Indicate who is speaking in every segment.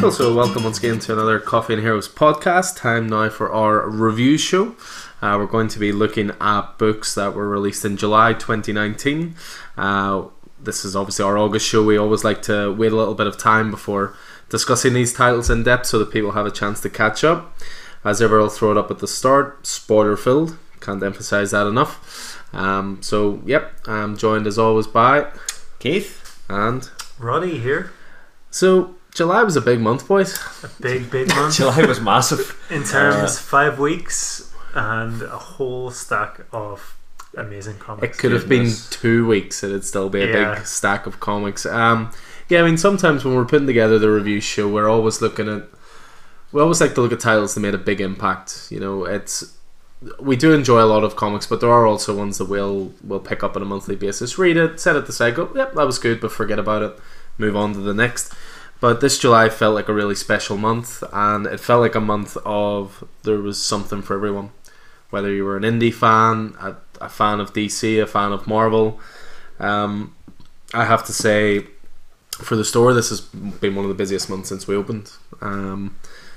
Speaker 1: Also, welcome once again to another Coffee and Heroes podcast. Time now for our review show. Uh, we're going to be looking at books that were released in July 2019. Uh, this is obviously our August show. We always like to wait a little bit of time before discussing these titles in depth so that people have a chance to catch up. As ever, I'll throw it up at the start. Spoiler filled. Can't emphasize that enough. Um, so, yep, I'm joined as always by
Speaker 2: Keith?
Speaker 1: and
Speaker 3: Roddy here.
Speaker 1: so July was a big month, boys.
Speaker 3: A big, big month
Speaker 2: July was massive.
Speaker 3: in terms five weeks and a whole stack of amazing comics.
Speaker 1: It could have been two weeks, and it'd still be a
Speaker 3: Yeah.
Speaker 1: big stack of comics. Um, yeah, I mean, sometimes when we're putting together the review show, we're always looking at. We always like to look at titles that made a big impact. You know, it's we do enjoy a lot of comics, but there are also ones that we'll we'll pick up on a monthly basis, read it, set it aside, go, yep, that was good, but forget about it, move on to the next. But this July felt like a really special month, and it felt like a month of there was something for everyone. Whether you were an indie fan, a, a fan of DC, a fan of Marvel, um, I have to say, for the store, this has been one of the busiest months since we opened. Um,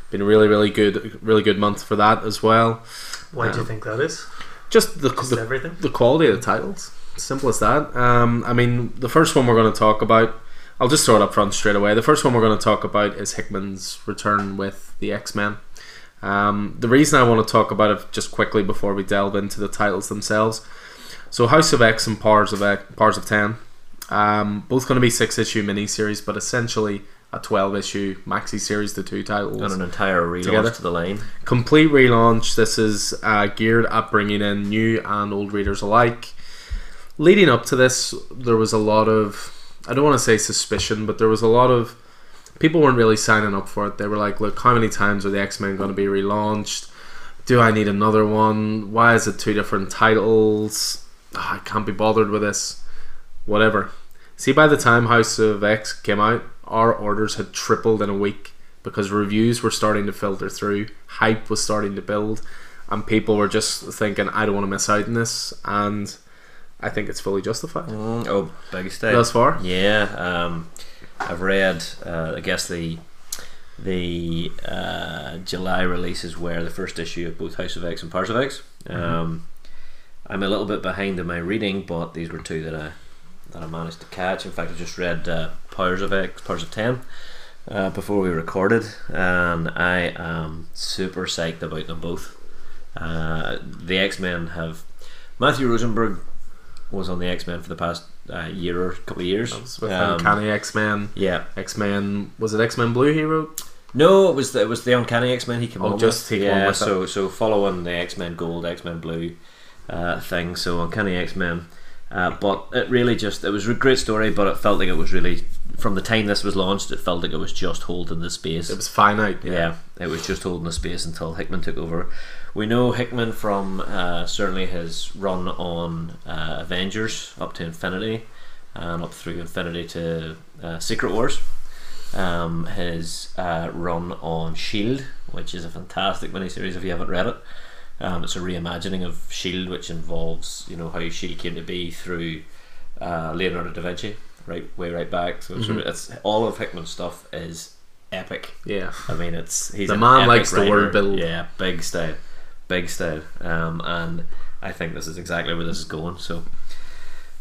Speaker 1: been a really, really good, really good month for that as well.
Speaker 3: Why do you
Speaker 1: um,
Speaker 3: think that is?
Speaker 1: Just the,
Speaker 3: Just
Speaker 1: the
Speaker 3: everything?
Speaker 1: the quality of the titles. Simple as that. Um, I mean, the first one we're going to talk about, I'll just throw it up front straight away. The first one we're going to talk about is Hickman's return with the X Men. Um, the reason I want to talk about it just quickly before we delve into the titles themselves. So, House of X and Powers of X, Powers of Ten, um, both going to be six issue miniseries, but essentially a twelve issue maxi series. The two titles
Speaker 2: On an entire relaunch
Speaker 1: Together.
Speaker 2: to the line.
Speaker 1: complete relaunch. This is uh, geared at bringing in new and old readers alike. Leading up to this, there was a lot of, I don't want to say suspicion, but there was a lot of people weren't really signing up for it. They were like, look, how many times are the X Men going to be relaunched? Do I need another one? Why is it two different titles? Ah, I can't be bothered with this. Whatever. See, by the time House of X came out, our orders had tripled in a week because reviews were starting to filter through, hype was starting to build, and people were just thinking, I don't want to miss out on this. And I think it's fully justified.
Speaker 2: Mm, oh, big step.
Speaker 1: Thus far.
Speaker 2: Yeah, um, I've read. Uh, I guess the the uh, July releases were the first issue of both House of X and Powers of X. Um, I'm a little bit behind in my reading, but these were two that I that I managed to catch. In fact, I just read uh, Powers of X, Powers of Ten. Uh, before we recorded, and I am super psyched about them both. Uh, the X Men have Matthew Rosenberg was on the X Men for the past uh, year or couple of years.
Speaker 1: That was with
Speaker 2: Um,
Speaker 1: Uncanny X Men.
Speaker 2: yeah,
Speaker 1: X Men was it X Men Blue he wrote?
Speaker 2: no, it was the, it was the Uncanny X Men he came
Speaker 1: Oh,
Speaker 2: on
Speaker 1: just
Speaker 2: with.
Speaker 1: he came on
Speaker 2: yeah,
Speaker 1: with
Speaker 2: so so following the X Men Gold, X Men Blue uh, thing. So Uncanny X Men, uh, but it really just it was a great story, but it felt like it was really from the time this was launched, it felt like it was just holding the space.
Speaker 1: It was finite.
Speaker 2: Yeah, it was just holding the space until Hickman took over. We know Hickman from uh, certainly his run on uh, Avengers up to Infinity and up through Infinity to uh, Secret Wars. Um, his uh, run on Shield, which is a fantastic miniseries if you haven't read it. Um, it's a reimagining of Shield, which involves you know how Shield came to be through uh, Leonardo da Vinci, right way right back. So it's,
Speaker 1: Mhm.
Speaker 2: it's all of Hickman's stuff is epic.
Speaker 1: Yeah.
Speaker 2: I mean, it's he's
Speaker 1: The man likes the word build.
Speaker 2: Yeah, big style, big style. Um, and I think this is exactly where this is going. So,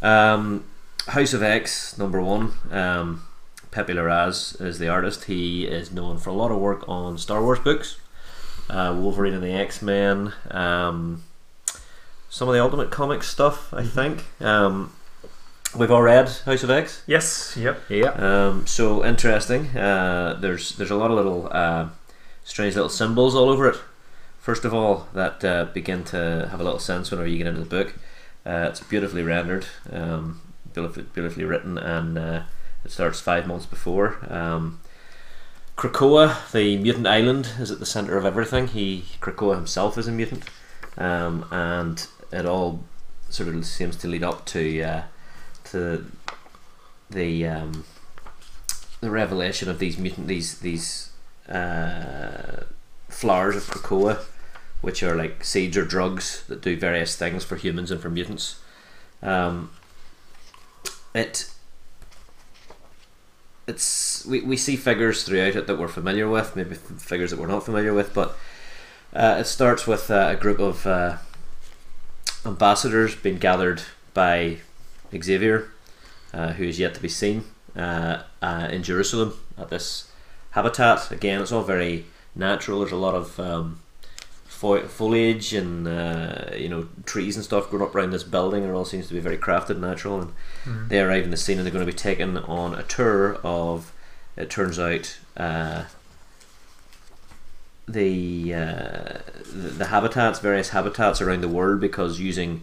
Speaker 2: um, House of X number one. Um, Pepe Larraz is the artist. He is known for a lot of work on Star Wars books, uh, Wolverine and the X Men, um, some of the Ultimate Comics stuff. I think. Um, we've all read House of X.
Speaker 3: Yes, yep.
Speaker 1: Yeah.
Speaker 2: Um, so interesting. Uh, there's there's a lot of little uh, strange little symbols all over it. First of all, that uh, begin to have a little sense whenever you get into the book. Uh, it's beautifully rendered, um, beautifully, beautifully written, and uh, it starts five months before. Um, Krakoa, the mutant island, is at the center of everything. He Krakoa himself is a mutant, um, and it all sort of seems to lead up to uh, to the um, the revelation of these mutant these these uh, flowers of Krakoa, which are like seeds or drugs that do various things for humans and for mutants. Um, it it's we, we see figures throughout it that we're familiar with, maybe figures that we're not familiar with, but uh, it starts with uh, a group of uh, ambassadors being gathered by Xavier, uh, who is yet to be seen uh, uh, in Jerusalem at this habitat. Again, it's all very natural. There's a lot of um, fo- foliage and uh, you know trees and stuff growing up around this building. It all seems to be very crafted, and natural, and
Speaker 3: Mhm.
Speaker 2: they arrive in the scene and they're going to be taken on a tour of. It turns out. Uh, the, uh, the the habitats, various habitats around the world, because using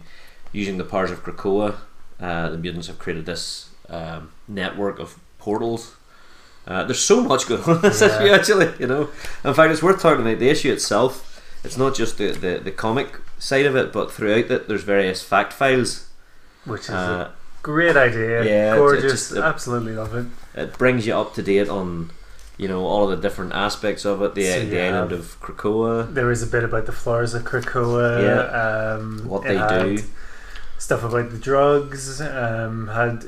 Speaker 2: using the powers of Krakoa, uh, the mutants have created this um, network of portals. Uh, there's so much going on in this
Speaker 3: Yeah.
Speaker 2: issue, actually. You know, in fact, it's worth talking about the issue itself. It's not just the, the, the comic side of it, but throughout it, there's various fact files.
Speaker 3: which is
Speaker 2: Uh,
Speaker 3: a great idea.
Speaker 2: yeah,
Speaker 3: gorgeous.
Speaker 2: just a-
Speaker 3: absolutely love it.
Speaker 2: it brings you up to date on, you know, all of the different aspects of it. The,
Speaker 3: So
Speaker 2: the island of Krakoa,
Speaker 3: There is a bit about the flowers of Krakoa. Um,
Speaker 2: what they do.
Speaker 3: Stuff about the drugs. Um, had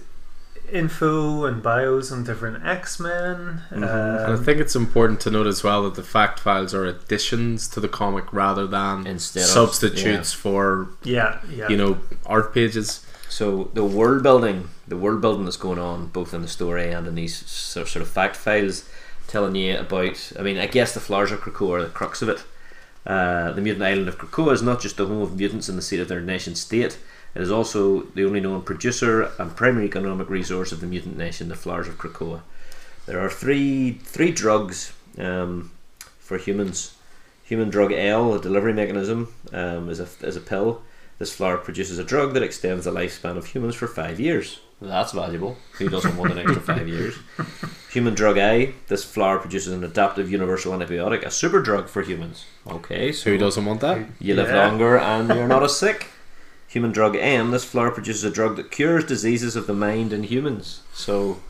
Speaker 3: info and bios on different X Men.
Speaker 2: Mhm.
Speaker 1: And I
Speaker 3: Um,
Speaker 1: think it's important to note as well that the fact files are additions to the comic rather than
Speaker 2: Instead of-
Speaker 1: substitutes for
Speaker 3: yeah, yeah.
Speaker 1: you know art pages.
Speaker 2: So the world building, the world building that's going on both in the story and in these sort sort of fact files, telling you about. I mean, I guess the flowers of Krakoa are the crux of it. Uh, the mutant island of Krakoa is not just the home of mutants and the seat of their nation state. It is also the only known producer and primary economic resource of the mutant nation, the flowers of Krakoa. There are three three drugs um, for humans. Human drug L, a delivery mechanism, um, is a is a pill. This flower produces a drug that extends the lifespan of humans for five years. That's valuable. Who doesn't want an extra five years? Human drug A. This flower produces an adaptive universal antibiotic, a super drug for humans. Okay, so
Speaker 1: Who doesn't want that?
Speaker 2: you live
Speaker 3: Yeah.
Speaker 2: longer and you're not as sick. Human drug M. This flower produces a drug that cures diseases of the mind in humans. So,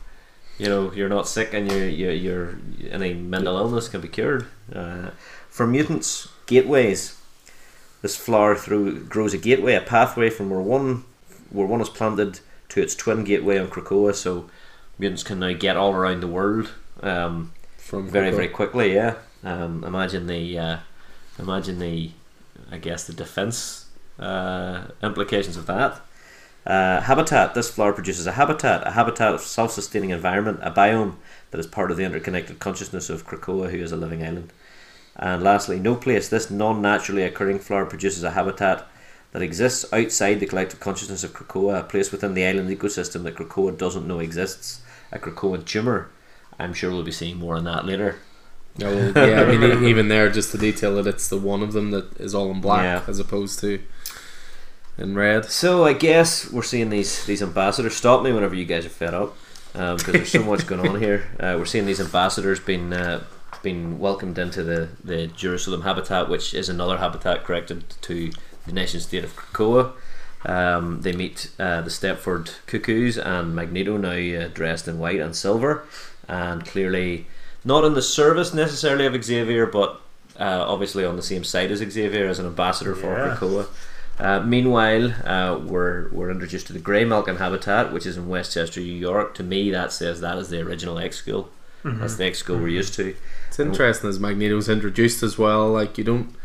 Speaker 2: you know, you're not sick and you're, you're, you're any mental illness can be cured. Uh, for mutants, gateways. This flower through grows a gateway, a pathway from where one where one is planted to its twin gateway on Krakoa. So mutants can now get all around the world. Um,
Speaker 1: From
Speaker 2: very
Speaker 1: Coco.
Speaker 2: very quickly yeah um, imagine the uh, imagine the I guess the defense uh, implications of that uh, habitat this flower produces a habitat a habitat of self-sustaining environment a biome that is part of the interconnected consciousness of Krakoa who is a living island and lastly no place this non-naturally occurring flower produces a habitat that exists outside the collective consciousness of Krakoa a place within the island ecosystem that Krakoa doesn't know exists a Krakoan tumor I'm sure we'll be seeing more on that later.
Speaker 1: Yeah, yeah, I mean, even there, just to detail it, it's the one of them that is all in black
Speaker 2: Yeah.
Speaker 1: as opposed to in red.
Speaker 2: So I guess we're seeing these these ambassadors. Stop me whenever you guys are fed up, because there's so much going on here. Uh, we're seeing these ambassadors being uh, being welcomed into the the Jerusalem habitat, which is another habitat corrected to the nation state of Krakoa. Um, they meet uh, the Stepford Cuckoos and Magneto now uh, dressed in white and silver, and clearly not in the service necessarily of Xavier, but uh, obviously on the same side as Xavier as an ambassador for
Speaker 3: Yeah.
Speaker 2: Krakoa. Uh, meanwhile, uh, we're we're introduced to the Graymalkin habitat, which is in Westchester, New York. To me, that says that is the original X school.
Speaker 3: Mhm.
Speaker 2: That's the X school we're used to.
Speaker 1: It's interesting as Magneto's introduced as well. Like you don't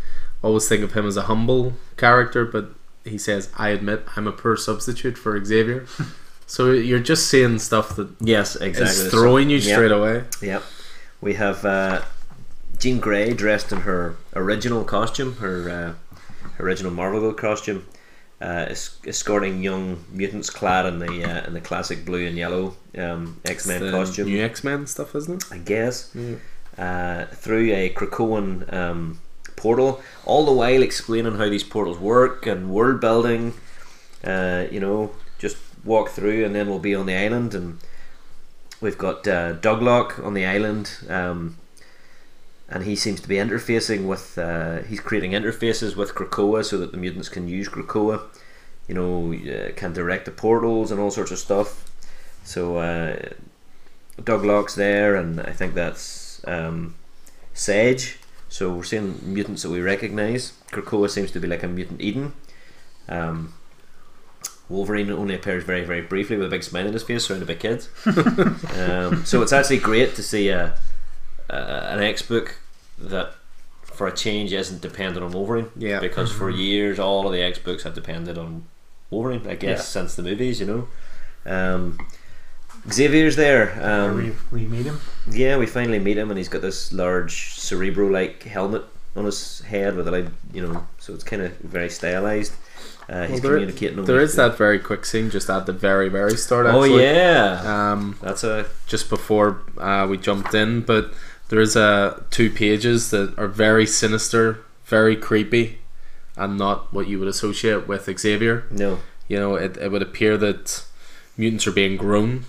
Speaker 1: always think of him as a humble character, but he says, "I admit I'm a poor substitute for Xavier." so you're just seeing stuff that
Speaker 2: Yes,
Speaker 1: is
Speaker 2: exactly.
Speaker 1: throwing you
Speaker 2: Yep.
Speaker 1: straight away.
Speaker 2: Yep. We have uh, Jean Grey dressed in her original costume, her uh, original Marvel costume, uh, es- escorting young mutants clad in the uh, in the classic blue and yellow um, X Men costume.
Speaker 1: new X Men stuff, isn't it?
Speaker 2: I guess. Uh, through a Krakoan um, portal, all the while explaining how these portals work and world building. Uh, you know, just walk through and then we'll be on the island, and we've got uh, Douglock on the island. Um, and he seems to be interfacing with, uh, he's creating interfaces with Krakoa so that the mutants can use Krakoa, you know, uh, can direct the portals and all sorts of stuff. So, uh, Douglock's there, and I think that's um, Sage. So we're seeing mutants that we recognise. Krakoa seems to be like a mutant Eden. Um, Wolverine only appears very, very briefly with a big smile on his face, surrounded by kids. um, so it's actually great to see a, a an X book that, for a change, isn't dependent on Wolverine.
Speaker 1: Yeah.
Speaker 2: Because for years, all of the X books have depended on Wolverine. I guess
Speaker 3: Yeah.
Speaker 2: since the movies, you know. Um, Xavier's there.
Speaker 3: Where
Speaker 2: Um,
Speaker 3: we, we meet him.
Speaker 2: yeah, we finally meet him, and he's got this large cerebro-like helmet on his head with a like, you know, so it's kind of very stylized. Uh, he's
Speaker 1: Well, there-
Speaker 2: communicating.
Speaker 1: There
Speaker 2: with
Speaker 1: that very quick scene just at the very very start.
Speaker 2: Oh yeah,
Speaker 1: Um,
Speaker 2: that's a
Speaker 1: just before uh, we jumped in, but there is uh, two pages that are very sinister, very creepy, and not what you would associate with Xavier.
Speaker 2: no.
Speaker 1: You know, it, it would appear that mutants are being grown,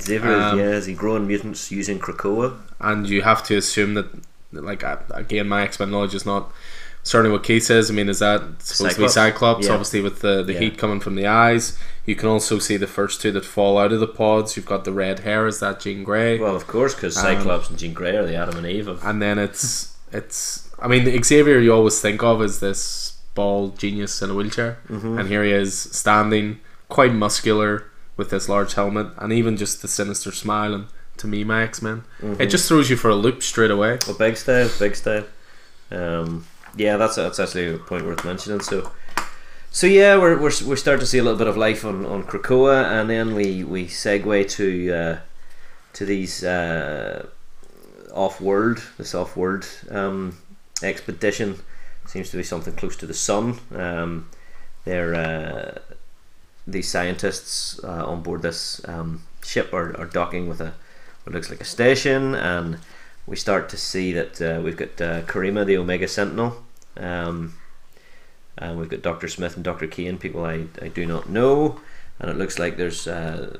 Speaker 2: Xavier,
Speaker 1: Um,
Speaker 2: yeah, is he growing mutants using Krakoa?
Speaker 1: and you have to assume that, like again, my X Men knowledge is not certainly with says. I mean, is that supposed to be
Speaker 2: Cyclops?
Speaker 1: Cyclops?
Speaker 2: Yeah.
Speaker 1: Obviously, with the, the
Speaker 2: Yeah.
Speaker 1: heat coming from the eyes, you can also see the first two that fall out of the pods. You've got the red hair. Is that Jean Grey?
Speaker 2: Well, of course, because
Speaker 1: Um,
Speaker 2: Cyclops and Jean Grey are the Adam and Eve of.
Speaker 1: and then it's it's I mean Xavier you always think of as this bald genius in a wheelchair
Speaker 2: Mhm.
Speaker 1: and here he is standing quite muscular with this large helmet and even just the sinister smile and to me my X-Men
Speaker 2: Mhm.
Speaker 1: it just throws you for a loop straight away
Speaker 2: Well, big style, big style. Um, yeah, that's that's actually a point worth mentioning. So, so yeah, we're we're we start to see a little bit of life on on Krakoa, and then we we segue to uh, to these uh, off world, this off world um, expedition. Seems to be something close to the sun. Um, they're uh, these scientists uh, on board this um, ship are, are docking with a what looks like a station, and we start to see that uh, we've got uh, Karima, the Omega Sentinel, um, and we've got Doctor Smith and Doctor Kane, people I, I do not know, and it looks like there's uh,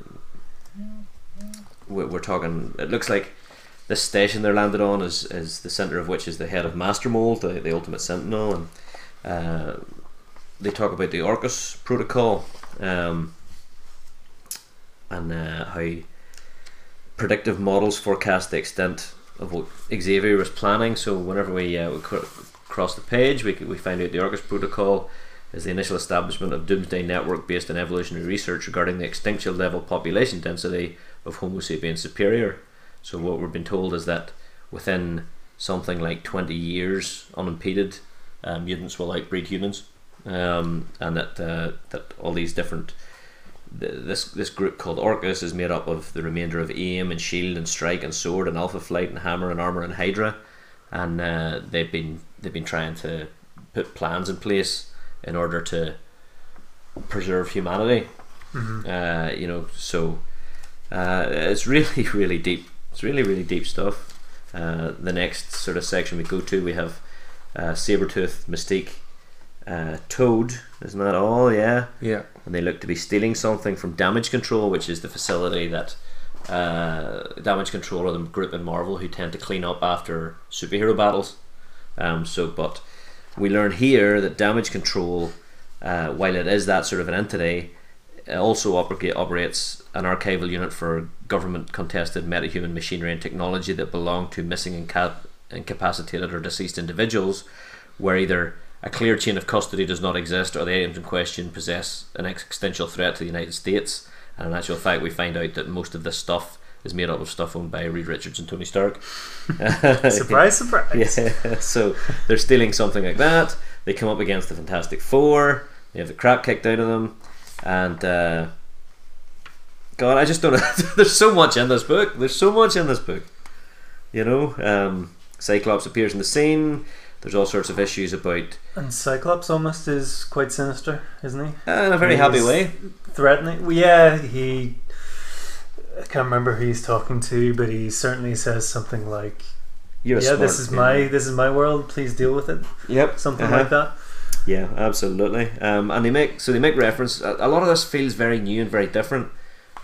Speaker 2: we're, talking. It looks like this station they're landed on is, is the center of which is the head of Master Mold, the, the Ultimate Sentinel, and uh, they talk about the Orchis Protocol um, and uh, how predictive models forecast the extent of what Xavier was planning. So whenever we, uh, we cr- cross the page, we, we find out the Orchis Protocol is the initial establishment of Doomsday Network based on evolutionary research regarding the extinction level population density of Homo sapiens superior. So what we've been told is that within something like 20 years, unimpeded, uh, mutants will outbreed humans, um, and that uh, that all these different this this group called Orchis is made up of the remainder of AIM and Shield and Strike and Sword and Alpha Flight and Hammer and Armor and Hydra, and uh, they've been they've been trying to put plans in place in order to preserve humanity.
Speaker 3: Mhm.
Speaker 2: Uh, you know, so uh, it's really really deep. It's really really deep stuff. Uh, the next sort of section we go to, we have uh, Sabretooth, Mystique, uh, Toad. Isn't that all? Yeah
Speaker 1: yeah
Speaker 2: and they look to be stealing something from Damage Control, which is the facility that uh, Damage Control are the group in Marvel who tend to clean up after superhero battles. Um, so, but we learn here that Damage Control, uh, while it is that sort of an entity, also oper- operates an archival unit for government contested metahuman machinery and technology that belong to missing inca- incapacitated or deceased individuals, where either a clear chain of custody does not exist or the items in question possess an existential threat to the United States. And in actual fact, we find out that most of this stuff is made up of stuff owned by Reed Richards and Tony Stark.
Speaker 3: Surprise, surprise.
Speaker 2: Yeah, so they're stealing something like that. They come up against the Fantastic Four. They have the crap kicked out of them, and uh, God, I just don't. know. There's so much in this book. There's so much in this book. You know, um, Cyclops appears in the scene. There's all sorts of issues about
Speaker 3: And Cyclops almost is quite sinister, isn't he?
Speaker 2: uh, in a very happy way.
Speaker 3: Threatening. Well, yeah, he. I can't remember who he's talking to, but he certainly says something like,
Speaker 2: You're a
Speaker 3: "Yeah, this
Speaker 2: smart-
Speaker 3: is my this is my world. Please deal with it."
Speaker 2: Yep,
Speaker 3: Something
Speaker 2: uh-huh.
Speaker 3: like that.
Speaker 2: Yeah, absolutely. Um, and they make so they make reference. A, a lot of this feels very new and very different,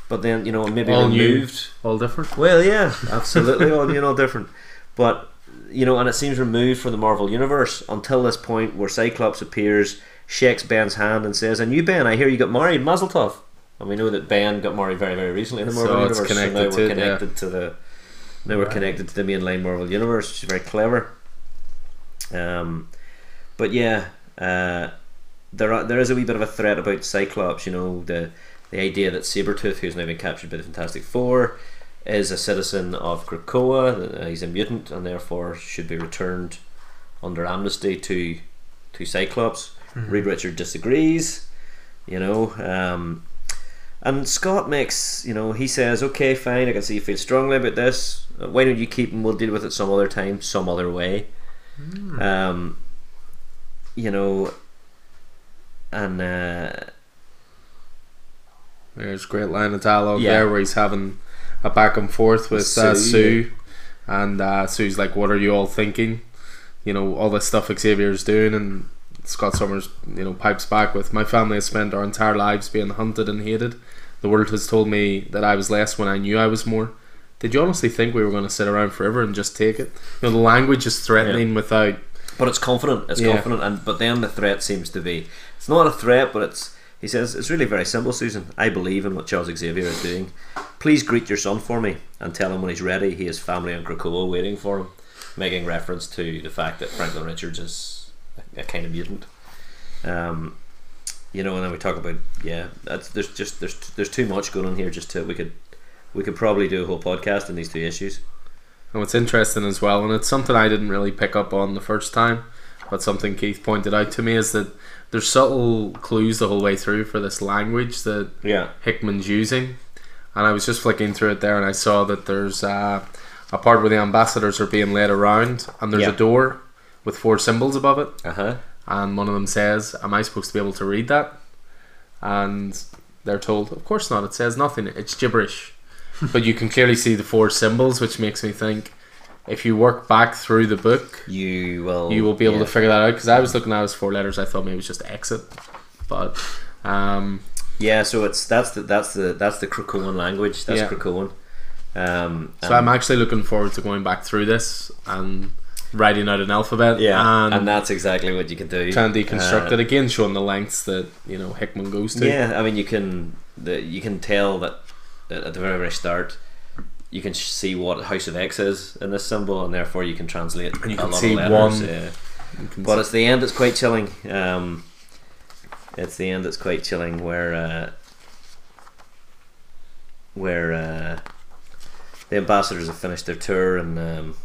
Speaker 2: but then you know maybe
Speaker 1: All new. all different
Speaker 2: Well, yeah, absolutely, all new and all different. But you know, and it seems removed from the Marvel universe until this point where Cyclops appears, shakes Ben's hand, and says, "And you, Ben, I hear you got married, Mazel Tov." And we know that Ben got married very, very recently in the
Speaker 1: So
Speaker 2: Marvel
Speaker 1: it's
Speaker 2: universe.
Speaker 1: connected
Speaker 2: so now
Speaker 1: to
Speaker 2: we're
Speaker 1: it, yeah.
Speaker 2: connected to the now we're
Speaker 3: Right.
Speaker 2: connected to the mainline Marvel universe, which is very clever. Um, but yeah, uh, there are, there is a wee bit of a threat about Cyclops. You know the the idea that Sabretooth, who's now been captured by the Fantastic Four, is a citizen of Krakoa. uh, He's a mutant and therefore should be returned under amnesty to to Cyclops. Reed Richard disagrees. You know, um, and Scott makes you know he says, okay, fine, I can see you feel strongly about this. Uh, Why don't you keep him? We'll deal with it some other time, some other way. Um, you know, and uh,
Speaker 1: There's a great line of dialogue
Speaker 2: Yeah.
Speaker 1: there where he's having a back and forth with uh,
Speaker 2: Sue,
Speaker 1: Sue, and uh, Sue's like, "What are you all thinking?" You know, all this stuff Xavier's doing, and Scott Summers, you know, pipes back with, "My family has spent our entire lives being hunted and hated. The world has told me that I was less when I knew I was more." Did you honestly think we were going to sit around forever and just take it? You know, the language is threatening without.
Speaker 2: But it's confident. It's
Speaker 1: Yeah.
Speaker 2: confident, and but then the threat seems to be it's not a threat, but it's he says it's really very simple, Susan. I believe in what Charles Xavier is doing. Please greet your son for me and tell him when he's ready. He has family in Krakoa waiting for him, making reference to the fact that Franklin Richards is a, kind of mutant. Um, you know, and then we talk about yeah, that's there's just there's there's too much going on here. Just to we could we could probably do a whole podcast on these two issues.
Speaker 1: And what's interesting as well, and it's something I didn't really pick up on the first time, but something Keith pointed out to me is that there's subtle clues the whole way through for this language that
Speaker 2: Yeah.
Speaker 1: Hickman's using. And I was just flicking through it there and I saw that there's uh, a part where the ambassadors are being led around and there's
Speaker 2: Yeah.
Speaker 1: a door with four symbols above it.
Speaker 2: Uh huh.
Speaker 1: And one of them says, Am I supposed to be able to read that? And they're told, Of course not, it says nothing, it's gibberish. but you can clearly see the four symbols, which makes me think if you work back through the book,
Speaker 2: You will.
Speaker 1: you will be able
Speaker 2: yeah.
Speaker 1: to figure that out. Because I was looking at it as four letters, I thought maybe it was just exit. But um,
Speaker 2: Yeah, so it's that's the that's the that's the Krakoan language. That's
Speaker 1: Yeah.
Speaker 2: Krakoan. Um,
Speaker 1: So I'm actually looking forward to going back through this and writing out an alphabet
Speaker 2: yeah,
Speaker 1: and,
Speaker 2: and, that's exactly what you can do.
Speaker 1: trying to deconstruct
Speaker 2: Uh,
Speaker 1: it again, showing the lengths that you know Hickman goes to.
Speaker 2: Yeah, I mean you can the you can tell that at the very very start you can see what House of X is in this symbol, and therefore you can translate
Speaker 1: And you
Speaker 2: a
Speaker 1: can
Speaker 2: lot
Speaker 1: see
Speaker 2: of letters.
Speaker 1: one-
Speaker 2: yeah. But
Speaker 1: see-
Speaker 2: it's the end. It's quite chilling. Um, it's the end. It's quite chilling. Where uh, where uh, the ambassadors have finished their tour, and um,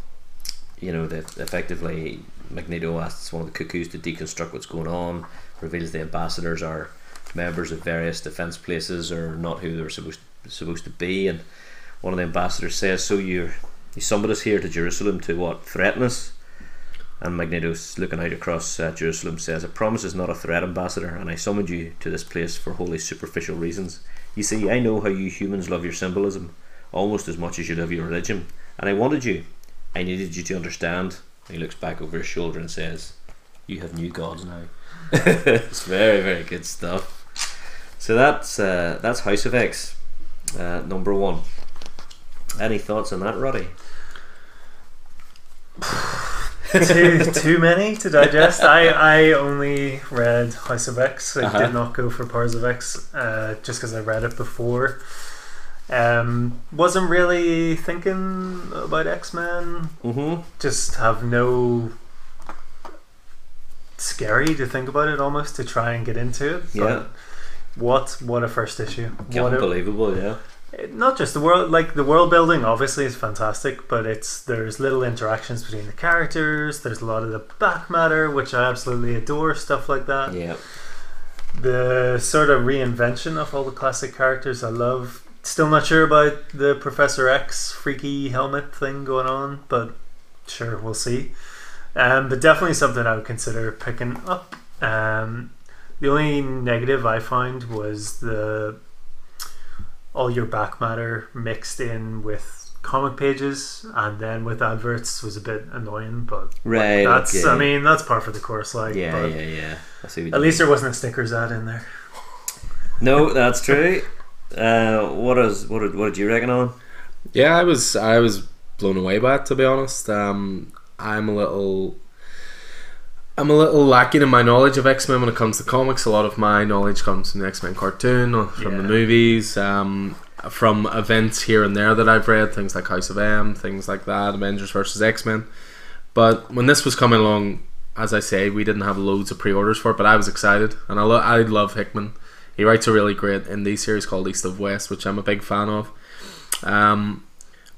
Speaker 2: you know that effectively Magneto asks one of the cuckoos to deconstruct what's going on. Reveals the ambassadors are members of various defense places, or not who they're supposed supposed to be, and one of the ambassadors says, "So you you summoned us here to Jerusalem to what? Threaten us?" And Magneto's looking out across uh, Jerusalem says, A promise is not a threat, Ambassador, and I summoned you to this place for wholly superficial reasons. You see, I know how you humans love your symbolism, almost as much as you love your religion, and I wanted you. I needed you to understand. He looks back over his shoulder and says, You have new gods now. it's very, very good stuff. So that's uh, that's House of X, uh, number one. Any thoughts on that, Roddy?
Speaker 3: too too many to digest. I, I only read House of X. I
Speaker 2: Uh-huh.
Speaker 3: did not go for Powers of X, uh, just because I read it before. Um, wasn't really thinking about X Men.
Speaker 2: Mm-hmm.
Speaker 3: Just have no scary to think about it almost to try and get into it.
Speaker 2: Yeah.
Speaker 3: What what a first issue. What a,
Speaker 2: Unbelievable, yeah.
Speaker 3: Not just the world like the world building obviously is fantastic but it's there's little interactions between the characters there's a lot of the back matter which i absolutely adore stuff like that.
Speaker 2: Yeah.
Speaker 3: the sort of reinvention of all the classic characters i love. Still not sure about the professor x freaky helmet thing going on but sure we'll see. Um, but definitely something i would consider picking up. Um, the only negative i found was the all your back matter mixed in with comic pages and then with adverts was a bit annoying but
Speaker 2: Right.
Speaker 3: that's
Speaker 2: okay.
Speaker 3: i mean that's par for the course like
Speaker 2: yeah,
Speaker 3: but
Speaker 2: yeah, yeah. I see what
Speaker 3: at
Speaker 2: you
Speaker 3: least there wasn't a stickers ad in there
Speaker 2: No, that's true. Uh, what is what did, what did you reckon on?
Speaker 1: Yeah, I was I was blown away by it to be honest. Um, I'm a little I'm a little lacking in my knowledge of X Men when it comes to comics. A lot of my knowledge comes from the X Men cartoon, from the movies, um, from events here and there that I've read, things like House of M, things like that, Avengers versus X Men. But when this was coming along, as I say, we didn't have loads of pre-orders for it, but I was excited, and I, lo- I love Hickman. He writes a really great indie series called East of West, which I'm a big fan of. Um,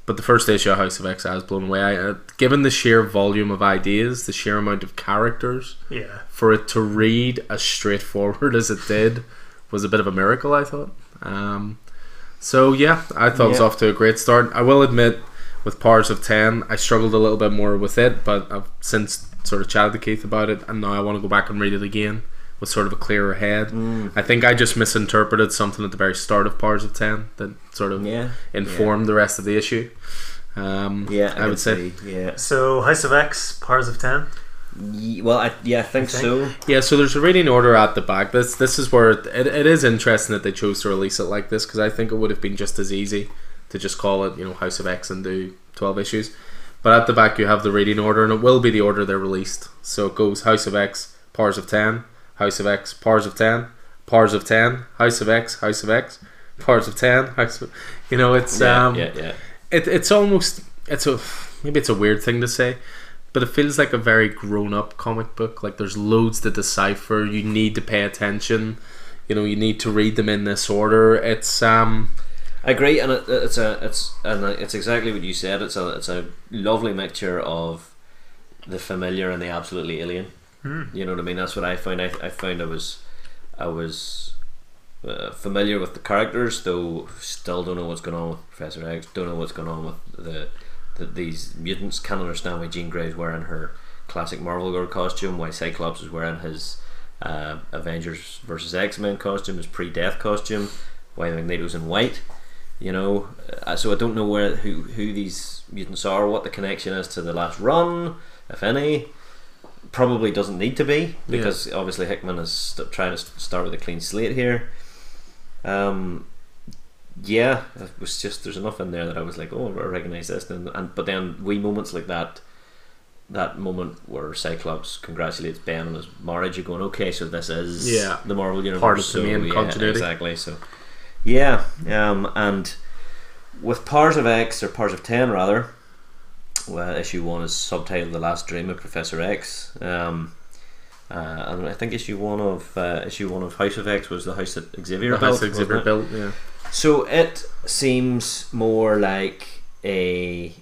Speaker 1: but the first issue of House of X, I was blown away. I, uh, given the sheer volume of ideas, the sheer amount of characters,
Speaker 3: Yeah.
Speaker 1: for it to read as straightforward as it did was a bit of a miracle. I thought. Um, so yeah, I thought it was off to a great start. I will admit, with Powers of Ten, I struggled a little bit more with it, but I've since sort of chatted to Keith about it, and now I want to go back and read it again with sort of a clearer head.
Speaker 2: Mm.
Speaker 1: I think I just misinterpreted something at the very start of Powers of Ten that sort of
Speaker 2: Yeah.
Speaker 1: informed the rest of the issue. Um,
Speaker 2: Yeah,
Speaker 1: I,
Speaker 2: can
Speaker 1: would say.
Speaker 2: see, Yeah.
Speaker 3: So House of X, Powers of Ten.
Speaker 2: Ye- Well, I, yeah, I think,
Speaker 3: think.
Speaker 2: so.
Speaker 1: Yeah, so there's a reading order at the back. This this is where it, it is interesting that they chose to release it like this because I think it would have been just as easy to just call it you know House of X and do twelve issues. But at the back you have the reading order, and it will be the order they're released. So it goes House of X, Powers of Ten, House of X, Powers of Ten, Powers of Ten, House of X, House of X, Powers of Ten, House of, you know it's
Speaker 2: Yeah,
Speaker 1: um
Speaker 2: yeah, yeah.
Speaker 1: it, it's almost it's a maybe it's a weird thing to say but it feels like a very grown-up comic book like there's loads to decipher you need to pay attention you know you need to read them in this order it's um
Speaker 2: I agree, and it, it's a it's and it's exactly what you said. It's a it's a lovely mixture of the familiar and the absolutely alien. You know what I mean? That's what I found. I, I found I was I was uh, familiar with the characters, though still don't know what's going on with Professor X. Don't know what's going on with the, the these mutants. Can't understand why Jean Grey is wearing her classic Marvel girl costume. Why Cyclops is wearing his uh, Avengers versus X Men costume, his pre-death costume. Why Magneto's in white. You know, uh, so I don't know where who who these mutants are, what the connection is to the last run, if any. Probably doesn't need to be because obviously Hickman is st- trying to st- start with a clean slate here. Um, yeah, it was just there's enough in there that I was like, oh, I recognize this, and, and but then wee moments like that, that moment where Cyclops congratulates Ben on his marriage, you're going, okay, so this is
Speaker 1: Yeah.
Speaker 2: the Marvel universe,
Speaker 1: Part of the main
Speaker 2: yeah,
Speaker 1: continuity.
Speaker 2: exactly. So yeah, um, and with Powers of X or Powers of Ten rather, well, issue one is subtitled "The Last Dream of Professor X." Um, uh, and I think issue one of uh, issue one of House of X was the house that Xavier
Speaker 1: the
Speaker 2: built.
Speaker 1: house Xavier built yeah
Speaker 2: So it seems more like a.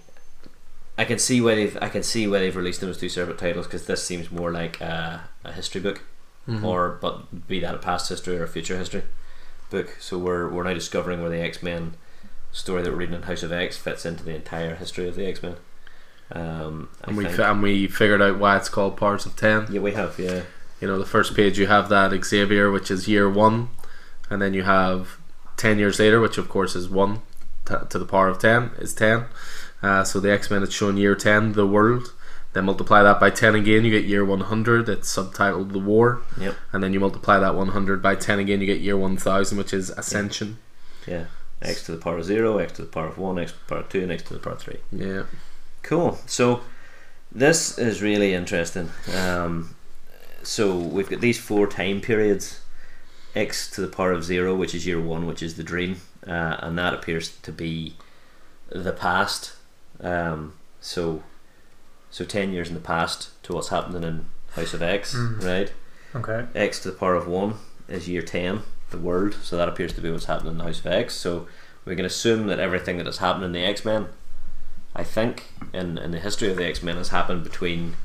Speaker 2: I can see where they've I can see why they've released them as two separate titles because this seems more like a, a history book,
Speaker 1: Mhm.
Speaker 2: or but be that a past history or a future history book. So we're we're now discovering where the X Men story that we're reading in House of X fits into the entire history of the X Men. Um,
Speaker 1: and we and we figured out why it's called Powers of Ten.
Speaker 2: Yeah we have yeah.
Speaker 1: You know the first page you have that Xavier which is year one and then you have 10 years later which of course is 1 t- to the power of 10 is 10 uh, so the X-Men it's shown year 10 the world. Then multiply that by 10 again you get year 100 it's subtitled the war.
Speaker 2: Yep.
Speaker 1: and then you multiply that 100 by 10 again you get year 1000 which is ascension.
Speaker 2: Yeah. X to the power of zero X to the power of one X to the power of two and X to the power of three.
Speaker 1: yeah
Speaker 2: Cool. So this is really interesting. Um, so we've got these four time periods: x to the power of zero, which is year one, which is the dream, uh, and that appears to be the past. Um, so, so ten years in the past to what's happening in House of X,
Speaker 3: Mm.
Speaker 2: right?
Speaker 3: Okay.
Speaker 2: X to the power of one is year ten, the world. So that appears to be what's happening in the House of X. So we can assume that everything that has happened in the X Men, I think, in in the history of the X Men, has happened between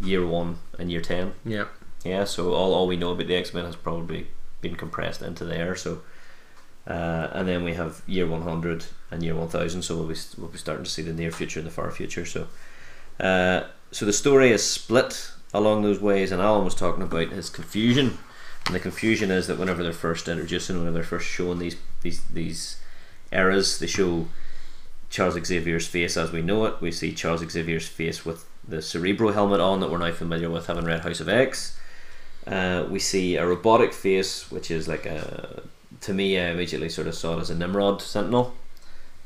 Speaker 2: year one and year ten.
Speaker 1: yeah
Speaker 2: Yeah. So all all we know about the X Men has probably been compressed into there. So. Uh, and then we have year 100 and year 1000 so we'll be, we'll be starting to see the near future and the far future so uh, so the story is split along those ways, and Alan was talking about his confusion, and the confusion is that whenever they're first introducing, whenever they're first showing these these these eras, they show Charles Xavier's face as we know it. We see Charles Xavier's face with the Cerebro helmet on that we're now familiar with, having read House of X. Uh, we see a robotic face, which is like a. To me, I immediately sort of saw it as a Nimrod Sentinel,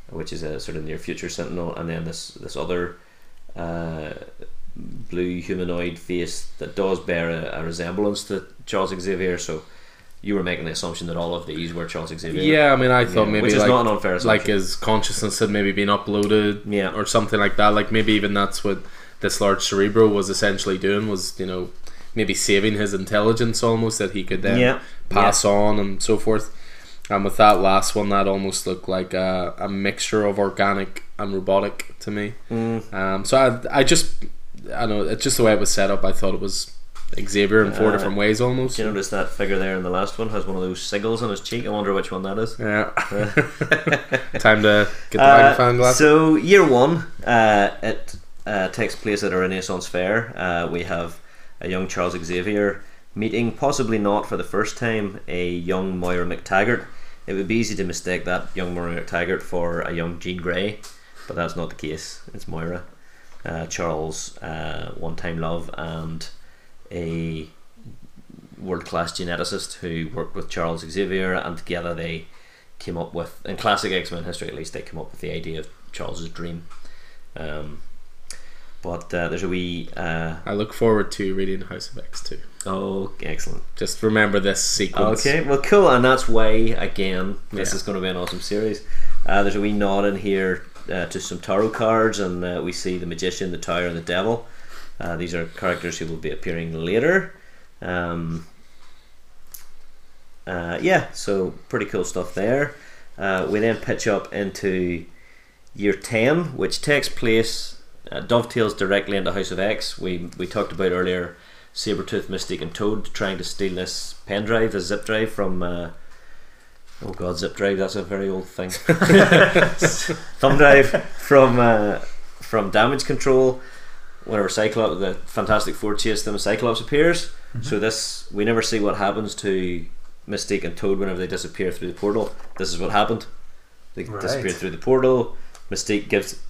Speaker 2: which is a sort of near future Sentinel, and then this this other uh, blue humanoid face that does bear a, a resemblance to Charles Xavier. So you were making the assumption that all of these were Charles Xavier.
Speaker 1: yeah I mean I thought
Speaker 2: Yeah,
Speaker 1: maybe
Speaker 2: which is
Speaker 1: like,
Speaker 2: not an unfair assumption.
Speaker 1: like his consciousness had maybe been uploaded
Speaker 2: Yeah.
Speaker 1: or something like that like maybe even that's what this large Cerebro was essentially doing was you know maybe saving his intelligence almost that he could then
Speaker 2: Yeah.
Speaker 1: pass on and so forth. And with that last one, that almost looked like a, a mixture of organic and robotic to me.
Speaker 2: Mm.
Speaker 1: Um, so I, I just, I know, it's just the way it was set up. I thought it was Xavier in four
Speaker 2: Uh,
Speaker 1: different ways almost.
Speaker 2: You notice that figure there in the last one has one of those sigils on his cheek? I wonder which one that is.
Speaker 1: Yeah. Time to get the
Speaker 2: Uh,
Speaker 1: magnifying glass.
Speaker 2: So year one, uh, it uh, takes place at a Renaissance fair. Uh, we have a young Charles Xavier meeting, possibly not for the first time, a young Moira MacTaggert. It would be easy to mistake that young Moira MacTaggert for a young Jean Grey, but that's not the case. It's Moira, uh, Charles' uh, one-time love, and a world-class geneticist who worked with Charles Xavier, and together they came up with, in classic X Men history at least, they came up with the idea of Charles's dream. Um, but uh, there's a wee. Uh,
Speaker 1: I look forward to reading House of X too.
Speaker 2: oh, excellent.
Speaker 1: Just remember this sequence.
Speaker 2: Okay, well, cool, and that's why again this
Speaker 1: Yeah.
Speaker 2: is going to be an awesome series. Uh, there's a wee nod in here uh, to some tarot cards, and uh, we see the magician, the tower, and the devil. Uh, these are characters who will be appearing later. Um, uh, yeah, so pretty cool stuff there. Uh, we then pitch up into year 10, which takes place, uh, dovetails directly into House of X. We, we talked about earlier Sabretooth, Mystique, and Toad trying to steal this pen drive, this zip drive from. Uh, oh god, zip drive, that's a very old thing. Thumb drive from, uh, from Damage Control. Whenever Cyclops, the Fantastic Four chase them, Cyclops appears. So this, we never see what happens to Mystique and Toad whenever they disappear through the portal. This is what happened. They
Speaker 3: Right.
Speaker 2: disappeared through the portal. Mystique gives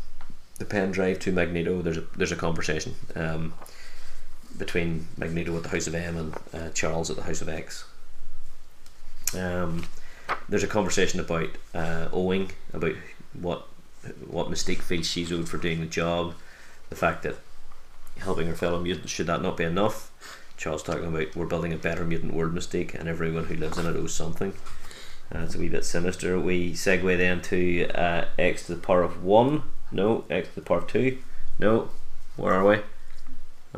Speaker 2: the pen drive to Magneto. There's a there's a conversation um, between Magneto at the House of M and uh, Charles at the House of X. Um, there's a conversation about uh, owing about what what Mystique feels she's owed for doing the job, the fact that helping her fellow mutants should that not be enough. Charles talking about we're building a better mutant world Mystique, and everyone who lives in it owes something. Uh, it's a wee bit sinister. We segue then to uh, x to the power of one. No, x to the power of two. No, where are we?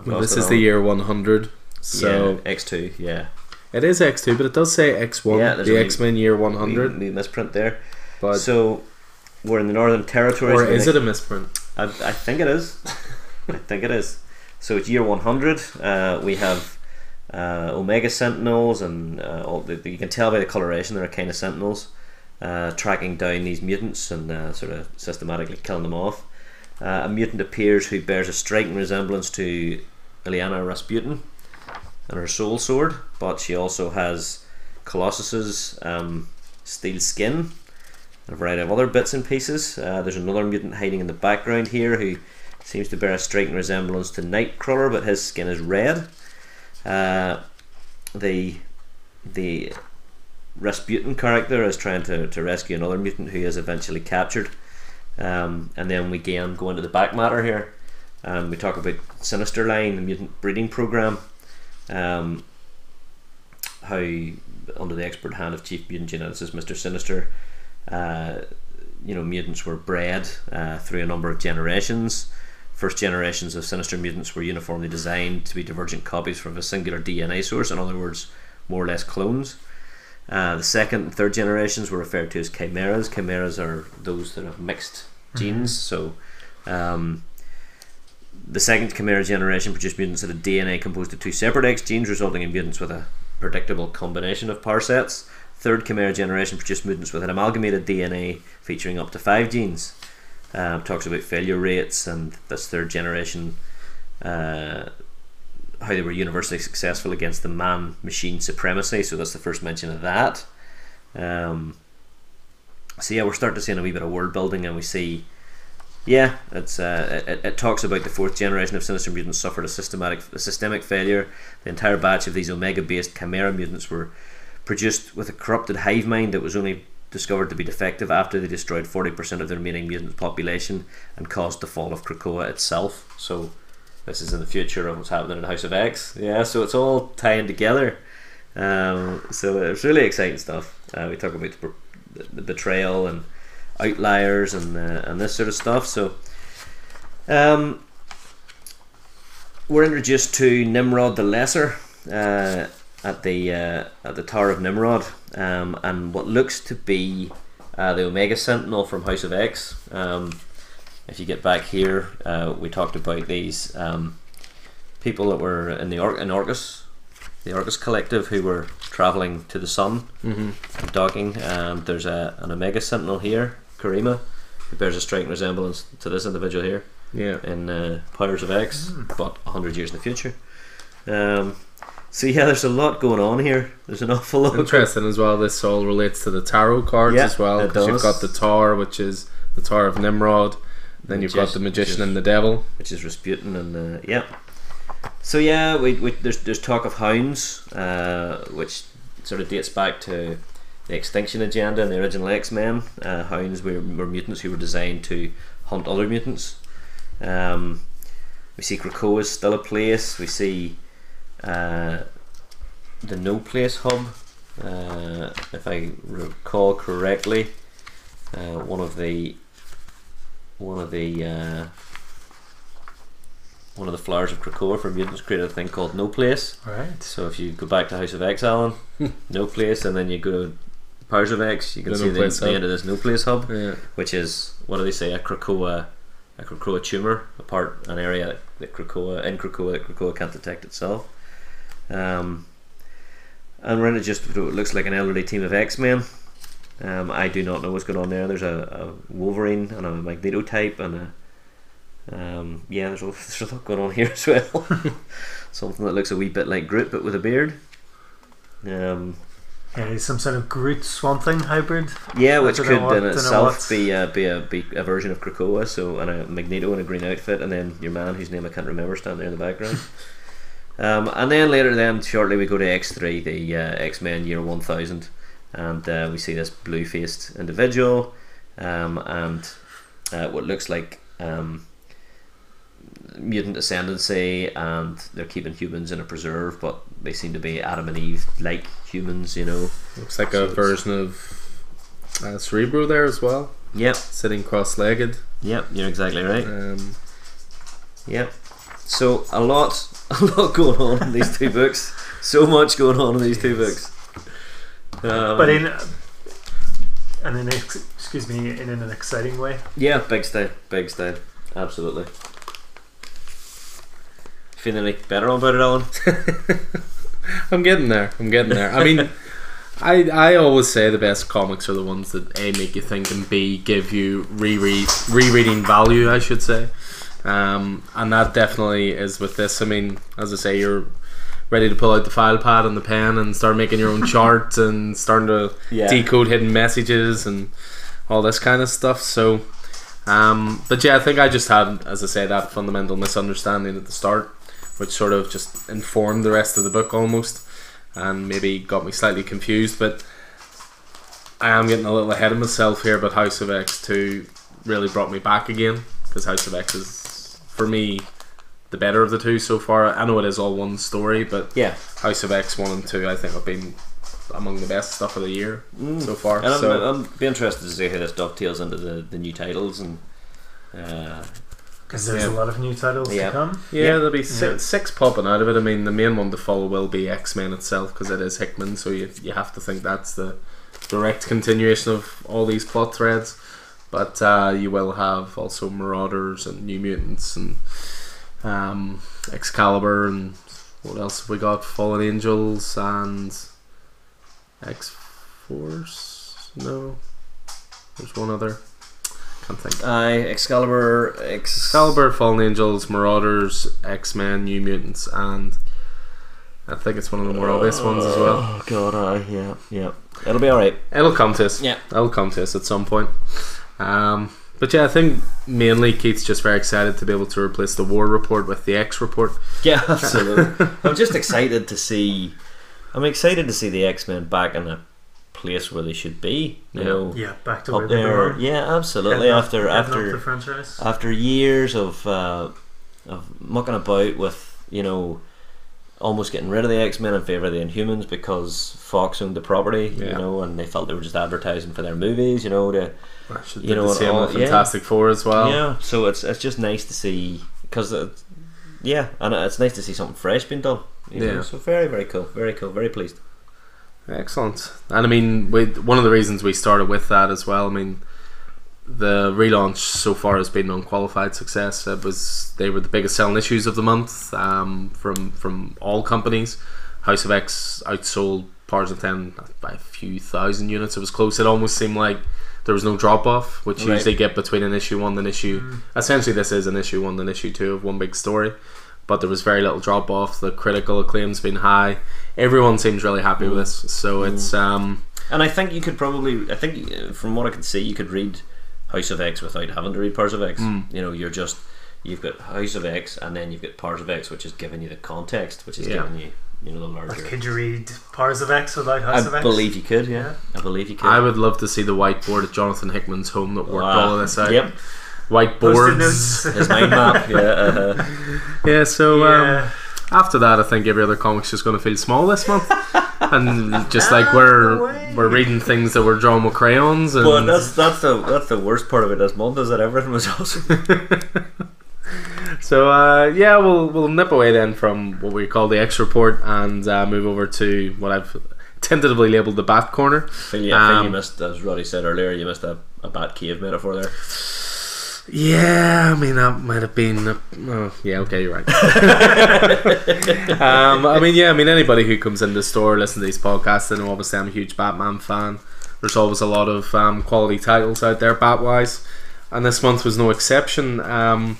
Speaker 1: Well, this is the year 100. So
Speaker 2: yeah, x two. Yeah,
Speaker 1: it is X2, but it does say X1,
Speaker 2: Yeah,
Speaker 1: the X Men year
Speaker 2: we,
Speaker 1: 100.
Speaker 2: we misprint there.
Speaker 1: But
Speaker 2: so we're in the Northern Territories.
Speaker 1: or is it a misprint?
Speaker 2: I, I think it is. I think it is. So it's year 100. Uh, we have uh, Omega Sentinels, and uh, all the, you can tell by the coloration they're a kind of Sentinels, uh, tracking down these mutants and uh, sort of systematically killing them off. A mutant appears who bears a striking resemblance to Illyana Rasputin and her soul sword, but she also has Colossus's um, steel skin a variety of other bits and pieces. Uh, there's another mutant hiding in the background here who seems to bear a striking resemblance to Nightcrawler, but his skin is red. Uh, the the Rasputin character is trying to, to rescue another mutant who is eventually captured. Um, and then we again go into the back matter here. Um, we talk about Sinister Line, the mutant breeding program. Um, how under the expert hand of chief mutant geneticist Mr. Sinister, uh, you know, mutants were bred uh, through a number of generations. First generations of sinister mutants were uniformly designed to be divergent copies from a singular DNA source, in other words, more or less clones. Uh, the second and third generations were referred to as chimeras. Chimeras are those that have mixed genes. So, um, the second chimera generation produced mutants that had DNA composed of two separate X genes, resulting in mutants with a predictable combination of power sets. Third chimera generation produced mutants with an amalgamated DNA featuring up to five genes. Um, talks about failure rates and this third generation, uh, how they were universally successful against the man machine supremacy. So that's the first mention of that. Um, so yeah, we're starting to see a wee bit of world building, and we see, yeah, it's uh, it, it talks about the fourth generation of sinister mutants suffered a systematic a systemic failure. The entire batch of these omega-based chimera mutants were produced with a corrupted hive mind that was only discovered to be defective after they destroyed 40% of the remaining mutant population and caused the fall of Krakoa itself. So this is in the future of what's happening in House of X. Yeah, so it's all tying together. Um, so it's really exciting stuff. Uh, we talk about the, the betrayal and outliers and uh, and this sort of stuff. So, um, we're introduced to Nimrod the Lesser uh, at the uh, at the Tower of Nimrod, um, and what looks to be uh, the Omega Sentinel from House of X. Um, if you get back here, uh, we talked about these um, people that were in the Or- in Orchis, the Orcus Collective, who were traveling to the sun
Speaker 1: Mm-hmm.
Speaker 2: and docking. And there's a, an Omega Sentinel here, Karima, who bears a striking resemblance to this individual here
Speaker 1: Yeah.
Speaker 2: in uh, Powers of X, but 100 years in the future. Um, so, yeah, there's a lot going on here. There's an awful lot.
Speaker 1: Interesting as well. This all relates to the tarot cards
Speaker 2: Yeah,
Speaker 1: as well because you've got the Tower, which is the Tower of Nimrod. Then you've got the
Speaker 2: Magician,
Speaker 1: Magician and the Devil.
Speaker 2: which is Rasputin, and uh, yeah. So yeah, we, we there's there's talk of hounds, uh, which sort of dates back to the Extinction Agenda and the original X Men. Uh, hounds were, were mutants who were designed to hunt other mutants. Um, we see Krakoa is still a place. We see uh, the No Place hub. Uh, if I recall correctly, uh, one of the one of the uh, one of the flowers of Krakoa for mutants created a thing called No Place.
Speaker 3: Right.
Speaker 2: So if you go back to House of X, Alan, No Place, and then you go to Powers of X, you can
Speaker 1: The
Speaker 2: see
Speaker 1: No
Speaker 2: the, the end of this No Place hub,
Speaker 1: Yeah.
Speaker 2: which is what do they say? A Krakoa, a Krakoa tumor, a part, an area that Krakoa in Krakoa that Krakoa can't detect itself. Um, and we're in it just what looks like an elderly team of X Men. Um, I do not know what's going on there. There's a, a Wolverine and a Magneto type and a um, yeah. There's a, there's a lot going on here as well. Something that looks a wee bit like Groot but with a beard. Um,
Speaker 3: Yeah, he's some sort of Groot Swamp Thing hybrid.
Speaker 2: yeah, which could
Speaker 3: what-
Speaker 2: in itself be uh, be a be a version of Krakoa. So and a Magneto in a green outfit, and then your man whose name I can't remember standing there in the background. um, and then later, then shortly we go to X three, the uh, X Men Year One Thousand, and uh, we see this blue faced individual, um, and uh, what looks like. Um, mutant ascendancy and they're keeping humans in a preserve but they seem to be Adam and Eve like humans you know
Speaker 1: Looks like
Speaker 2: So
Speaker 1: a version of uh, Cerebro there as well,
Speaker 2: yep
Speaker 1: sitting cross-legged.
Speaker 2: yep you're exactly right
Speaker 1: Um,
Speaker 2: Yep. So a lot, a lot going on in these two books. So much going on in these two books. Um,
Speaker 3: but in and in ex- excuse me, in an exciting way.
Speaker 2: yeah, big style, big style, absolutely. Feeling any better about it, Alan?
Speaker 1: I'm getting there. I'm getting there. I mean, I I always say the best comics are the ones that a make you think and b give you reread rereading value. I should say, um, and that definitely is with this. I mean, as I say, you're ready to pull out the file pad and the pen and start making your own charts and starting to
Speaker 2: Yeah.
Speaker 1: decode hidden messages and all this kind of stuff. So, um, but yeah, I think I just had, as I say, that fundamental misunderstanding at the start, which sort of just informed the rest of the book almost, and maybe got me slightly confused. But I am getting a little ahead of myself here. But House of X two really brought me back again because House of X is for me the better of the two so far. I know it is all one story, but
Speaker 2: Yeah.
Speaker 1: House of X one and two I think have been among the best stuff of the year so far.
Speaker 2: And I'm,
Speaker 1: so
Speaker 2: I'm be interested to see how this dovetails into the, the new titles and. Uh,
Speaker 3: Because there's
Speaker 1: Yeah.
Speaker 3: a lot of new titles
Speaker 2: Yeah.
Speaker 3: to come.
Speaker 1: yeah,
Speaker 2: Yeah.
Speaker 1: there'll be six,
Speaker 3: Yeah.
Speaker 1: six popping out of it. I mean, the main one to follow will be X Men itself because it is Hickman, so you you have to think that's the direct continuation of all these plot threads. But uh, you will have also Marauders and New Mutants and um, Excalibur and what else have we got? Fallen Angels and X Force. No, there's one other. Can't think.
Speaker 2: I Excalibur, Ex-
Speaker 1: Excalibur, Fallen Angels, Marauders, X Men, New Mutants, and I think it's one of the more obvious ones as well.
Speaker 2: Oh god, uh, yeah, yeah. It'll be alright.
Speaker 1: It'll come to us.
Speaker 2: Yeah.
Speaker 1: It'll come to us at some point. Um, but yeah, I think mainly Keith's just very excited to be able to replace the War Report with the X Report.
Speaker 2: Yeah, absolutely. I'm just excited to see. I'm excited to see the X Men back in a place where they should be. You
Speaker 1: Yeah.
Speaker 2: know,
Speaker 3: Yeah, back to where
Speaker 2: up
Speaker 3: they
Speaker 2: there.
Speaker 3: belong.
Speaker 2: Yeah, absolutely.
Speaker 3: Heading up-
Speaker 2: After
Speaker 3: the
Speaker 2: after
Speaker 3: franchise.
Speaker 2: after years of uh, of mucking about with you know almost getting rid of the X Men in favor of the Inhumans because Fox owned the property. You know, and they felt they were just advertising for their movies. You know, to
Speaker 1: Should
Speaker 2: You know,
Speaker 1: the same
Speaker 2: all-
Speaker 1: with
Speaker 2: yeah.
Speaker 1: Fantastic Four as well.
Speaker 2: yeah. So it's it's just nice to see because. Uh, yeah, and it's nice to see something fresh being done. You know,
Speaker 1: Yeah.
Speaker 2: so very very cool, very cool, very pleased.
Speaker 1: Excellent. And I mean, we, one of the reasons we started with that as well. I mean, the relaunch so far has been an unqualified success. It was they were the biggest selling issues of the month um, from from all companies. House of X outsold Powers of Ten by a few thousand units. It was close. It almost seemed like there was no drop off, which you
Speaker 2: Right.
Speaker 1: usually get between an issue one and issue. Essentially, this is an issue one and issue two of one big story. But there was very little drop off. The critical acclaim's been high. Everyone seems really happy with this. So it's um,
Speaker 2: And I think you could probably, I think uh, from what I can see, you could read House of X without having to read Powers of X.
Speaker 1: Mm.
Speaker 2: You know, you're just you've got House of X, and then you've got Powers of X, which is giving you the context, which is
Speaker 1: Yeah.
Speaker 2: giving you, you know, the
Speaker 3: But
Speaker 2: larger.
Speaker 3: could you read Powers of X without House of
Speaker 2: I
Speaker 3: X?
Speaker 2: believe you could, yeah.
Speaker 3: Yeah.
Speaker 2: I believe you could.
Speaker 1: I would love to see the whiteboard at Jonathan Hickman's home that worked
Speaker 2: Wow.
Speaker 1: all of this out.
Speaker 2: Yep,
Speaker 1: Whiteboards.
Speaker 3: notes.
Speaker 2: his mind map. Yeah, uh,
Speaker 1: Yeah, so um,
Speaker 3: yeah.
Speaker 1: after that, I think every other comic's just going to feel small this month, and just like
Speaker 3: Ah,
Speaker 1: we're
Speaker 3: way.
Speaker 1: we're reading things that were drawn with crayons, and
Speaker 2: but that's that's the that's the worst part of it this month is that everything was awesome.
Speaker 1: so uh, yeah, we'll we'll nip away then from what we call the X report and uh, move over to what I've tentatively labelled the Bat Corner.
Speaker 2: I feel, you, I feel you
Speaker 1: Um,
Speaker 2: missed, as Roddy said earlier, you missed a, a bat cave metaphor there.
Speaker 1: Yeah, I mean that might have been. A, oh, yeah, okay, you're right. um, I mean, yeah, I mean anybody who comes in the store, listen to these podcasts, and obviously I'm a huge Batman fan. There's always a lot of um, quality titles out there, bat wise, and this month was no exception. Um,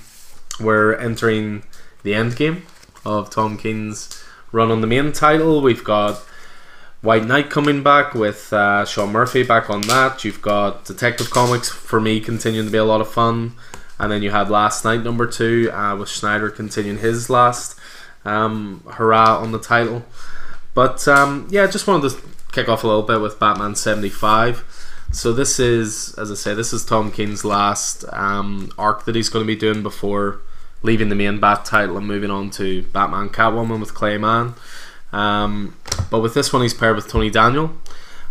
Speaker 1: we're entering the end game of Tom King's run on the main title. We've got White Knight coming back with uh, Sean Murphy back on that. You've got Detective Comics for me continuing to be a lot of fun, and then you had Last Knight number two uh, with Snyder continuing his last um, hurrah on the title. But um, yeah, just wanted to kick off a little bit with Batman seventy five. So this is, as I say, this is Tom King's last um, arc that he's going to be doing before leaving the main Bat title and moving on to Batman Catwoman with Clay Mann. Um, but with this one, he's paired with Tony Daniel,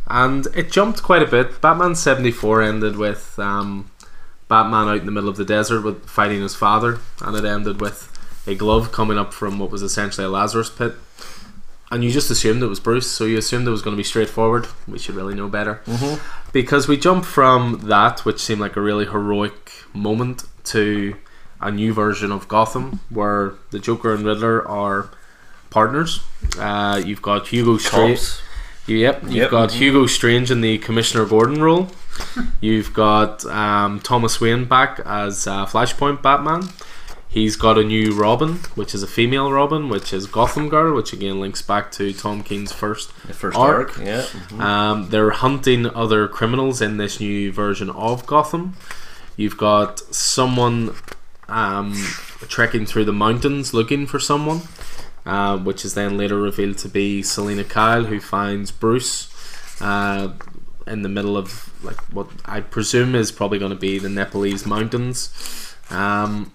Speaker 1: and it jumped quite a bit. Batman seventy four ended with um, Batman out in the middle of the desert with fighting his father, and it ended with a glove coming up from what was essentially a Lazarus pit. And you just assumed it was Bruce, so you assumed it was going to be straightforward. We should really know better because we jump from that, which seemed like a really heroic moment, to a new version of Gotham where the Joker and Riddler are partners. Uh, you've got Hugo Strange. Yep, you've
Speaker 2: Yep.
Speaker 1: got Hugo Strange in the Commissioner Gordon role. You've got um, Thomas Wayne back as uh, Flashpoint Batman. He's got a new Robin, which is a female Robin, which is Gotham Girl, which again links back to Tom King's first
Speaker 2: The first
Speaker 1: Arc.
Speaker 2: arc, yeah. mhm.
Speaker 1: um, they're hunting other criminals in this new version of Gotham. You've got someone um, trekking through the mountains looking for someone, uh, which is then later revealed to be Selina Kyle, who finds Bruce uh, in the middle of like what I presume is probably going to be the Nepalese mountains. Um,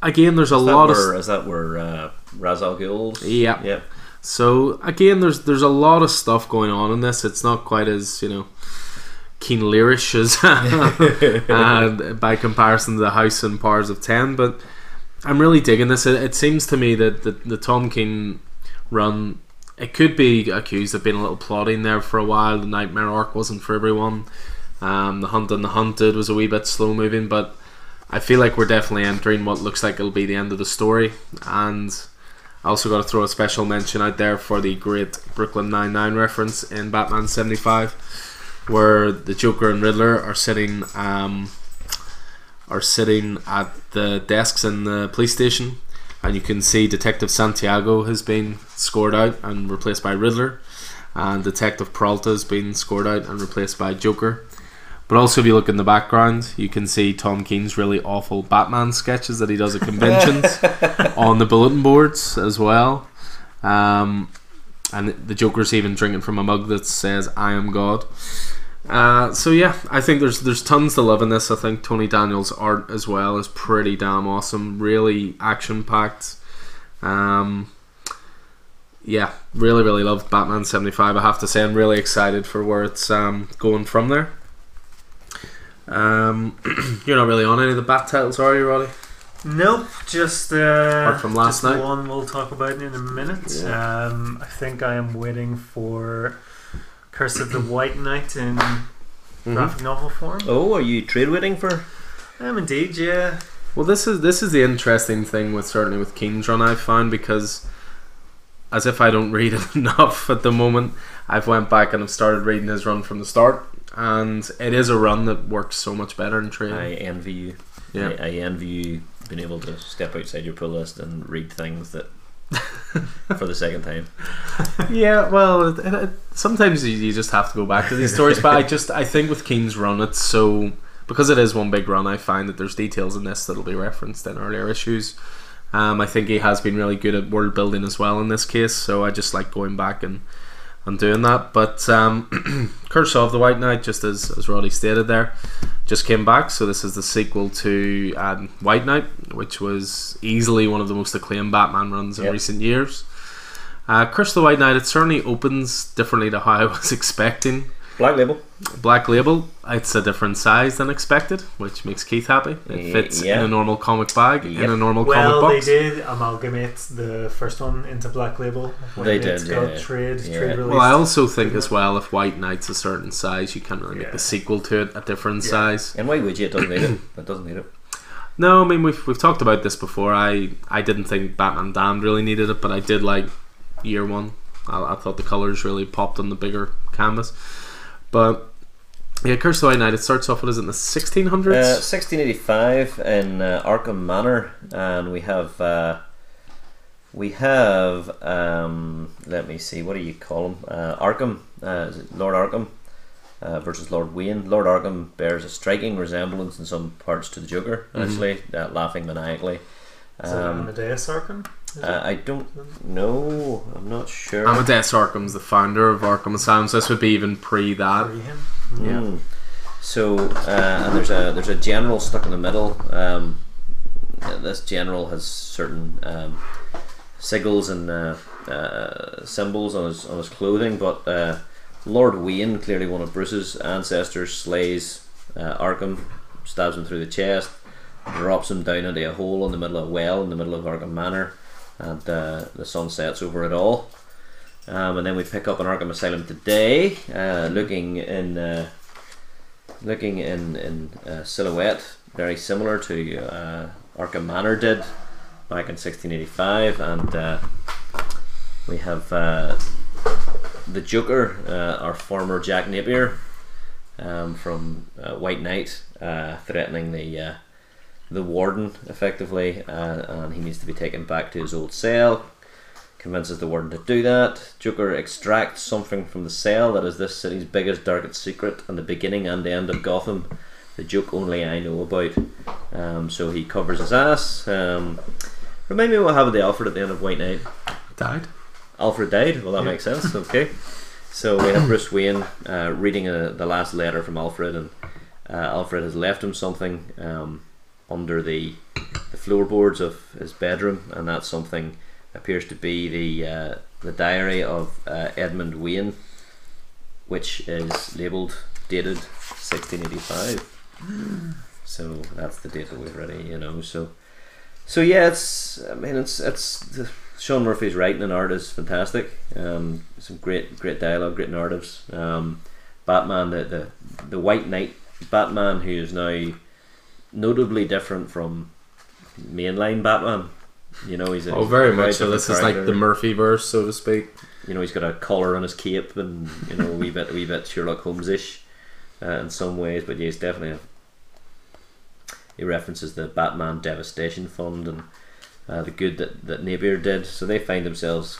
Speaker 1: again, there's a
Speaker 2: Is
Speaker 1: lot of
Speaker 2: where, is that where uh, Ra's al Ghul's?
Speaker 1: Yeah.
Speaker 2: yeah.
Speaker 1: so again, there's there's a lot of stuff going on in this. It's not quite as you know keen lyrish as uh, by comparison to the House and Powers of Ten, but I'm really digging this. It, it seems to me that the, the Tom King run it could be accused of being a little plotting there for a while. The Nightmare arc wasn't for everyone. Um, the Hunt and the Hunted was a wee bit slow moving, but I feel like we're definitely entering what looks like it'll be the end of the story. And I also got to throw a special mention out there for the great Brooklyn Nine Nine reference in Batman seventy five, where the Joker and Riddler are sitting um, are sitting at the desks in the police station, and you can see Detective Santiago has been scored out and replaced by Riddler, and Detective Peralta has been scored out and replaced by Joker. But also, if you look in the background, you can see Tom King's really awful Batman sketches that he does at conventions on the bulletin boards as well. Um, and the Joker's even drinking from a mug that says "I am God." Uh, so yeah, I think there's there's tons to love in this. I think Tony Daniels' art as well is pretty damn awesome. Really action packed. Um, yeah, really really love Batman seventy five. I have to say, I'm really excited for where it's um, going from there. Um, you're not really on any of the Bat titles, are you, Roddy?
Speaker 3: Nope, just uh,
Speaker 1: Apart from last
Speaker 3: just
Speaker 1: night?
Speaker 3: one we'll talk about in a minute. Um, I think I am waiting for Curse of the White Knight in
Speaker 1: Mhm.
Speaker 3: graphic novel form.
Speaker 2: Oh, are you trade waiting for?
Speaker 3: I am indeed, yeah.
Speaker 1: Well, this is this is the interesting thing with certainly with King's Run I've found because as if I don't read it enough at the moment, I've went back and I've started reading his run from the start, and it is a run that works so much better in trade.
Speaker 2: I envy you.
Speaker 1: yeah,
Speaker 2: I, I envy you being able to step outside your pull list and read things that for the second time.
Speaker 1: yeah. Well, it, it- sometimes you, you just have to go back to these stories, but I just I think with King's Run it's so because it is one big run. I find that there's details in this that'll be referenced in earlier issues. Um, I think he has been really good at world building as well in this case, so I just like going back and, and doing that. But um, Curse of the White Knight, just as, as Roddy stated there, just came back. So this is the sequel to um, White Knight, which was easily one of the most acclaimed Batman runs in
Speaker 2: Yep.
Speaker 1: recent years. Uh, Curse of the White Knight, it certainly opens differently to how I was expecting.
Speaker 2: Black Label.
Speaker 1: Black Label, it's a different size than expected, which makes Keith happy. It fits
Speaker 2: yeah.
Speaker 1: in a normal comic bag, in a normal
Speaker 3: Well,
Speaker 1: comic
Speaker 3: they
Speaker 1: box.
Speaker 3: did amalgamate the first one into Black Label.
Speaker 2: They did,
Speaker 3: got
Speaker 2: yeah.
Speaker 3: trade,
Speaker 2: Yeah.
Speaker 3: trade released.
Speaker 1: Well, I also think as well, if White Knight's a certain size, you can't really make the sequel to it a different
Speaker 3: Yeah.
Speaker 1: size.
Speaker 2: And why would you? It doesn't need it. It doesn't need it.
Speaker 1: No, I mean we've we've talked about this before. I I didn't think Batman Damned really needed it, but I did like Year One. I, I thought the colors really popped on the bigger canvas. But yeah, Curse of the White Knight. It starts off. What is it in the 1600s?
Speaker 2: Uh, 1685 in uh, Arkham Manor, and we have uh, we have um, let me see, what do you call him? Uh, Arkham, uh, Lord Arkham uh, versus Lord Wayne. Lord Arkham bears a striking resemblance in some parts to the Joker,
Speaker 1: Mhm.
Speaker 2: actually, uh, laughing maniacally.
Speaker 3: Is it
Speaker 2: Um,
Speaker 3: Amadeus Arkham? Is it?
Speaker 2: uh, I don't know. I'm not sure.
Speaker 1: Amadeus Arkham's the founder of Arkham Asylum, so this would be even pre that.
Speaker 3: Free him?
Speaker 1: Yeah.
Speaker 2: Mm. So uh, and there's a there's a general stuck in the middle. Um, this general has certain um, sigils and uh, uh, symbols on his on his clothing, but uh, Lord Wayne, clearly one of Bruce's ancestors, slays uh, Arkham, stabs him through the chest, drops him down into a hole in the middle of a well in the middle of Arkham Manor, and uh, the sun sets over it all. Um, and then we pick up on Arkham Asylum today, uh, looking in uh, looking in in uh, silhouette, very similar to uh, Arkham Manor did back in 1685, and uh, we have the Joker, our former Jack Napier um, from White Knight, threatening the the warden effectively, uh, and he needs to be taken back to his old cell. Convinces the warden to do that. Joker extracts something from the cell that is this city's biggest, darkest secret and the beginning and end of Gotham. The joke only I know about. Um, so he covers his ass. Um, remind me what happened to Alfred at the end of White Knight.
Speaker 1: Died.
Speaker 2: Alfred died. Well, that makes sense. Okay. So we have Bruce Wayne uh, reading uh the last letter from Alfred, and uh, Alfred has left him something um, under the the floorboards of his bedroom, and that's something appears to be the uh, the diary of uh, Edmund Wayne, which is labelled dated 1685. So that's the date that we've already, you know. So, so yeah, it's. I mean, it's it's. Sean Murphy's writing and art is fantastic. Um, some great great dialogue, great narratives. Um, Batman, the, the the White Knight Batman, who is now notably different from mainline Batman. You know, he's a
Speaker 1: Oh, very much so. This is like the Murphy verse, so to speak.
Speaker 2: You know, he's got a collar on his cape, and you know, a wee bit, a wee bit Sherlock Holmes-ish uh, in some ways. But yeah, he's definitely. A, he references the Batman Devastation Fund and uh, the good that, that Napier did. So they find themselves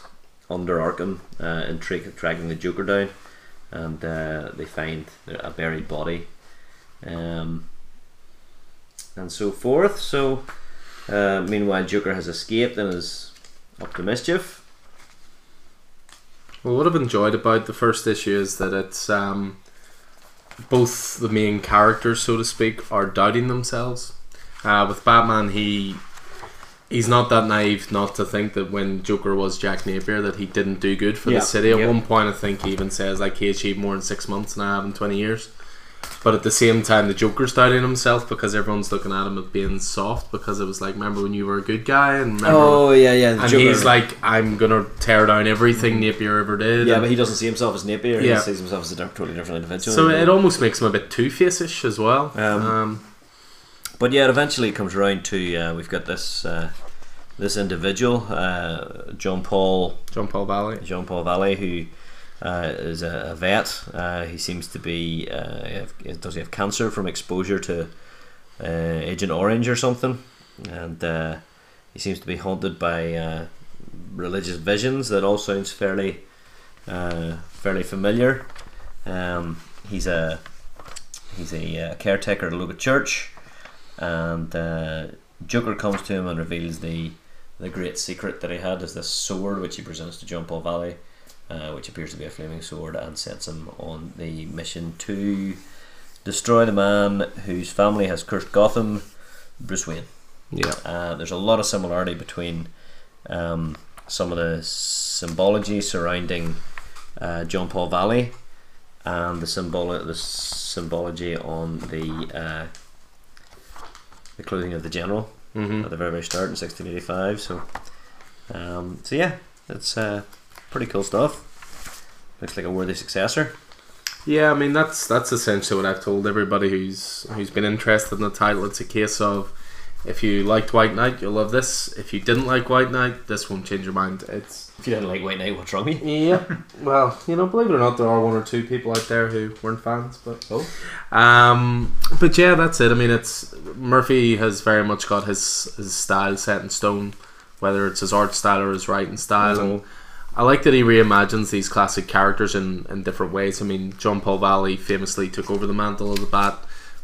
Speaker 2: under Arkham uh, and tra- tracking the Joker down, and uh, they find a buried body, um, and so forth. So, uh, meanwhile, Joker has escaped and is up to mischief.
Speaker 1: Well, what I've enjoyed about the first issue is that it's um, both the main characters, so to speak, are doubting themselves. Uh, with Batman, he he's not that naive not to think that when Joker was Jack Napier that he didn't do good for
Speaker 2: Yeah,
Speaker 1: the city. At
Speaker 2: yeah.
Speaker 1: one point, I think he even says like he achieved more in six months than I have in twenty years. But at the same time, the Joker's doubting himself because everyone's looking at him as being soft because it was like, remember when you were a good guy and remember
Speaker 2: Oh yeah, yeah.
Speaker 1: and
Speaker 2: Joker.
Speaker 1: he's like, I'm gonna tear down everything Napier ever did.
Speaker 2: yeah,
Speaker 1: And
Speaker 2: but he doesn't see himself as Napier.
Speaker 1: Yeah.
Speaker 2: He sees himself as a totally different individual.
Speaker 1: so it almost makes him a bit two faceish as well.
Speaker 2: Um,
Speaker 1: Um,
Speaker 2: But yeah, it eventually it comes around to uh, we've got this uh, this individual, uh, John Paul
Speaker 1: John Paul Valley.
Speaker 2: Jean Paul Valley, who uh, is a, a vet. Uh, he seems to be uh, does he have cancer from exposure to uh, Agent Orange or something, and uh, he seems to be haunted by religious visions. That all sounds fairly fairly familiar. Um, he's a he's a caretaker at a local church, and Joker comes to him and reveals the the great secret that he had is this sword which he presents to John Paul Valley, uh, which appears to be a flaming sword, and sets him on the mission to destroy the man whose family has cursed Gotham, Bruce Wayne.
Speaker 1: Yeah.
Speaker 2: Uh, there's a lot of similarity between um, some of the symbology surrounding uh, John Paul Valley and the symbol the symbology on the uh, the clothing of the general
Speaker 1: hmm
Speaker 2: at the very very start in 1685. So, um, so yeah, it's uh, pretty cool stuff. Looks like a worthy successor.
Speaker 1: Yeah, I mean that's that's essentially what I've told everybody who's who's been interested in the title. It's a case of if you liked White Knight, you'll love this. If you didn't like White Knight, this won't change your mind. It's
Speaker 2: If you didn't like White Knight, what's wrong with you?
Speaker 1: yeah. Well, you know, believe it or not, there are one or two people out there who weren't fans, but
Speaker 2: Oh.
Speaker 1: um, but yeah, that's it. I mean, it's Murphy has very much got his his style set in stone, whether it's his art style or his writing style, and I like that he reimagines these classic characters in, in different ways. I mean, John Paul Valley famously took over the mantle of the Bat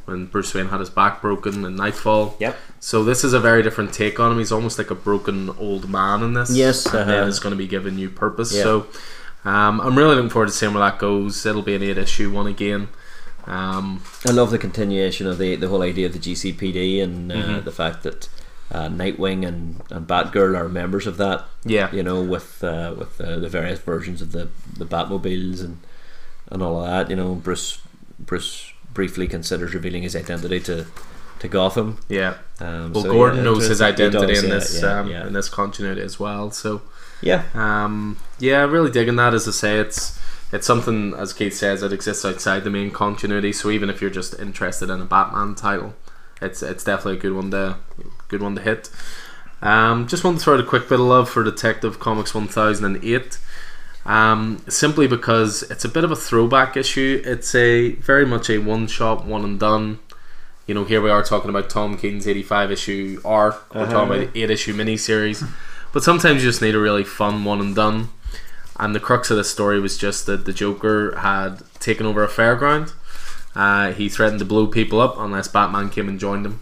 Speaker 1: when Bruce Wayne had his back broken in Nightfall.
Speaker 2: Yep.
Speaker 1: So this is a very different take on him. He's almost like a broken old man in this.
Speaker 2: Yes,
Speaker 1: and then
Speaker 2: uh-huh.
Speaker 1: it's going to be given new purpose.
Speaker 2: Yeah.
Speaker 1: So um, I'm really looking forward to seeing where that goes. It'll be an eight issue one again. Um,
Speaker 2: I love the continuation of the the whole idea of the GCPD and uh,
Speaker 1: Mhm.
Speaker 2: the fact that uh, Nightwing and, and Batgirl are members of that.
Speaker 1: yeah,
Speaker 2: You know, with uh, with uh, the various versions of the the Batmobiles and and all of that. You know, Bruce Bruce briefly considers revealing his identity to to Gotham.
Speaker 1: yeah.
Speaker 2: Um,
Speaker 1: Well,
Speaker 2: so,
Speaker 1: Gordon
Speaker 2: yeah,
Speaker 1: knows his identity in this
Speaker 2: yeah,
Speaker 1: um,
Speaker 2: yeah.
Speaker 1: in this continuity as well. So
Speaker 2: yeah.
Speaker 1: Um, yeah, really digging that. As I say, it's it's something as Keith says that exists outside the main continuity. So even if you're just interested in a Batman title, it's it's definitely a good one to good one to hit. Um, just want to throw out a quick bit of love for Detective Comics 1008. Um, simply because it's a bit of a throwback issue. It's a very much a one shot, one and done. You know, here we are talking about Tom King's 85 issue arc. We're
Speaker 2: Uh-huh.
Speaker 1: talking about the 8 issue miniseries. But sometimes you just need a really fun one and done. And the crux of the story was just that the Joker had taken over a fairground. Uh, he threatened to blow people up unless Batman came and joined him.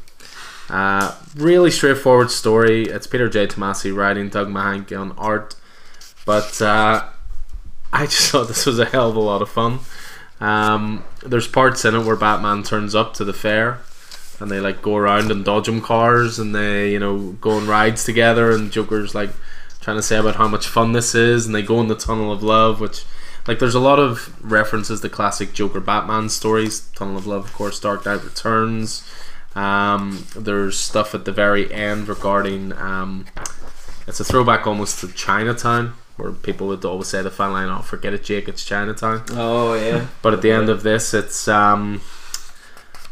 Speaker 1: Uh, really straightforward story. It's Peter J. Tomasi writing, Doug Mahnke on art. But uh, I just thought this was a hell of a lot of fun. Um, there's parts in it where Batman turns up to the fair and they like go around and dodge him cars and they you know go on rides together and Joker's like trying to say about how much fun this is and they go in the tunnel of love which like there's a lot of references to classic Joker Batman stories tunnel of love of course Dark Knight Returns um, there's stuff at the very end regarding um, it's a throwback almost to Chinatown where people would always say the final line oh forget it Jake it's Chinatown
Speaker 2: Oh yeah.
Speaker 1: but at the end of this, it's um,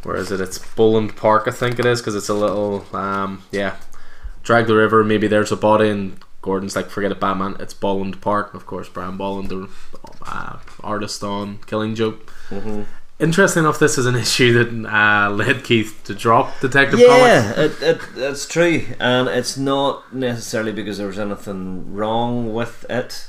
Speaker 1: where is it? It's Bolland Park, I think it is, because it's a little um, yeah, drag the river. Maybe there's a body, and Gordon's like, forget it, Batman. It's Bolland Park, of course. Brian Bolland, the uh, artist on Killing Joke.
Speaker 2: hmm
Speaker 1: Interesting enough, this is an issue that uh, led Keith to drop Detective Comics.
Speaker 2: Yeah, it, it, it's true, and it's not necessarily because there was anything wrong with it.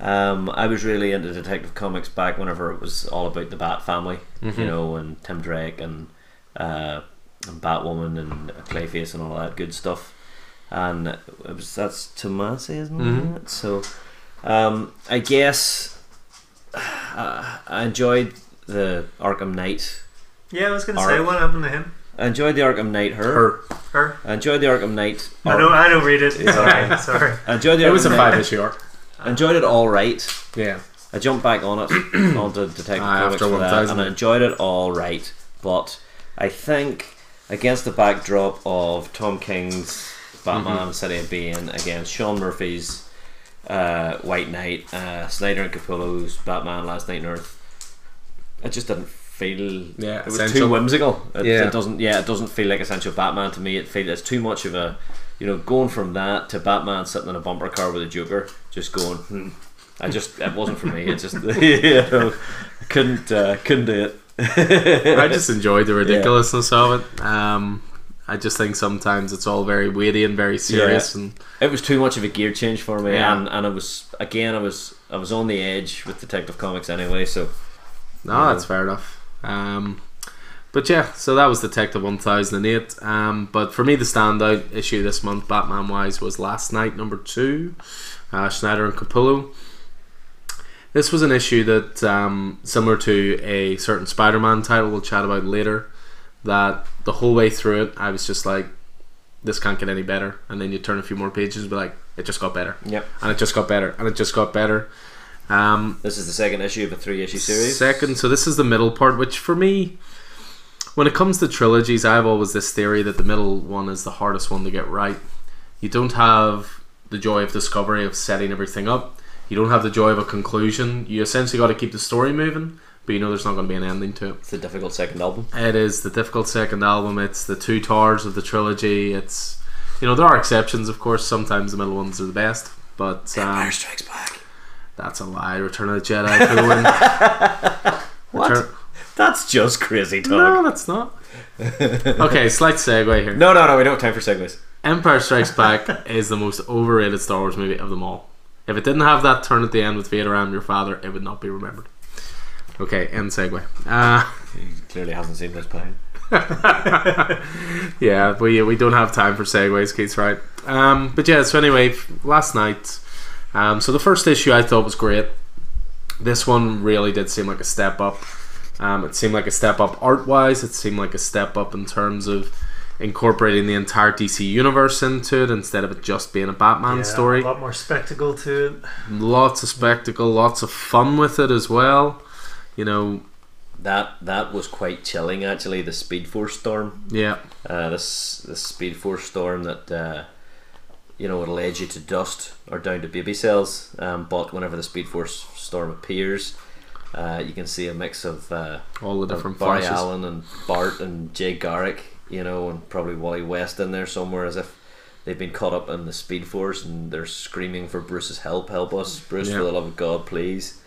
Speaker 2: Um, I was really into Detective Comics back whenever it was all about the Bat family,
Speaker 1: Mhm.
Speaker 2: you know, and Tim Drake and, uh, and Batwoman and Clayface and all that good stuff. And it was that's Tomasi, isn't
Speaker 1: Mhm.
Speaker 2: it? So, um, I guess uh, I enjoyed the Arkham Knight.
Speaker 3: Yeah, I was gonna
Speaker 2: Art.
Speaker 3: say what happened to him.
Speaker 2: I enjoyed the Arkham Knight. Her.
Speaker 1: Her.
Speaker 3: Her.
Speaker 2: I enjoyed the Arkham Knight.
Speaker 3: I don't. I don't read it.
Speaker 2: Yeah.
Speaker 3: Sorry. Sorry.
Speaker 2: I enjoyed the
Speaker 1: It was a
Speaker 2: Arkham
Speaker 1: five
Speaker 2: Knight.
Speaker 1: issue arc.
Speaker 2: I enjoyed it all right.
Speaker 1: Yeah.
Speaker 2: I jumped back on it onto Detective Comics
Speaker 1: after
Speaker 2: for that,
Speaker 1: 1000.
Speaker 2: and I enjoyed it all right. But I think against the backdrop of Tom King's Batman:
Speaker 1: Mm-hmm.
Speaker 2: City of Bane, against Sean Murphy's uh, White Knight, uh, Snyder and Capullo's Batman: Last Knight on Earth, it just didn't feel.
Speaker 1: Yeah,
Speaker 2: it was
Speaker 1: essential.
Speaker 2: too whimsical. It,
Speaker 1: Yeah.
Speaker 2: it doesn't. Yeah, it doesn't feel like essential Batman to me. It feels it's too much of a. You know, going from that to Batman sitting in a bumper car with a Joker, just going. Hmm, I just it wasn't for me. It just you know, couldn't uh, couldn't do it.
Speaker 1: I just enjoyed the ridiculousness of it. Um, I just think sometimes it's all very weighty and very serious, and
Speaker 2: it was too much of a gear change for me,
Speaker 1: Yeah.
Speaker 2: and and it was again I was I was on the edge with Detective Comics anyway. So
Speaker 1: no, that's fair enough. Um, but yeah, so that was Detective One Thousand and Eight. Um, but for me, the standout issue this month, Batman wise, was Last Knight number two, uh, Snyder and Capullo. This was an issue that, um, similar to a certain Spider-Man title we'll chat about later, that the whole way through it, I was just like, this can't get any better. And then you turn a few more pages and be like, it just got better.
Speaker 2: Yep.
Speaker 1: And it just got better. And it just got better. Um,
Speaker 2: this is the second issue of a three issue series.
Speaker 1: Second, so this is the middle part, which for me, when it comes to trilogies, I have always this theory that the middle one is the hardest one to get right. You don't have the joy of discovery of setting everything up. You don't have the joy of a conclusion. You essentially got to keep the story moving, but you know there's not going to be an ending to it.
Speaker 2: It's the difficult second album.
Speaker 1: It is the difficult second album. It's the two towers of the trilogy. It's you know there are exceptions, of course. Sometimes the middle ones are the best, but um,
Speaker 2: Strikes Back.
Speaker 1: That's a lie. Return of the Jedi could win.
Speaker 2: What?
Speaker 1: Return-
Speaker 2: That's just crazy talk.
Speaker 1: No, that's not. okay, slight segue here.
Speaker 2: No, no, no. We don't have time for segues.
Speaker 1: Empire Strikes Back is the most overrated Star Wars movie of them all. If it didn't have that turn at the end with Vader, I'm your father, it would not be remembered. Okay, end segue. Uh,
Speaker 2: He clearly hasn't seen this plan.
Speaker 1: yeah, we we don't have time for segues, Keith's right. Um, but yeah, so anyway, last night, um, so the first issue I thought was great. This one really did seem like a step up. Um, it seemed like a step up art wise. It seemed like a step up in terms of incorporating the entire DC universe into it instead of it just being a Batman
Speaker 3: Yeah,
Speaker 1: story.
Speaker 3: A lot more spectacle to it.
Speaker 1: Lots of spectacle, lots of fun with it as well. You know,
Speaker 2: That that was quite chilling actually. The Speed Force storm.
Speaker 1: yeah,
Speaker 2: Uh, this this Speed Force storm that uh, you know it'll edge you to dust or down to baby cells. Um, but whenever the Speed Force storm appears, uh, you can see a mix of uh,
Speaker 1: all the different
Speaker 2: Barry
Speaker 1: flashes.
Speaker 2: Allen and Bart and Jay Garrick, you know, and probably Wally West in there somewhere as if they've been caught up in the Speed Force and they're screaming for Bruce's help, help us, Bruce,
Speaker 1: Yeah.
Speaker 2: for the love of God, please.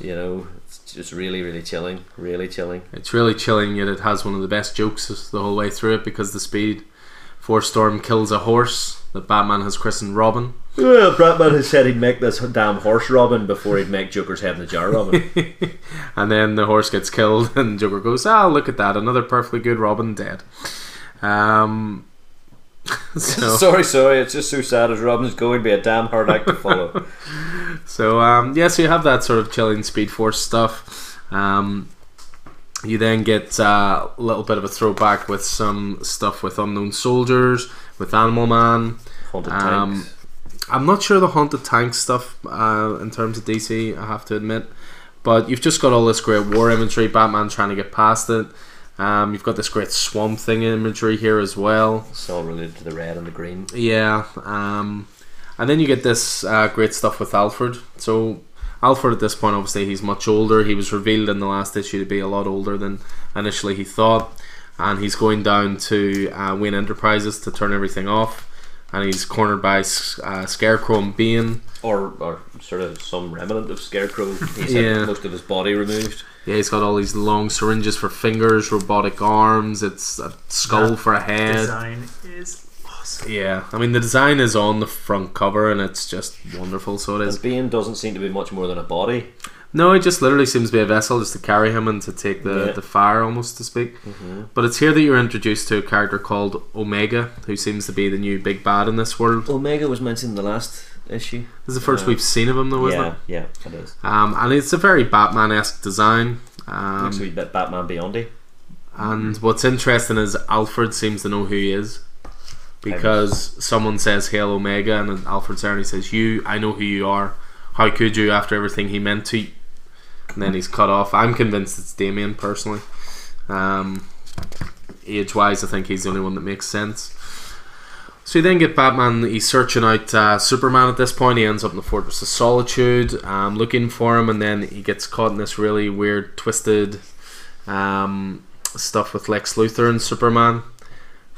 Speaker 2: You know, it's just really, really chilling, really chilling.
Speaker 1: It's really chilling, yet it has one of the best jokes the whole way through it because the Speed Force Storm kills a horse that Batman has christened Robin.
Speaker 2: Well, Batman has said he'd make this damn horse Robin before he'd make Joker's head in the jar Robin.
Speaker 1: and then the horse gets killed, and Joker goes, "Ah, look at that! Another perfectly good Robin dead." Um, so,
Speaker 2: sorry, sorry, it's just so sad as Robin's going to be a damn hard act to follow.
Speaker 1: so um, yeah, so you have that sort of chilling Speed Force stuff. Um, you then get uh, a little bit of a throwback with some stuff with Unknown Soldiers, with Animal Man.
Speaker 2: Haunted
Speaker 1: Um,
Speaker 2: tanks.
Speaker 1: I'm not sure the haunted tank stuff uh, in terms of DC. I have to admit, but you've just got all this great war imagery. Batman trying to get past it. Um, you've got this great Swamp Thing imagery here as well.
Speaker 2: It's all related to the red and the green.
Speaker 1: Yeah, um, and then you get this uh, great stuff with Alfred. So Alfred at this point, obviously, he's much older. He was revealed in the last issue to be a lot older than initially he thought, and he's going down to uh, Wayne Enterprises to turn everything off. And he's cornered by uh, Scarecrow and Bane.
Speaker 2: Or, or sort of some remnant of Scarecrow. He's
Speaker 1: Yeah.
Speaker 2: had most of his body removed.
Speaker 1: Yeah, he's got all these long syringes for fingers, robotic arms. It's a skull
Speaker 3: That
Speaker 1: for a head.
Speaker 3: Design is
Speaker 1: Yeah, I mean the design is on the front cover, and it's just wonderful. So it is.
Speaker 2: And Bane doesn't seem to be much more than a body.
Speaker 1: No, it just literally seems to be a vessel just to carry him and to take the,
Speaker 2: Yeah.
Speaker 1: the fire, almost to speak. But it's here that you're introduced to a character called Omega, who seems to be the new big bad in this world.
Speaker 2: Omega was mentioned in the last issue.
Speaker 1: This is the first
Speaker 2: Uh,
Speaker 1: we've seen of him, though, isn't
Speaker 2: yeah,
Speaker 1: it?
Speaker 2: yeah, it is.
Speaker 1: Um, and it's a very Batman esque design. Um,
Speaker 2: Looks a bit Batman Beyondy.
Speaker 1: and what's interesting is Alfred seems to know who he is. Because someone says Hail Omega, and then and he says, You, I know who you are. how could you after everything he meant to? And then he's cut off. I'm convinced it's Damian personally. Um, age wise, I think he's the only one that makes sense. So you then get Batman. He's searching out uh, Superman at this point. He ends up in the Fortress of Solitude, um, looking for him, and then he gets caught in this really weird, twisted um, stuff with Lex Luthor and Superman,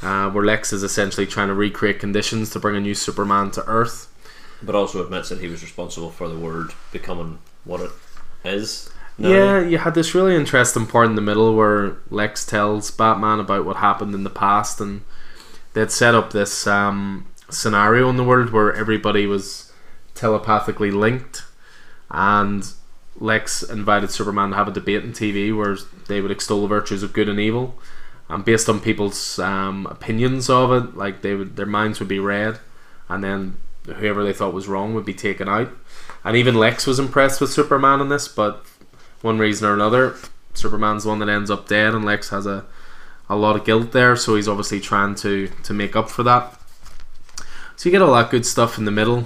Speaker 1: uh, where Lex is essentially trying to recreate conditions to bring a new Superman to Earth.
Speaker 2: But also admits that he was responsible for the world becoming what it is. now.
Speaker 1: Yeah, you had this really interesting part in the middle where Lex tells Batman about what happened in the past, and they'd set up this um, scenario in the world where everybody was telepathically linked, and Lex invited Superman to have a debate on TV where they would extol the virtues of good and evil, and based on people's um, opinions of it, like they would, their minds would be read, and then whoever they thought was wrong would be taken out. And even Lex was impressed with Superman in this, but one reason or another, Superman's the one that ends up dead, and Lex has a, a lot of guilt there, so he's obviously trying to, to make up for that. So you get all that good stuff in the middle.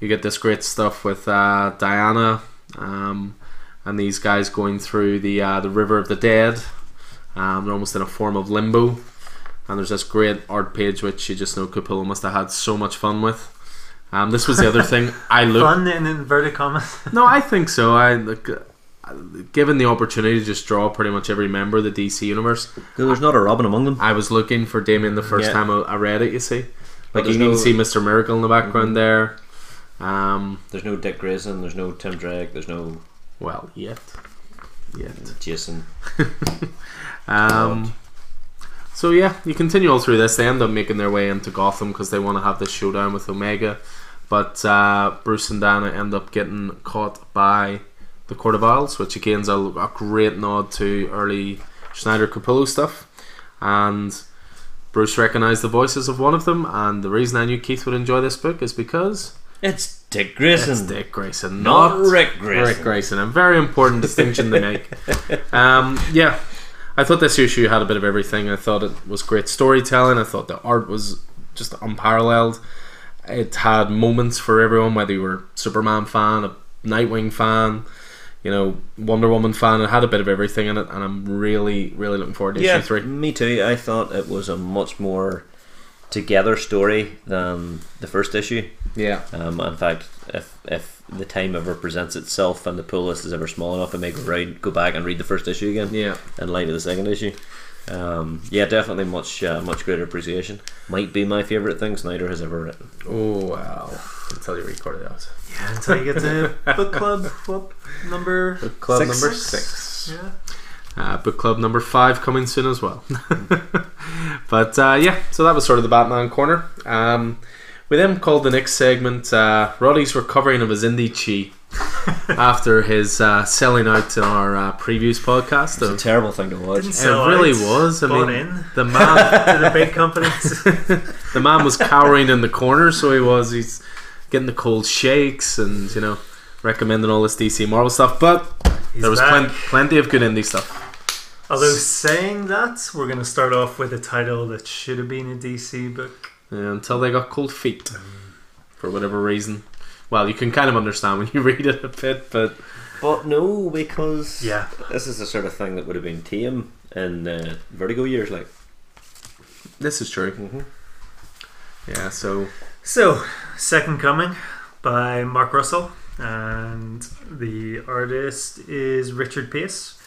Speaker 1: You get this great stuff with uh, Diana um, and these guys going through the uh, the River of the Dead. Um, they're almost in a form of limbo. And there's this great art page which you just know Capullo must have had so much fun with. Um, this was the other thing I looked.
Speaker 3: Fun in inverted commas.
Speaker 1: No, I think so. I like, uh, given the opportunity to just draw pretty much every member of the DC universe.
Speaker 2: There's not a Robin among them.
Speaker 1: I was looking for Damian the first
Speaker 2: Yeah.
Speaker 1: time I, I read it. You see, like you
Speaker 2: there's
Speaker 1: can see Mister Miracle in the background there. Um,
Speaker 2: There's no Dick Grayson. There's no Tim Drake. There's no
Speaker 1: well, yet, yet.
Speaker 2: Jason.
Speaker 1: Um, so yeah, you continue all through this. They end up making their way into Gotham because they want to have this showdown with Omega, but uh, Bruce and Diana end up getting caught by the Court of Owls, which again is a, a great nod to early Snyder Capullo stuff. And Bruce recognised the voices of one of them, and the reason I knew Keith would enjoy this book is because
Speaker 2: It's Dick Grayson.
Speaker 1: it's Dick Grayson,
Speaker 2: not
Speaker 1: not
Speaker 2: Rick Grayson.
Speaker 1: Rick Grayson. A very important distinction to make. Um, yeah, I thought this issue had a bit of everything. I thought it was great storytelling. I thought the art was just unparalleled. It had moments for everyone, whether you were a Superman fan, a Nightwing fan, you know, Wonder Woman fan. It had a bit of everything in it, and I'm really, really looking forward to
Speaker 2: Yeah,
Speaker 1: issue three.
Speaker 2: me too. I thought it was a much more together story than the first issue.
Speaker 1: Yeah,
Speaker 2: Um, in fact, if if the time ever presents itself and the pull list is ever small enough, I may go, right, go back and read the first issue again
Speaker 1: yeah.
Speaker 2: in light of the second issue. Um, yeah, definitely much uh, much greater appreciation. Might be my favorite thing Snyder has ever written.
Speaker 1: Oh wow! Until you recorded that.
Speaker 3: Yeah, until you get to book club what, number
Speaker 1: Book club
Speaker 3: six?
Speaker 1: number six.
Speaker 3: Yeah.
Speaker 1: Uh, book club number five coming soon as well. but uh, yeah, so that was sort of the Batman corner. Um, we then called the next segment uh, Roddy's recovering of his indie chi after his uh, selling out in our uh, previous podcast.
Speaker 2: It's a terrible thing to watch.
Speaker 3: Didn't
Speaker 1: it
Speaker 3: sell
Speaker 1: really was. I mean,
Speaker 3: in
Speaker 1: the man,
Speaker 3: the big companies.
Speaker 1: the man was cowering in the corner, so he was. He's getting the cold shakes and you know recommending all this DC Marvel stuff. But
Speaker 3: He's
Speaker 1: there was plen- plenty of good indie stuff.
Speaker 3: Although saying that, we're going to start off with a title that should have been a DC book.
Speaker 1: Yeah, until they got cold feet for whatever reason. Well, you can kind of understand when you read it a bit, but
Speaker 2: But no, because
Speaker 3: Yeah.
Speaker 2: this is the sort of thing that would have been tame in uh, Vertigo years. Like,
Speaker 1: this is true.
Speaker 2: mm-hmm.
Speaker 1: Yeah, so
Speaker 3: So, Second Coming by Mark Russell, and the artist is Richard Pace.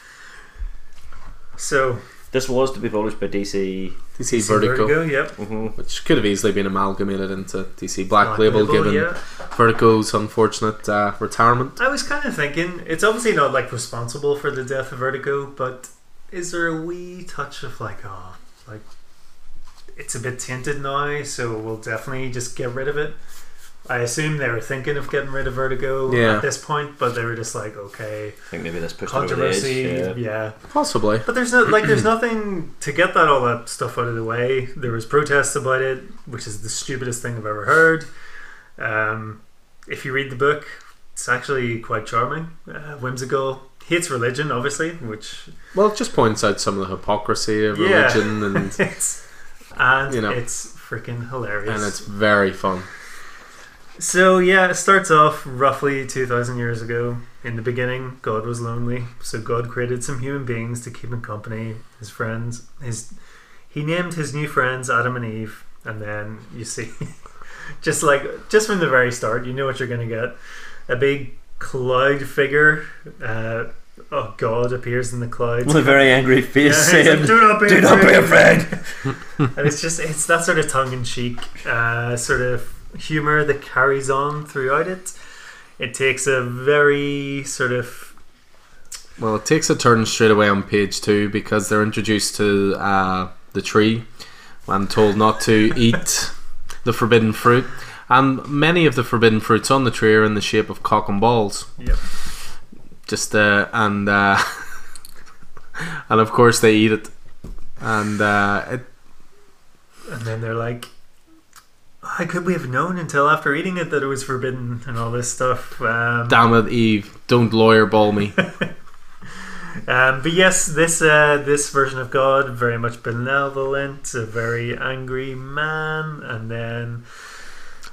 Speaker 3: So,
Speaker 2: this was to be published by DC.
Speaker 1: DC,
Speaker 3: DC
Speaker 1: Vertigo,
Speaker 3: yep.
Speaker 2: Mm-hmm.
Speaker 1: which could have easily been amalgamated into DC Black, Label, given
Speaker 3: yeah.
Speaker 1: Vertigo's unfortunate uh, retirement.
Speaker 3: I was kind of thinking, it's obviously not like responsible for the death of Vertigo, but is there a wee touch of like, oh, like it's a bit tainted now, so we'll definitely just get rid of it. I assume they were thinking of getting rid of Vertigo
Speaker 1: Yeah.
Speaker 3: at this point, but they were just like, okay,
Speaker 2: I think maybe this pushed it over the
Speaker 3: controversy,
Speaker 2: edge.
Speaker 3: yeah.
Speaker 2: Yeah.
Speaker 1: Possibly.
Speaker 3: But there's no like, there's nothing to get that all that stuff out of the way. There was protests about it, which is the stupidest thing I've ever heard. Um, if you read the book, it's actually quite charming, uh, whimsical. Hates religion, obviously, which
Speaker 1: Well, it just points out some of the hypocrisy of
Speaker 3: Yeah.
Speaker 1: religion, and
Speaker 3: it's and
Speaker 1: You know.
Speaker 3: it's freaking hilarious.
Speaker 1: and it's very fun.
Speaker 3: So yeah, it starts off roughly two thousand years ago. In the beginning, God was lonely, so God created some human beings to keep him company. His friends, his he named his new friends Adam and Eve, and then you see, just like just from the very start, you know what you're going to get: a big cloud figure. Uh, oh, God appears in the clouds.
Speaker 2: With a very angry face
Speaker 3: he's
Speaker 2: saying,
Speaker 3: like, "Do not be
Speaker 2: "Do not be
Speaker 3: afraid."
Speaker 2: afraid."
Speaker 3: and it's just it's that sort of tongue in cheek uh, sort of humor that carries on throughout it. It takes a very sort of
Speaker 1: Well, it takes a turn straight away on page two because they're introduced to uh, the tree and told not to eat the forbidden fruit. And many of the forbidden fruits on the tree are in the shape of cock and balls.
Speaker 3: yep.
Speaker 1: Just uh, and uh, and of course they eat it, and uh, it,
Speaker 3: and then they're like, "How could we have known until after eating it that it was forbidden and all this stuff?" Um,
Speaker 1: damn it, Eve, don't lawyer ball me.
Speaker 3: Um, but yes, this uh, this version of God very much benevolent, a very angry man, and then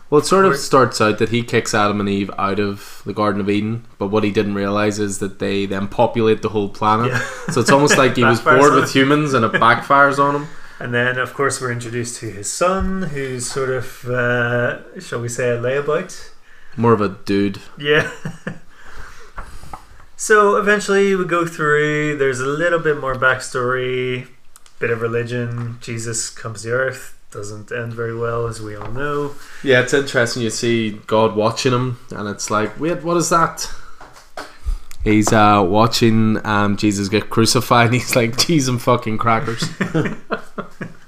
Speaker 1: Well, it sort of starts out that he kicks Adam and Eve out of the Garden of Eden, but what he didn't realize is that they then populate the whole planet.
Speaker 3: yeah,
Speaker 1: So it's almost like he was bored with humans and it backfires on him.
Speaker 3: And then of course we're introduced to his son, who's sort of uh, shall we say a layabout.
Speaker 1: More of a dude.
Speaker 3: Yeah. so eventually we go through. There's a little bit more backstory, bit of religion. Jesus comes to earth. Doesn't end very well, as we all know.
Speaker 1: Yeah, it's interesting. You see God watching him, and it's like, wait, what is that? He's uh, watching um, Jesus get crucified, and he's like, cheese and fucking crackers.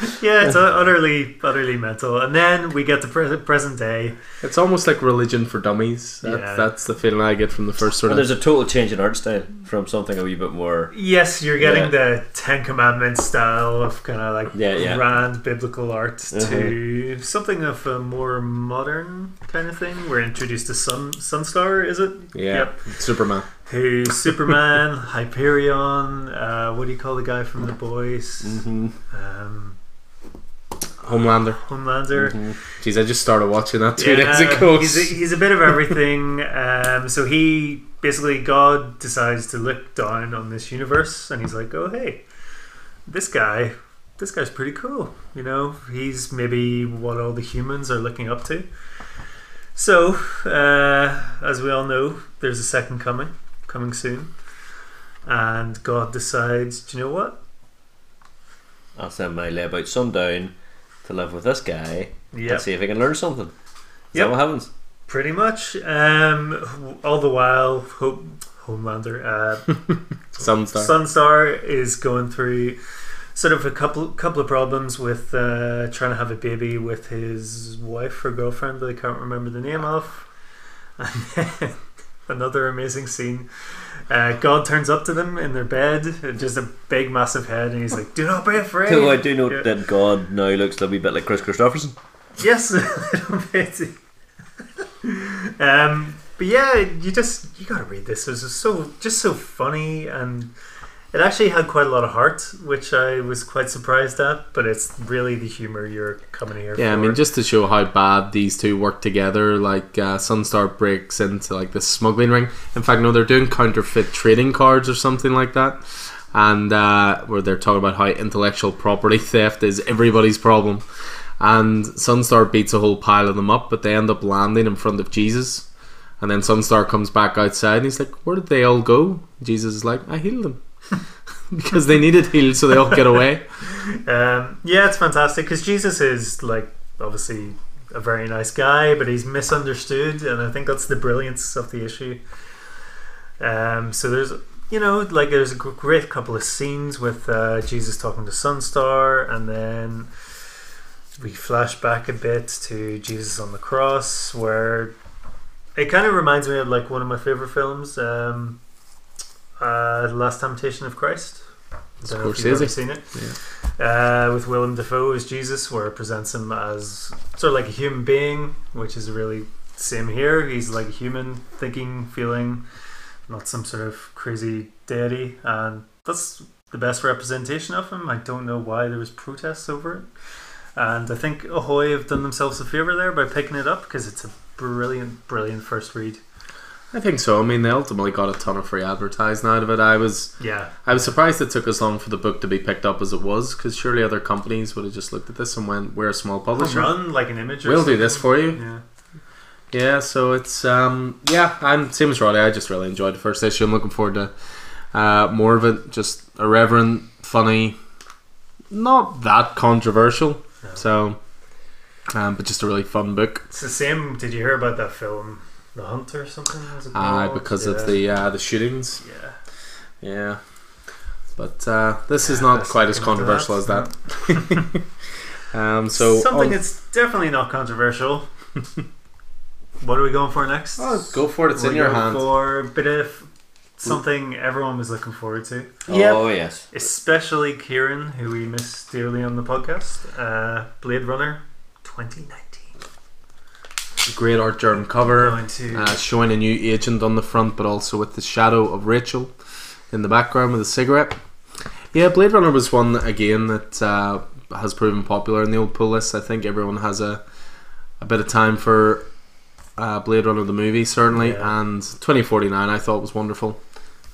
Speaker 3: Yeah, it's utterly, utterly mental. And then we get to pre- present day.
Speaker 1: it's almost like religion for dummies. That,
Speaker 3: Yeah.
Speaker 1: That's the feeling I get from the first sort
Speaker 2: Well,
Speaker 1: of.
Speaker 2: there's a total change in art style from something a wee bit more.
Speaker 3: Yes, you're getting
Speaker 2: Yeah.
Speaker 3: the Ten Commandments style of kind of like
Speaker 2: Yeah, yeah.
Speaker 3: grand biblical art
Speaker 2: Uh-huh.
Speaker 3: to something of a more modern kind of thing. We're introduced to Sun Sunstar, is it?
Speaker 1: Yeah,
Speaker 3: Yep.
Speaker 1: Superman.
Speaker 3: Who's Superman, Hyperion? Uh, what do you call the guy from The Boys?
Speaker 2: Mm-hmm.
Speaker 3: Um,
Speaker 1: Homelander.
Speaker 3: Homelander.
Speaker 2: Mm-hmm.
Speaker 1: Jeez, I just started watching that two
Speaker 3: Yeah,
Speaker 1: days ago.
Speaker 3: He's a, he's a bit of everything. um, so he basically God decides to look down on this universe, and he's like, "Oh hey, this guy, this guy's pretty cool. You know, he's maybe what all the humans are looking up to." So, uh, as we all know, there's a second coming, coming soon, and God decides, do you know what?
Speaker 2: I'll send my layabout son down to live with this guy
Speaker 3: Yeah,
Speaker 2: and see if he can learn something. Is
Speaker 3: Yep.
Speaker 2: that what happens?
Speaker 3: Pretty much. Um, all the while, Hope, Homelander, uh,
Speaker 1: Sunstar.
Speaker 3: Sunstar is going through sort of a couple couple of problems with uh, trying to have a baby with his wife or girlfriend that I can't remember the name of. And then another amazing scene. Uh, God turns up to them in their bed, just a big, massive head, and he's like, "Do not be afraid."
Speaker 2: Though I do know
Speaker 3: Yeah.
Speaker 2: that God now looks a wee bit like Kris Kristofferson.
Speaker 3: Yes, a little bit. um, but yeah, you just you gotta read this. It was just so just so funny, and it actually had quite a lot of heart, which I was quite surprised at. But it's really the humor you're coming here for.
Speaker 1: Yeah, I mean, just to show how bad these two work together, like uh, Sunstar breaks into like the smuggling ring. In fact, no, they're doing counterfeit trading cards or something like that, and uh, where they're talking about how intellectual property theft is everybody's problem. And Sunstar beats a whole pile of them up, but they end up landing in front of Jesus. And then Sunstar comes back outside and he's like, Where did they all go? Jesus is like, I healed them. because they needed healed, so they all get away.
Speaker 3: Um, yeah, it's fantastic because Jesus is like obviously a very nice guy, but he's misunderstood, and I think that's the brilliance of the issue. Um, so there's you know like there's a great couple of scenes with uh, Jesus talking to Sunstar, and then we flash back a bit to Jesus on the cross, where it kind of reminds me of like one of my favorite films, um, uh, The Last Temptation of Christ. Don't know if you've ever seen it uh, with Willem Dafoe as Jesus, where it presents him as sort of like a human being, which is really same here. He's like a human, thinking, feeling, not some sort of crazy deity, and that's the best representation of him. I don't know why there was protests over it. And I think Ahoy have done themselves a favour there by picking it up because it's a brilliant, brilliant first read.
Speaker 1: I think so. I mean, they ultimately got a ton of free advertising out of it. I was
Speaker 3: Yeah,
Speaker 1: I was surprised it took as long for the book to be picked up as it was, because surely other companies would have just looked at this and went, "We're a small publisher.
Speaker 3: run like an image.
Speaker 1: We'll do this for you."
Speaker 3: Yeah,
Speaker 1: Yeah, so it's um yeah, I'm same as Roddy. I just really enjoyed the first issue. I'm looking forward to uh, more of it. Just irreverent, funny, not that controversial.
Speaker 3: No.
Speaker 1: So, um, but just a really fun book.
Speaker 3: it's the same. Did you hear about that film, The Hunt or something? Was it
Speaker 1: Uh,
Speaker 3: called?
Speaker 1: because
Speaker 3: Yeah.
Speaker 1: of the uh, the shootings.
Speaker 3: yeah.
Speaker 1: Yeah, but uh, this is not
Speaker 3: let's
Speaker 1: quite as
Speaker 3: get into
Speaker 1: controversial as
Speaker 3: that.
Speaker 1: that. um, so
Speaker 3: something
Speaker 1: on-
Speaker 3: that's definitely not controversial. what are we going for next?
Speaker 1: Oh, go for it. It's
Speaker 3: We're
Speaker 1: in your
Speaker 3: going
Speaker 1: hand.
Speaker 3: For a bit of something everyone was looking forward to,
Speaker 1: Yep.
Speaker 2: Oh yes.
Speaker 3: especially Kieran, who we miss dearly on the podcast. Uh, Blade Runner, 2019.
Speaker 1: Great art journal cover. Uh, showing a new agent on the front, but also with the shadow of Rachel in the background with a cigarette. Yeah, Blade Runner was one again that uh, has proven popular in the old pull list. I think everyone has a a bit of time for uh, Blade Runner the movie, certainly,
Speaker 3: Yeah.
Speaker 1: and 2049 I thought was wonderful.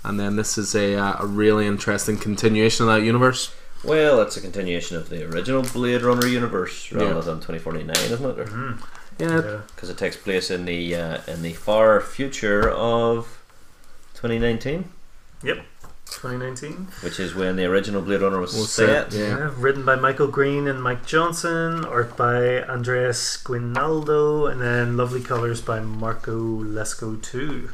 Speaker 1: And then this is a, uh, a really interesting continuation of that universe.
Speaker 2: Well, it's a continuation of the original Blade Runner universe rather
Speaker 1: Yeah.
Speaker 2: than 2049, isn't it?
Speaker 3: Mhm.
Speaker 1: Yeah,
Speaker 3: Yeah.
Speaker 2: Because it takes place in the uh, in the far future of 2019, Yep.
Speaker 3: 2019.
Speaker 2: which is when the original Blade Runner was
Speaker 1: Was
Speaker 2: set.
Speaker 1: set, Yeah.
Speaker 3: Yeah, written by Michael Green and Mike Johnson, art by Andreas Guinaldo, and then lovely colors by Marco Lesko too.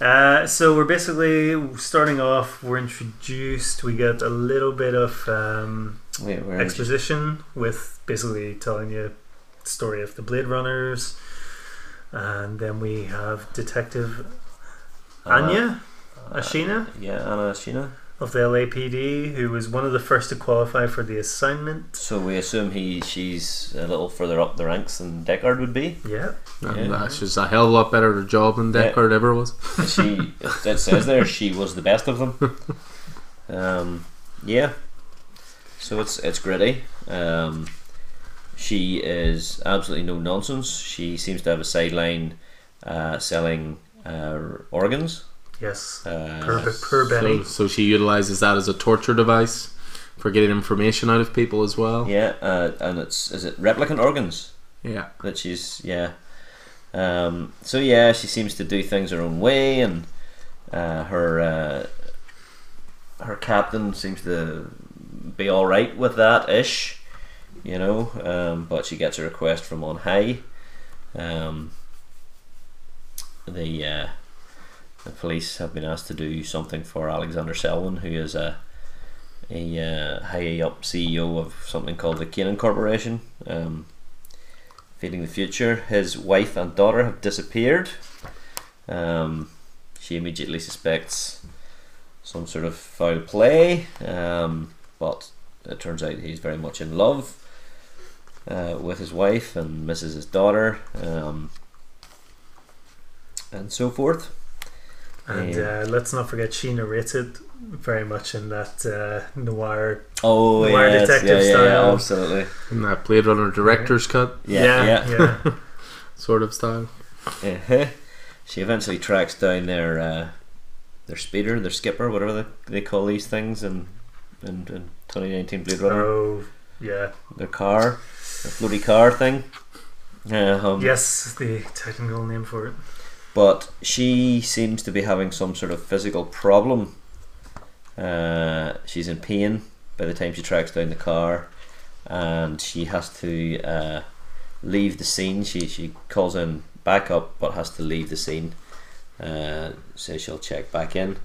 Speaker 3: Uh, so we're basically starting off. We're introduced. We get a little bit of um,
Speaker 2: Wait,
Speaker 3: exposition with basically telling you the story of the Blade Runners, and then we have Detective Anya
Speaker 2: uh,
Speaker 3: Ashina
Speaker 2: Yeah, Anna Ashina.
Speaker 3: of the LAPD, who was one of the first to qualify for the assignment.
Speaker 2: So we assume he she's a little further up the ranks than Deckard would be.
Speaker 3: Yeah.
Speaker 1: and
Speaker 2: Yeah.
Speaker 1: uh, she's a hell of a lot better at her job than
Speaker 2: Yeah.
Speaker 1: Deckard ever was.
Speaker 2: She it says there she was the best of them. Um, yeah. So it's it's gritty. Um, she is absolutely no nonsense. She seems to have a sideline uh, selling uh, organs.
Speaker 3: Yes.
Speaker 2: Uh,
Speaker 3: Per, per Benny.
Speaker 1: So, so she utilizes that as a torture device for getting information out of people as well.
Speaker 2: yeah, uh, and it's is it replicant organs
Speaker 1: Yeah.
Speaker 2: that she's yeah. Um, so yeah, she seems to do things her own way, and uh, her uh, her captain seems to be all right with that ish, you know. Um, but she gets a request from on high. Um, the uh, the police have been asked to do something for Alexander Selwyn, who is a a uh, high up CEO of something called the Canaan Corporation. Um, feeding the future. His wife and daughter have disappeared. Um, she immediately suspects some sort of foul play, um, but it turns out he's very much in love uh, with his wife and misses his daughter, um, and so forth.
Speaker 3: And
Speaker 2: Yeah.
Speaker 3: uh, let's not forget she narrated very much in that uh, noir.
Speaker 2: Oh,
Speaker 3: Noir
Speaker 2: yes,
Speaker 3: detective
Speaker 2: yeah, yeah, yeah,
Speaker 3: style.
Speaker 2: absolutely.
Speaker 1: In that Blade Runner director's cut
Speaker 2: Yeah, yeah.
Speaker 3: yeah.
Speaker 1: sort of style.
Speaker 2: Uh-huh. She eventually tracks down their uh, their speeder, their skipper, whatever they, they call these things, in, in, in 2019 Blade Runner.
Speaker 3: oh, yeah.
Speaker 2: Their car, their floaty car thing. Um,
Speaker 3: Yes, the technical name for it.
Speaker 2: But she seems to be having some sort of physical problem. Uh, she's in pain by the time she tracks down the car, and she has to uh, leave the scene. She she calls in backup, but has to leave the scene. Uh, says she'll check back in.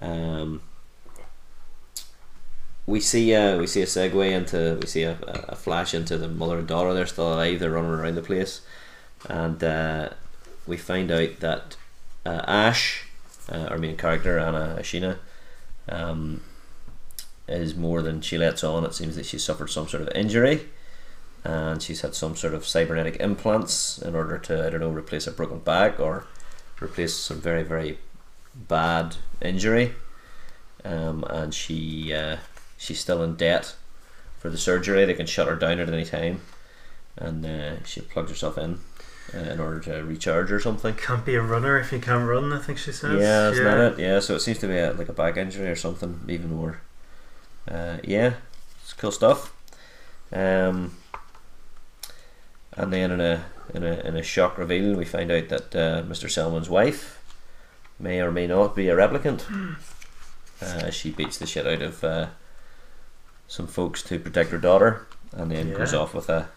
Speaker 2: Um, we see uh, we see a segue into we see a, a flash into the mother and daughter. They're still alive. They're running around the place, and uh, we find out that uh, Ash, uh, our main character, Anna Ashina, um, is more than she lets on. It seems that she suffered some sort of injury, and she's had some sort of cybernetic implants in order to I don't know replace a broken back or replace some very very bad injury. Um, and she uh, she's still in debt for the surgery. They can shut her down at any time, and uh, she plugs herself in uh, in order to recharge or something.
Speaker 3: Can't be a runner if you can't run. I think she says.
Speaker 2: Yeah, isn't that it? Yeah, so it seems to be a, like a back injury or something, even more. Uh, yeah, it's cool stuff. Um, and then in a in a in a shock reveal, we find out that uh, Mr. Selman's wife may or may not be a replicant. Uh, she beats the shit out of uh, some folks to protect her daughter, and then goes off with a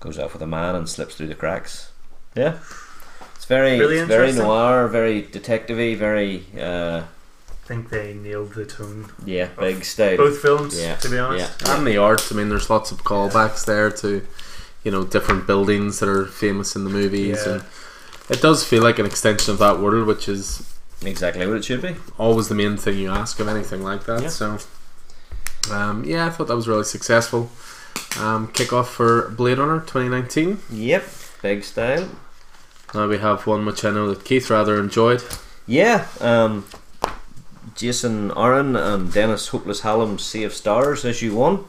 Speaker 2: goes off with a man and slips through the cracks. Yeah, it's very
Speaker 3: Really
Speaker 2: it's very noir, very detective-y, very uh,
Speaker 3: I think they nailed the tone.
Speaker 2: yeah, big style.
Speaker 3: Both films,
Speaker 2: Yeah,
Speaker 3: to be honest.
Speaker 2: yeah.
Speaker 1: And the art. I mean, there's lots of callbacks there to, you know, different buildings that are famous in the movies,
Speaker 3: Yeah.
Speaker 1: and it does feel like an extension of that world, which is
Speaker 2: Exactly what it should be.
Speaker 1: always the main thing you ask of anything like that.
Speaker 2: Yeah.
Speaker 1: So, um, yeah, I thought that was really successful. Um, kickoff for Blade Runner 2019.
Speaker 2: Yep, big style.
Speaker 1: Now we have one which I know that Keith rather enjoyed.
Speaker 2: Yeah, um, Jason Aaron and Dennis Hopeless Hallum Sea of Stars, issue one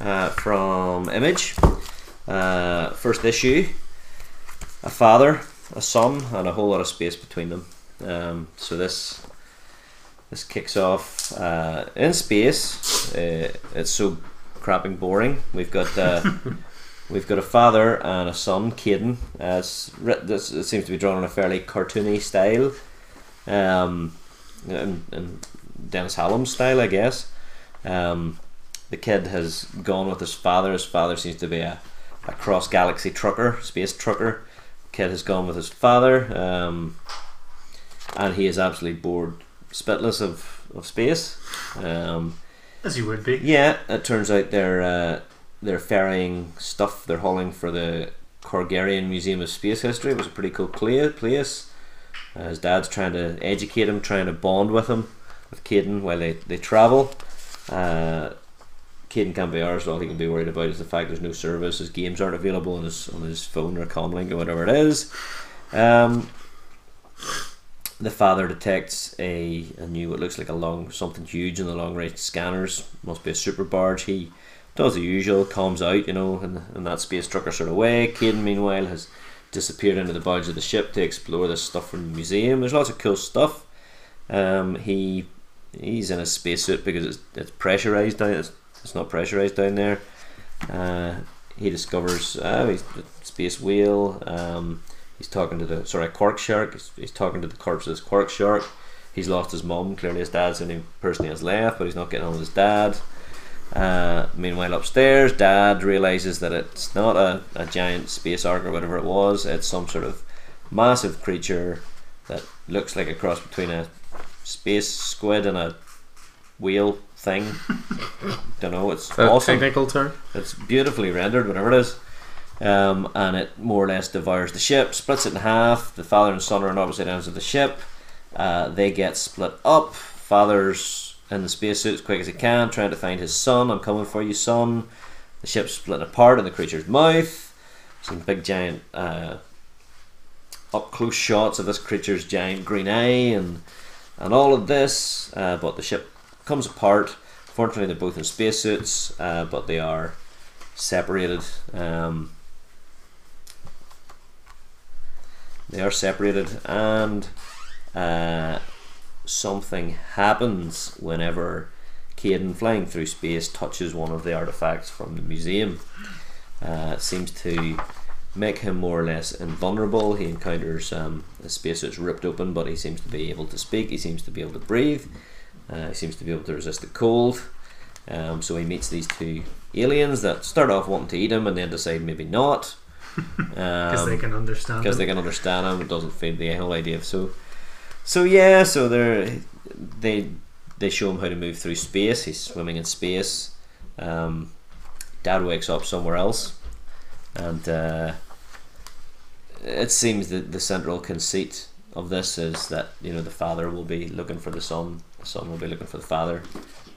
Speaker 2: uh, from Image. Uh, first issue a father, a son, and a whole lot of space between them. Um, so this this kicks off uh, in space. Uh, it's so crapping boring. We've got uh, we've got a father and a son, Kadyn. Uh, this it seems to be drawn in a fairly cartoony style, um, and, and Dennis Hallum style, I guess. Um, the kid has gone with his father. His father seems to be a, a cross galaxy trucker, space trucker. Kid has gone with his father, um, and he is absolutely bored spitless of, of space. Um,
Speaker 3: As you would be.
Speaker 2: yeah, it turns out they're uh, they're ferrying stuff. They're hauling for the Korgarian Museum of Space History. It was a pretty cool cla- place. Uh, his dad's trying to educate him, trying to bond with him, with Kadyn while they they travel. Uh, Kadyn can't be ours. All he can be worried about is the fact there's no service. His games aren't available on his on his phone or comlink or whatever it is. Um, the father detects a, a new what looks like a long something huge in the long range scanners. Must be a super barge. He does the usual, comes out, you know, in, in that space trucker sort of way. Kadyn, meanwhile, has disappeared into the bulge of the ship to explore this stuff from the museum. There's lots of cool stuff. Um, he he's in a spacesuit because it's, it's pressurized down. It's, it's not pressurized down there. Uh, he discovers uh, space whale. Um, he's talking to the sorry quark shark. He's, he's talking to the corpse of this quark shark. He's lost his mum. Clearly, his dad's the only person he has left, but he's not getting on with his dad. Uh, meanwhile, upstairs, Dad realizes that it's not a, a giant space ark or whatever it was. It's some sort of massive creature that looks like a cross between a space squid and a whale thing. Don't know. It's
Speaker 1: That
Speaker 2: awesome.
Speaker 1: technical term.
Speaker 2: It's beautifully rendered, whatever it is. Um, and it more or less devours the ship, splits it in half. The father and son are on opposite ends of the ship. Uh, they get split up. Father's in the spacesuit as quick as he can, trying to find his son. I'm coming for you, son. The ship's split apart in the creature's mouth. Some big giant uh, up close shots of this creature's giant green eye and and all of this. Uh, but the ship comes apart. Fortunately, they're both in spacesuits, uh, but they are separated. Um, they are separated, and uh, something happens whenever Kadyn, flying through space, touches one of the artifacts from the museum. Uh, seems to make him more or less invulnerable. He encounters um, a spacesuit's ripped open, but he seems to be able to speak. He seems to be able to breathe. Uh, he seems to be able to resist the cold. Um, so he meets these two aliens that start off wanting to eat him and then decide maybe not.
Speaker 3: Because
Speaker 2: Um,
Speaker 3: they can understand.
Speaker 2: because they can understand him. It doesn't fit the whole idea of so. So yeah, so they're they they show him how to move through space. He's swimming in space. Um, Dad wakes up somewhere else, and uh, it seems that the central conceit of this is that you know the father will be looking for the son, the son will be looking for the father,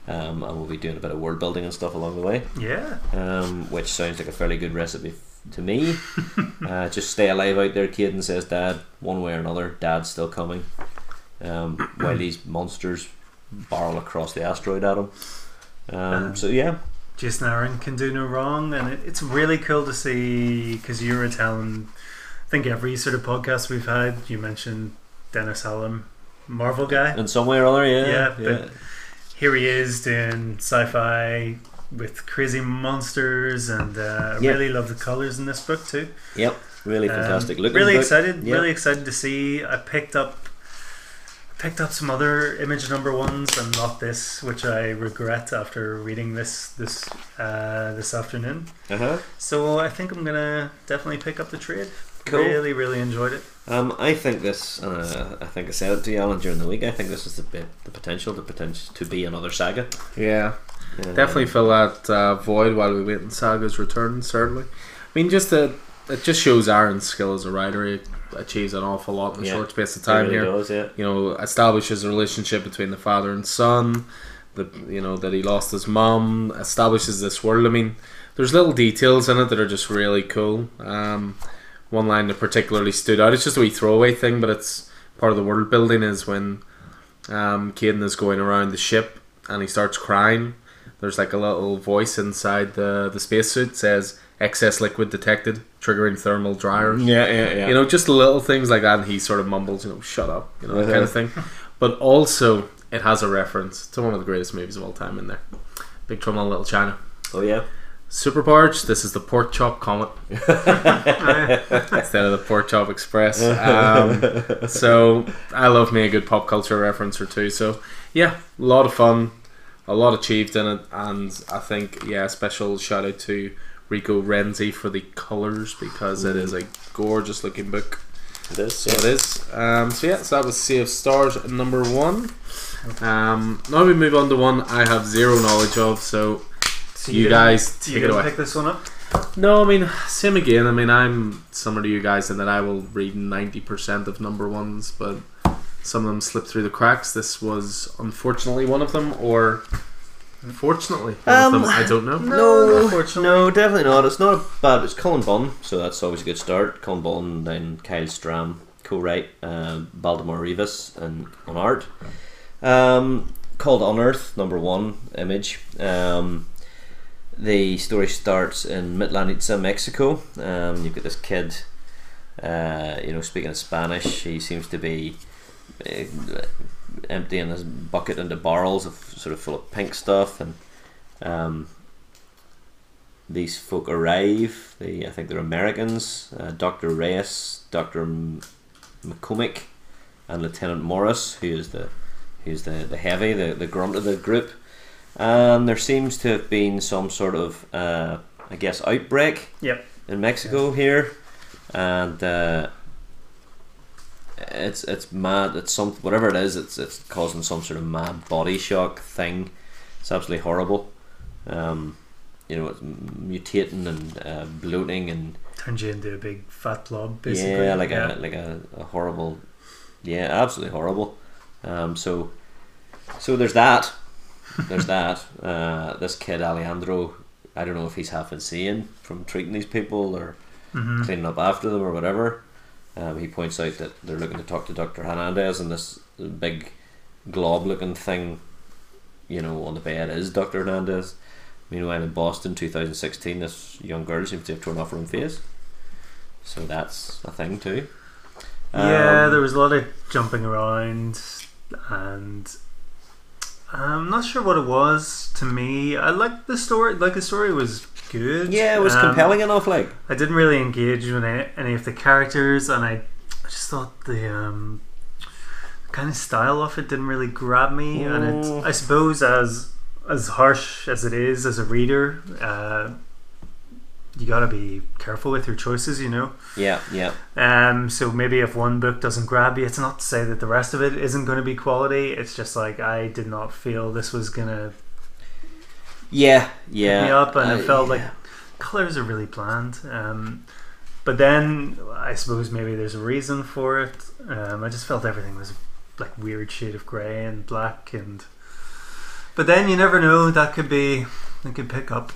Speaker 2: um, and we'll be doing a bit of world building and stuff along the way
Speaker 3: Yeah.
Speaker 2: um, which sounds like a fairly good recipe to me. uh, just stay alive out there, kid, and says dad, one way or another, dad's still coming. Um, while these monsters barrel across the asteroid at him. Um,
Speaker 3: Um,
Speaker 2: so yeah,
Speaker 3: Jason Aaron can do no wrong, and it, it's really cool to see because you were telling. I think every sort of podcast we've had, you mentioned Dennis Hallum, Marvel guy.
Speaker 2: In some way or other, yeah.
Speaker 3: Yeah, but- Here he is doing sci-fi with crazy monsters, and uh, I really love the colors in this book too.
Speaker 2: Yep. Really
Speaker 3: Um,
Speaker 2: fantastic looking.
Speaker 3: Really
Speaker 2: book.
Speaker 3: excited.
Speaker 2: Yeah.
Speaker 3: Really excited to see. I picked up. Picked up some other image number ones and not this, which I regret after reading this this uh, this afternoon.
Speaker 2: Uh-huh.
Speaker 3: So I think I'm gonna definitely pick up the trade.
Speaker 2: Cool.
Speaker 3: Really, really enjoyed it.
Speaker 2: Um, I think this. Uh, I think I said it to you, Alan, during the week. I think this is the bit, the potential, the potential to be another saga.
Speaker 1: Yeah,
Speaker 2: Um,
Speaker 1: definitely fill that uh, void while we wait in Saga's return. Certainly, I mean, just the it just shows Aaron's skill as a writer. He achieves an awful lot in a
Speaker 2: Yeah.
Speaker 1: short space of time
Speaker 2: really
Speaker 1: here.
Speaker 2: does, yeah.
Speaker 1: You know, establishes a relationship between the father and son. The you know that he lost his mom. Establishes this world. I mean, there's little details in it that are just really cool. Um, one line that particularly stood out. It's just a wee throwaway thing, but it's part of the world building. Is when um, Kadyn is going around the ship and he starts crying. There's like a little voice inside the the spacesuit says excess liquid detected, triggering thermal dryers.
Speaker 2: Yeah, yeah, yeah.
Speaker 1: You know, just little things like that, and he sort of mumbles, you know, "Shut up," you know, that
Speaker 2: Uh-huh.
Speaker 1: kind of thing. But also, it has a reference to one of the greatest movies of all time in there, Big Trouble in Little China.
Speaker 2: oh yeah.
Speaker 1: Super Barge. This is the Pork Chop Comet instead of the Pork Chop Express. Um, so I love me a good pop culture reference or two. So yeah, a lot of fun, a lot achieved in it, and I think yeah, special shout out to Rico Renzi for the colors because it is a gorgeous looking book.
Speaker 2: It is.
Speaker 1: So it is. Um, so yeah, so that was Sea of Stars number one. Um, now we move on to one I have zero knowledge of. So
Speaker 3: So
Speaker 1: you
Speaker 3: gonna-
Speaker 1: guys
Speaker 3: you
Speaker 1: it
Speaker 3: gonna
Speaker 1: away.
Speaker 3: pick this one up?
Speaker 1: No, I mean same again. I mean I'm similar to you guys in that I will read ninety percent of number ones, but some of them slip through the cracks. This was unfortunately one of them, or fortunately one
Speaker 2: Um,
Speaker 1: of them. I don't know.
Speaker 2: No,
Speaker 3: unfortunately.
Speaker 2: no, definitely not. It's not a bad. It's Cullen Bunn, so that's always a good start. Cullen Bunn, then Kyle Strahm, co-write, um, Baldemar Rivas, and on art. Um, called Unearth, number one image. Um, the story starts in Mitlanitza, Mexico. Um, you've got this kid, uh, you know, speaking Spanish. He seems to be uh, emptying this bucket into barrels of sort of full of pink stuff, and um, these folk arrive. They, I think they're Americans. Uh, Doctor Reyes, Doctor McCormick, and Lieutenant Morris, who is the who's the, the heavy, the, the grunt of the group. And there seems to have been some sort of, uh, I guess, outbreak
Speaker 3: Yep.
Speaker 2: in Mexico here, and uh, it's it's mad. It's some whatever it is. It's it's causing some sort of mad body shock thing. It's absolutely horrible. Um, you know, it's mutating and uh, bloating and
Speaker 3: Turns you into a big fat blob, basically.
Speaker 2: yeah, like a like a, a horrible, yeah, absolutely horrible. Um, so so there's that. There's that. Uh, this kid Alejandro, I don't know if he's half insane from treating these people or
Speaker 3: Mhm.
Speaker 2: cleaning up after them or whatever. Um, he points out that they're looking to talk to Dr. Hernandez, and this big glob looking thing, you know, on the bed is Dr. Hernandez. Meanwhile, in Boston 2016, this young girl seems to have torn off her own face. So that's a thing too.
Speaker 3: Yeah,
Speaker 2: Um,
Speaker 3: there was a lot of jumping around, and I'm not sure what it was. To me, I liked the story. Like the story was good.
Speaker 2: Yeah, it was
Speaker 3: Um,
Speaker 2: compelling enough. Like,
Speaker 3: I didn't really engage with any, any of the characters, and I, I just thought the um, kind of style of it didn't really grab me. And it,
Speaker 2: Mm.
Speaker 3: I suppose, as as harsh as it is as a reader, uh, you got to be careful with your choices. You know.
Speaker 2: yeah, yeah,
Speaker 3: Um, so maybe if one book doesn't grab you, it's not to say that the rest of it isn't going to be quality. It's just like I did not feel this was gonna
Speaker 2: yeah, yeah.
Speaker 3: me up, and
Speaker 2: I-
Speaker 3: it felt like colors are really bland. Um, but then I suppose maybe there's a reason for it. Um, I just felt everything was like weird shade of grey and black, and but then you never know. That could be that could pick up.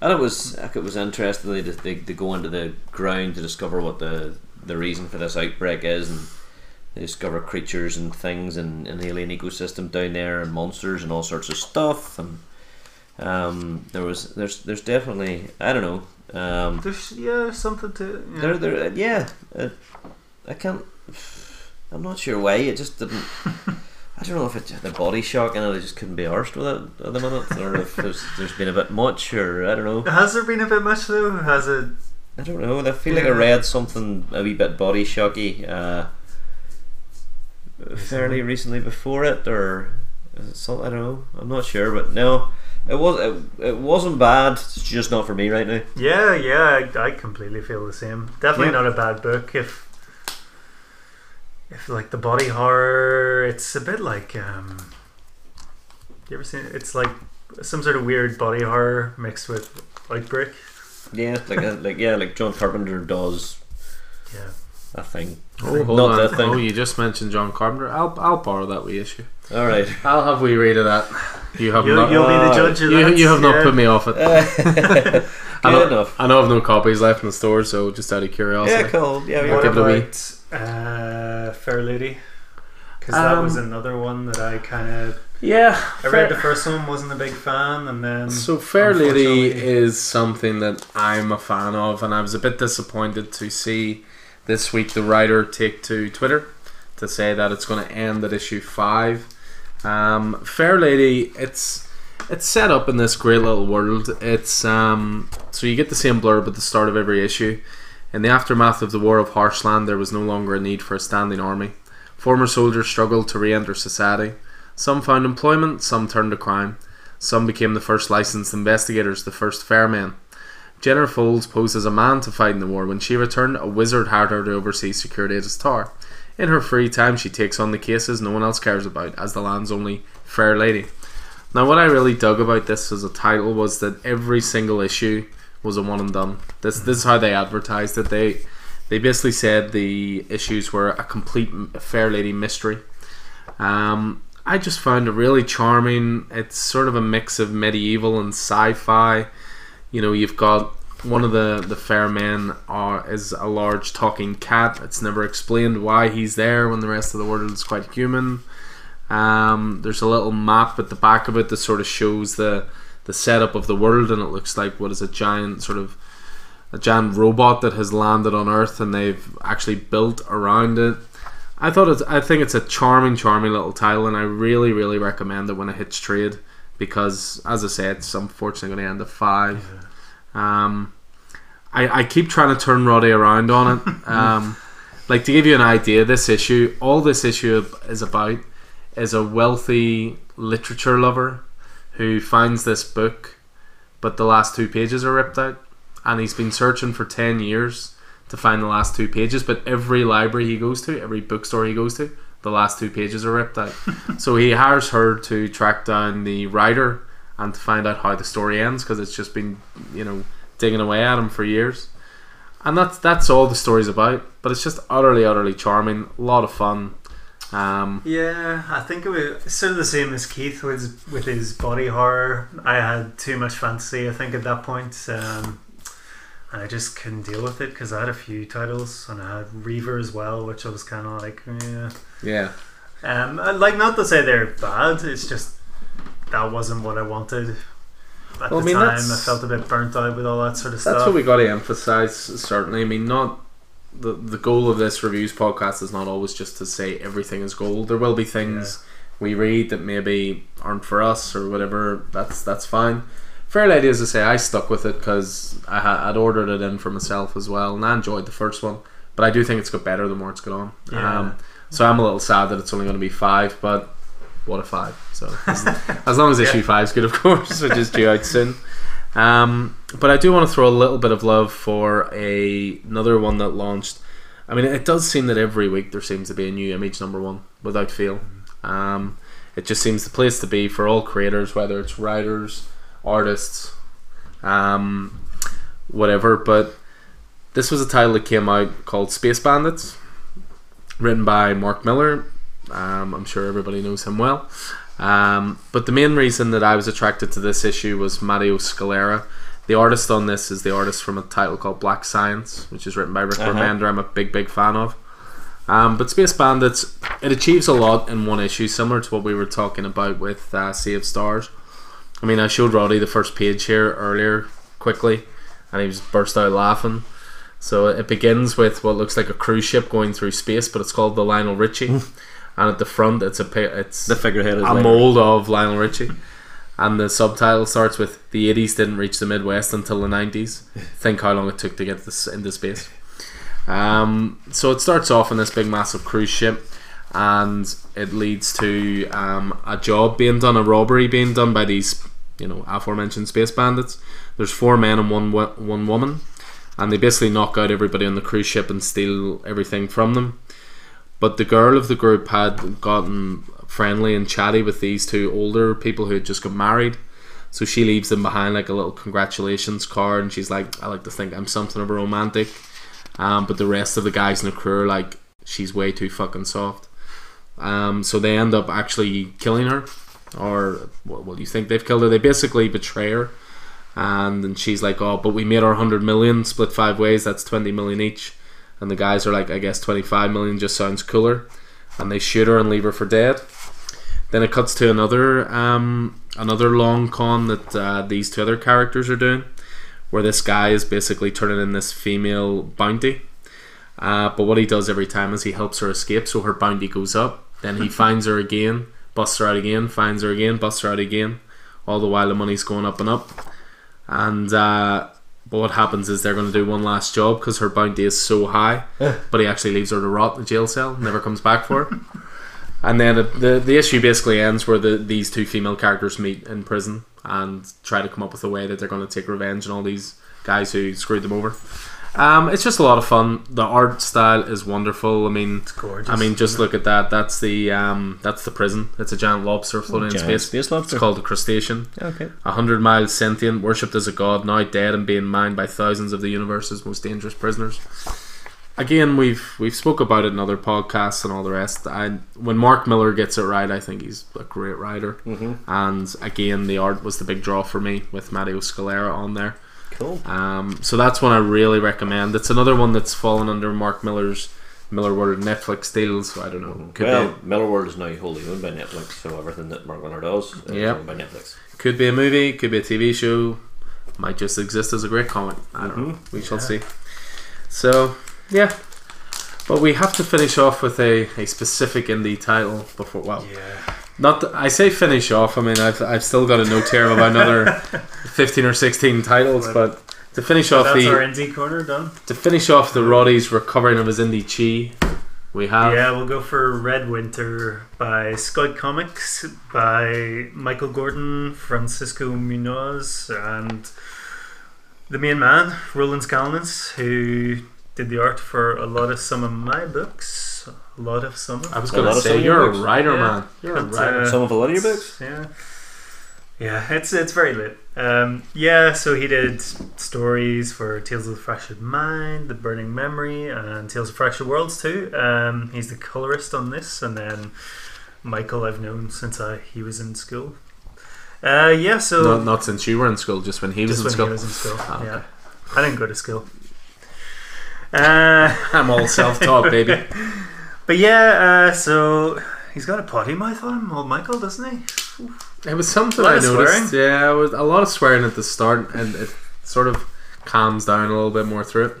Speaker 2: And it was it was interesting they, they, they go into the ground to discover what the the reason for this outbreak is and they discover creatures and things and an alien ecosystem down there and monsters and all sorts of stuff and Um, there was there's there's definitely I don't know. Um,
Speaker 3: There's yeah something to yeah.
Speaker 2: there there yeah. Uh, I can't. I'm not sure why it just didn't. I don't know if it's the body shock and I just couldn't be arsed with it at the minute, or if there's, there's been a bit much, or I don't know.
Speaker 3: Has there been a bit much though? Has it?
Speaker 2: I don't know. I feel like I
Speaker 3: Yeah.
Speaker 2: read something a wee bit body shocky uh, fairly recently before it, or is it some, I don't know. I'm not sure, but no, it was it, it wasn't bad. It's just not for me right now.
Speaker 3: Yeah, yeah. I, I completely feel the same. Definitely
Speaker 2: Yeah.
Speaker 3: not a bad book. If if like the body horror, it's a bit like um. You ever seen? it? It's like some sort of weird body horror mixed with Outbreak.
Speaker 2: Yeah, like a, like yeah, like John Carpenter does
Speaker 3: Yeah.
Speaker 2: a thing.
Speaker 1: Oh, hold
Speaker 2: Not
Speaker 1: on.
Speaker 2: that thing.
Speaker 1: Oh, you just mentioned John Carpenter. I'll I'll borrow that wee issue.
Speaker 2: All right.
Speaker 1: I'll have we read of that. You have
Speaker 3: You'll,
Speaker 1: not.
Speaker 3: you'll be the
Speaker 2: uh,
Speaker 3: judge of
Speaker 1: you,
Speaker 3: that.
Speaker 1: you have not put me off it.
Speaker 2: Good
Speaker 1: I know,
Speaker 2: enough.
Speaker 1: I know I've no copies left in the store, so just out of curiosity.
Speaker 2: Yeah, cool. Yeah,
Speaker 1: I'll
Speaker 2: we
Speaker 3: What
Speaker 1: give it a wee-
Speaker 3: about uh, Fair Lady? Because that was
Speaker 1: Um,
Speaker 3: another one that I kind of.
Speaker 1: Yeah,
Speaker 3: I read the first one, wasn't a big fan, and then.
Speaker 1: So Fair Lady is something that I'm a fan of, and I was a bit disappointed to see this week the writer take to Twitter to say that it's going to end at issue five. Um, Fair Lady, it's it's set up in this great little world. It's um, so you get the same blurb at the start of every issue. In the aftermath of the War of Harshland, there was no longer a need for a standing army. Former soldiers struggled to re-enter society. Some found employment, some turned to crime. Some became the first licensed investigators, the first fairmen. Jennifer Foles posed as a man to fight in the war. When she returned, a wizard hired her to oversee security at his tower. In her free time, she takes on the cases no one else cares about, as the land's only fair lady. Now, what I really dug about this as a title was that every single issue was a one and done. This this is how they advertised it. They they basically said the issues were a complete fair lady mystery. Um, I just found it really charming. It's sort of a mix of medieval and sci-fi. You know, you've got one of the the fair men are is a large talking cat. It's never explained why he's there when the rest of the world is quite human. Um, there's a little map at the back of it that sort of shows the the setup of the world, and it looks like what is a giant sort of a giant robot that has landed on Earth, and they've actually built around it. I thought it's, I think it's a charming, charming little title, and I really, really recommend it when it hits trade because, as I said, it's unfortunately going to end at five. Um, I, I keep trying to turn Roddy around on it. Um, like to give you an idea, this issue, all this issue is about, is a wealthy literature lover who finds this book, but the last two pages are ripped out, and he's been searching for ten years to find the last two pages. But every library he goes to, every bookstore he goes to, the last two pages are ripped out. so he hires her to track down the writer and to find out how the story ends because it's just been, you know, digging away at him for years. And that's that's all the story's about. But it's just utterly, utterly charming. A lot of fun. Um,
Speaker 3: Yeah, I think it was sort of the same as Keith with with his body horror. I had too much fantasy, I think, at that point, um, and I just couldn't deal with it because I had a few titles and I had Reaver as well, which I was kind of like, yeah.
Speaker 1: yeah.
Speaker 3: Um, I- like not to say they're bad. It's just that wasn't what I wanted at
Speaker 1: Well, I mean,
Speaker 3: time. I felt a bit burnt out with all that sort of
Speaker 1: That's
Speaker 3: stuff.
Speaker 1: That's what we got to emphasize. Certainly, I mean, not the the goal of this reviews podcast is not always just to say everything is gold. There will be things we read that maybe aren't for us or whatever. That's that's fine. Fair Lady, as I say, I stuck with it because I had I'd ordered it in for myself as well, and I enjoyed the first one. But I do think it's got better the more it's gone on.
Speaker 3: Yeah.
Speaker 1: Um, so I'm a little sad that it's only going to be five, but what a five! So as, long as issue five's good, of course, which is due out soon. Um, but I do want to throw a little bit of love for a another one that launched. I mean, it does seem that every week there seems to be a new image number one, without fail. Um, it just seems the place to be for all creators, whether it's writers, artists, um, whatever. But this was a title that came out called Space Bandits, written by Mark Millar. Um, I'm sure everybody knows him well. Um, but the main reason that I was attracted to this issue was Matteo Scalera. The artist on this is the artist from a title called Black Science, which is written by Rick
Speaker 2: Uh-huh.
Speaker 1: Remender. I'm a big, big fan of. Um, but Space Bandits, it achieves a lot in one issue, similar to what we were talking about with uh, Sea of Stars. I mean, I showed Roddy the first page here earlier quickly, and he just burst out laughing. So it begins with what looks like a cruise ship going through space, but it's called the Lionel Richie, and at the front it's a it's
Speaker 2: The figurehead is
Speaker 1: a mold of Lionel Richie. And the subtitle starts with the 80s didn't reach the Midwest until the 90s. Think how long it took to get this into space. Um, so it starts off in this big massive cruise ship and it leads to um, a job being done, a robbery being done by these, you know, aforementioned space bandits. There's four men and one one woman, and they basically knock out everybody on the cruise ship and steal everything from them. But the girl of the group had gotten friendly and chatty with these two older people who had just got married. So she leaves them behind like a little congratulations card, and she's like, "I like to think I'm something of a romantic," um, but the rest of the guys in the crew are like, "She's way too fucking soft." Um, so they end up actually killing her, or well, well, you think they've killed her? They basically betray her, and then she's like, "Oh, but we made our hundred million split five ways. That's twenty million each." And the guys are like, "I guess twenty five million just sounds cooler," and they shoot her and leave her for dead. Then it cuts to another um, another long con that uh, these two other characters are doing, where this guy is basically turning in this female bounty. Uh, but what he does every time is he helps her escape, so her bounty goes up. Then he finds her again, busts her out again, finds her again, busts her out again. All the while the money's going up and up. And uh, but what happens is they're going to do one last job because her bounty is so high. but he actually leaves her to rot in the jail cell, never comes back for her. And then it, the the issue basically ends where the these two female characters meet in prison and try to come up with a way that they're going to take revenge on all these guys who screwed them over. Um, it's just a lot of fun. The art style is wonderful. I mean,
Speaker 3: It's gorgeous.
Speaker 1: I mean, just look at that. That's the um, that's the prison. It's a giant lobster floating in space.
Speaker 2: space lobster.
Speaker 1: It's called a crustacean.
Speaker 2: Okay.
Speaker 1: A hundred miles sentient, worshipped as a god, now dead and being mined by thousands of the universe's most dangerous prisoners. Again, we've we've spoke about it in other podcasts and all the rest. I when Mark Millar gets it right, I think he's a great writer.
Speaker 2: Mm-hmm.
Speaker 1: And again, the art was the big draw for me with Matteo Scalera on there.
Speaker 2: Cool.
Speaker 1: Um, so that's one I really recommend. It's another one that's fallen under Mark Millar's Miller World Netflix deal. So I don't know. Could
Speaker 2: well,
Speaker 1: be
Speaker 2: Millarworld is now wholly owned by Netflix, so everything that Mark Millar does is
Speaker 1: Yep.
Speaker 2: owned by Netflix.
Speaker 1: could be a movie, could be a TV show, might just exist as a great comic. I don't know.
Speaker 2: Mhm.
Speaker 1: We shall see. So yeah, but we have to finish off with a, a specific indie title before. Well,
Speaker 3: yeah.
Speaker 1: Not th- I say finish off. I mean, I've I've still got a note here of another fifteen or sixteen titles, but. To finish off
Speaker 3: That's
Speaker 1: the
Speaker 3: our indie corner done.
Speaker 1: to finish off the Roddy's recovering of his indie chi, we have
Speaker 3: Yeah, we'll go for Red Winter by Scout Comics by Michael Gordon, Francisco Munoz, and the main man, Roland Scalnans, who did the art for a lot of some of my books. A lot of some. of
Speaker 1: I was
Speaker 2: A
Speaker 1: going
Speaker 2: lot
Speaker 1: to
Speaker 2: of
Speaker 1: say
Speaker 2: some of
Speaker 1: you're a writer,
Speaker 3: Yeah.
Speaker 1: man. You're a writer.
Speaker 3: uh,
Speaker 2: Some of a lot of your books.
Speaker 3: Yeah. Yeah, it's it's very lit. Um, yeah, so he did stories for Tales of the Fractured Mind, The Burning Memory, and Tales of Fractured Worlds too. Um, he's the colorist on this, and then Michael I've known since I, he was in school. Uh, yeah, so
Speaker 1: not, not since you were in school, just when he was
Speaker 3: just
Speaker 1: in
Speaker 3: when
Speaker 1: school.
Speaker 3: he was in school.
Speaker 1: Okay.
Speaker 3: Yeah, I didn't go to school. Uh,
Speaker 1: I'm all self-taught, baby.
Speaker 3: but yeah, uh, so he's got a potty mouth on him, old Michael, doesn't he?
Speaker 1: It was something I noticed. Yeah, it was a lot of swearing at the start, and it sort of calms down a little bit more through it.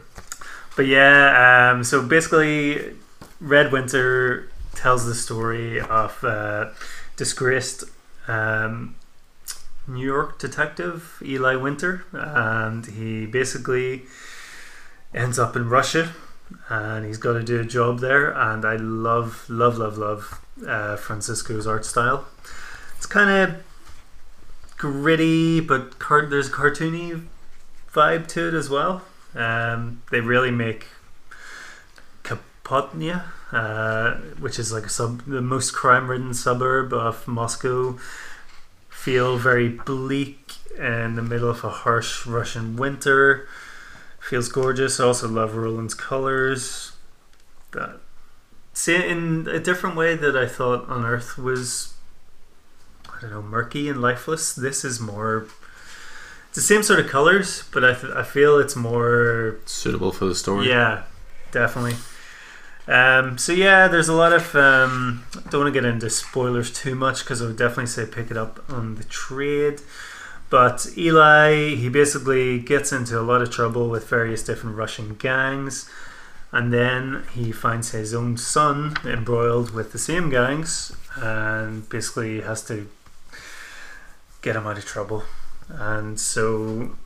Speaker 3: But yeah, um, so basically, Red Winter tells the story of uh, disgraced um, New York detective Eli Winter, and he basically ends up in Russia, and he's got to do a job there. And I love, love, love, love uh, Francisco's art style. It's kind of gritty, but car- there's a cartoony vibe to it as well. Um, they really make Kapotnya, uh, which is like a sub, the most crime-ridden suburb of Moscow, feel very bleak in the middle of a harsh Russian winter. Feels gorgeous. I also love Roland's colors. That see in a different way that I thought Unearth was, I don't know, murky and lifeless. This is more. It's the same sort of colors, but I, th- I feel it's more
Speaker 1: Suitable for the story.
Speaker 3: yeah, definitely. Um, so yeah, there's a lot of. Um, don't want to get into spoilers too much because I would definitely say pick it up on the trade. But Eli, he basically gets into a lot of trouble with various different Russian gangs, and then he finds his own son embroiled with the same gangs, and basically has to get him out of trouble. And so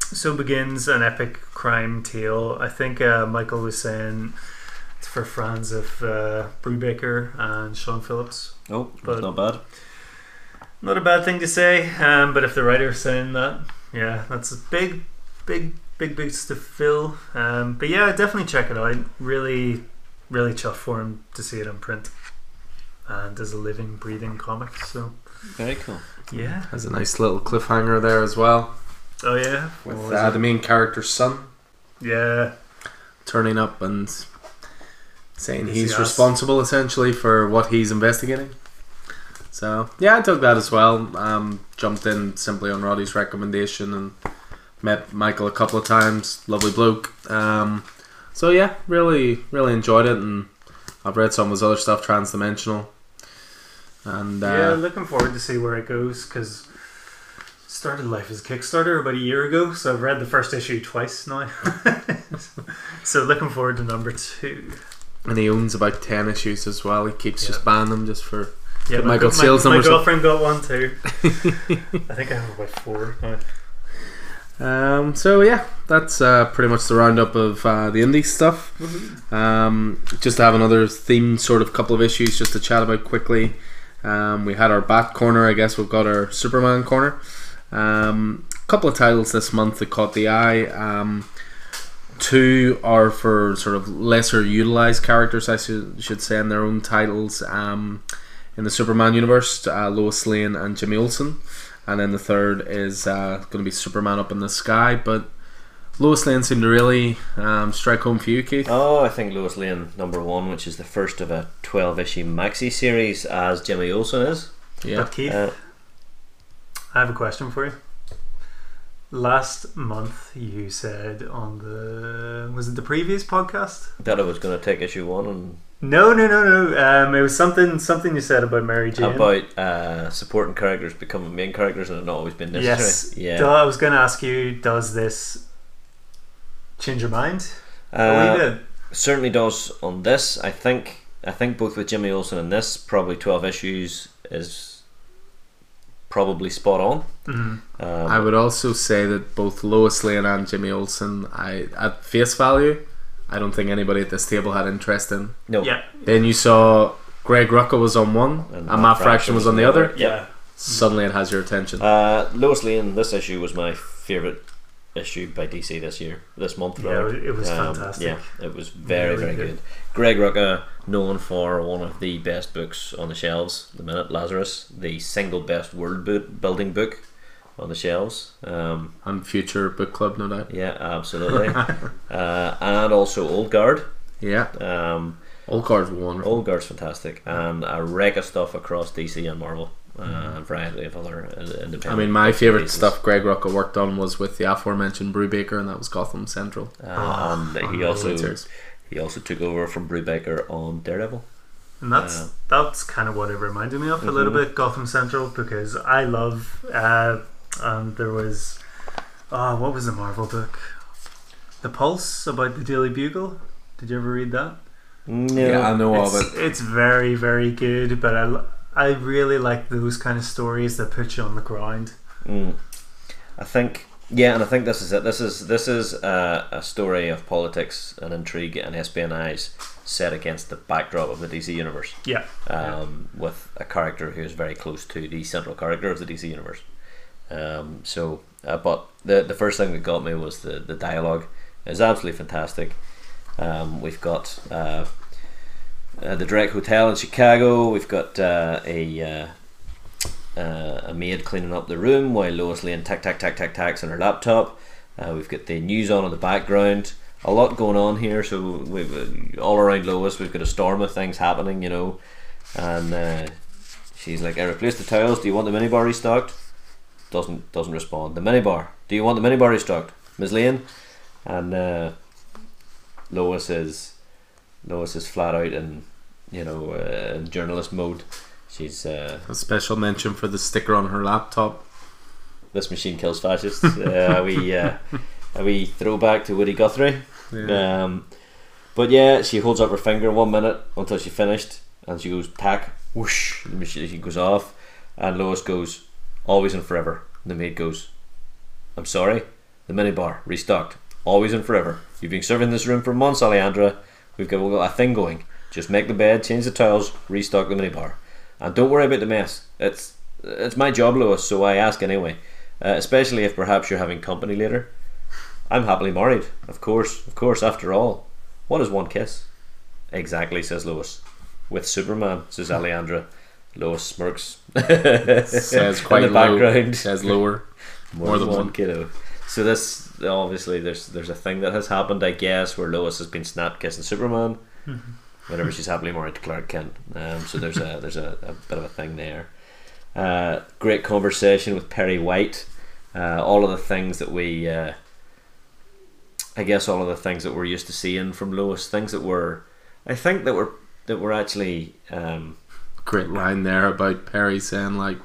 Speaker 3: so begins an epic crime tale. I think uh, Michael was saying it's for fans of uh, Brubaker and Sean Phillips.
Speaker 2: Oh,
Speaker 3: But-
Speaker 2: that's not bad.
Speaker 3: Not a bad thing to say, um, but if the writer's saying that, yeah, that's a big, big, big boots to fill. Um, but yeah, definitely check it out. Really, really chuffed for him to see it in print and as a living, breathing comic. So
Speaker 2: Very cool.
Speaker 3: yeah.
Speaker 1: Has a nice little cliffhanger there as well
Speaker 3: Oh yeah.
Speaker 1: With
Speaker 3: was
Speaker 1: uh, the main character's son
Speaker 3: yeah.
Speaker 1: turning up and saying
Speaker 3: Yes,
Speaker 1: he's responsible essentially for what he's investigating. So yeah, I took that as well. Um, jumped in simply on Roddy's recommendation and met Michael a couple of times. Lovely bloke. Um, so yeah, really, really enjoyed it, and I've read some of his other stuff, Transdimensional, and uh,
Speaker 3: yeah, looking forward to see where it goes because started life as Kickstarter about a year ago, so I've read the first issue twice now. so looking forward to number two.
Speaker 1: and he owns about ten issues as well. He keeps just
Speaker 3: Yeah.
Speaker 1: banning them just for
Speaker 3: Yeah, my,
Speaker 1: Michael
Speaker 3: my, my girlfriend got one too. I think I have about four.
Speaker 1: Um, so yeah, that's uh, pretty much the roundup of uh, the indie stuff. Um, just to have another theme, sort of couple of issues, just to chat about quickly. Um, we had our Bat corner, I guess we've got our Superman corner. Um, a couple of titles this month that caught the eye. Um, two are for sort of lesser utilized characters, I should, should say, in their own titles. In the Superman universe, uh, Lois Lane and Jimmy Olsen and then the third is uh, going to be Superman up in the sky. But Lois Lane seemed to really um, strike home for you, Keith.
Speaker 2: Oh, I think Lois Lane number one, which is the first of a twelve issue maxi series, as Jimmy Olsen is.
Speaker 1: Yeah,
Speaker 3: But Keith,
Speaker 2: Uh,
Speaker 3: I have a question for you. Last month, you said on the was it the previous podcast?
Speaker 2: that I was going to take issue one and
Speaker 3: No, no, no, no. Um, it was something something you said about Mary Jane.
Speaker 2: about uh, supporting characters becoming main characters and it not always been necessary.
Speaker 3: yes.
Speaker 2: Yeah.
Speaker 3: I was going to ask you, does this change your mind
Speaker 2: Uh, certainly does on this. I think I think both with Jimmy Olsen and this, probably twelve issues is probably spot on.
Speaker 3: Mhm.
Speaker 2: Um,
Speaker 1: I would also say that both Lois Lane and Jimmy Olsen, I at face value, I don't think anybody at this table had interest in.
Speaker 2: no.
Speaker 3: Yeah,
Speaker 1: Then you saw Greg Rucka was on one, and, Matt Fraction was on the other.
Speaker 2: Yeah.
Speaker 1: Suddenly, it has your attention.
Speaker 2: Uh, Lois Lane. This issue was my favorite issue by DC this year, this month.
Speaker 3: Yeah,
Speaker 2: rather.
Speaker 3: it was
Speaker 2: Um,
Speaker 3: fantastic.
Speaker 2: Yeah, it was very
Speaker 3: Really
Speaker 2: very
Speaker 3: good.
Speaker 2: good. Greg Rucka, known for one of the best books on the shelves, the minute Lazarus, the single best world building book on the shelves. Um,
Speaker 1: and future book club, no doubt.
Speaker 2: yeah, absolutely. uh, and also Old Guard.
Speaker 1: Yeah,
Speaker 2: Um,
Speaker 1: all cards were wonderful.
Speaker 2: Old Guard's fantastic, and a wreck of stuff across DC and Marvel. Uh, variety of other uh, independent.
Speaker 1: I mean, my favorite
Speaker 2: pieces.
Speaker 1: stuff Greg Rucka worked on was with the aforementioned Brubaker, and that was Gotham Central.
Speaker 2: Uh,
Speaker 3: Ah,
Speaker 2: and he also
Speaker 1: series.
Speaker 2: he also took over from Brubaker on Daredevil.
Speaker 3: And that's
Speaker 2: Uh,
Speaker 3: that's kind of what it reminded me of a little
Speaker 2: Mhm.
Speaker 3: bit, Gotham Central, because I love. Uh, um, there was, oh, what was the Marvel book? The Pulse about the Daily Bugle. Did you ever read that?
Speaker 2: No.
Speaker 1: Yeah, I know
Speaker 3: it's,
Speaker 1: of it.
Speaker 3: It's very very good, but I l- I really like those kind of stories that put you on the ground.
Speaker 2: Mm. I think yeah, and I think this is it. This is this is a, a story of politics and intrigue and espionage set against the backdrop of the DC universe.
Speaker 3: Yeah,
Speaker 2: Um, with a character who is very close to the central character of the DC universe. Um, so, uh, but the the first thing that got me was the the dialogue is absolutely fantastic. Um, we've got uh, uh, the Drake Hotel in Chicago. We've got uh, a uh, uh, a maid cleaning up the room while Lois Lane tack tack tack tack tacks on her laptop. We've got the news on in the background. A lot going on here. So we've all around Lois. We've got a storm of things happening. You know, and she's like, "I replaced the tiles. Do you want the minibar restocked?" Doesn't doesn't respond. The minibar. Do you want the minibar restocked, Ms. Lane? And Lois is Lois is flat out in you know uh, journalist mode. She's uh,
Speaker 1: A special mention for the sticker on her laptop.
Speaker 2: this machine kills fascists. uh, we uh, a wee throwback to Woody Guthrie.
Speaker 1: Yeah.
Speaker 2: Um, but yeah, she holds up her finger one minute until she finished, and she goes tack whoosh. The machine goes off, and Lois goes always and forever. The maid goes, "I'm sorry." The minibar restocked, always and forever. You've been serving this room for months, Alejandra. We've got, we've got a thing going. Just make the bed, change the towels, restock the minibar, and don't worry about the mess. It's it's my job, Lois. So I ask anyway. Uh, especially if perhaps you're having company later. I'm happily married, of course, of course, after all. What is one kiss? Exactly, says Lois. With Superman, says Alejandra. Lois smirks.
Speaker 1: Says quite
Speaker 2: In the
Speaker 1: low.
Speaker 2: background.
Speaker 1: Says lower.
Speaker 2: More, than one, kiddo. So this obviously there's there's a thing that has happened, I guess, where Lois has been snap kissing Superman whenever she's happily married to Clark Kent. Um, so there's a there's a, a bit of a thing there. Uh, great conversation with Perry White. Uh, all of the things that we, uh, I guess, all of the things that we're used to seeing from Lois, things that were, I think that were that were actually. Um,
Speaker 1: Great line there about Perry saying like,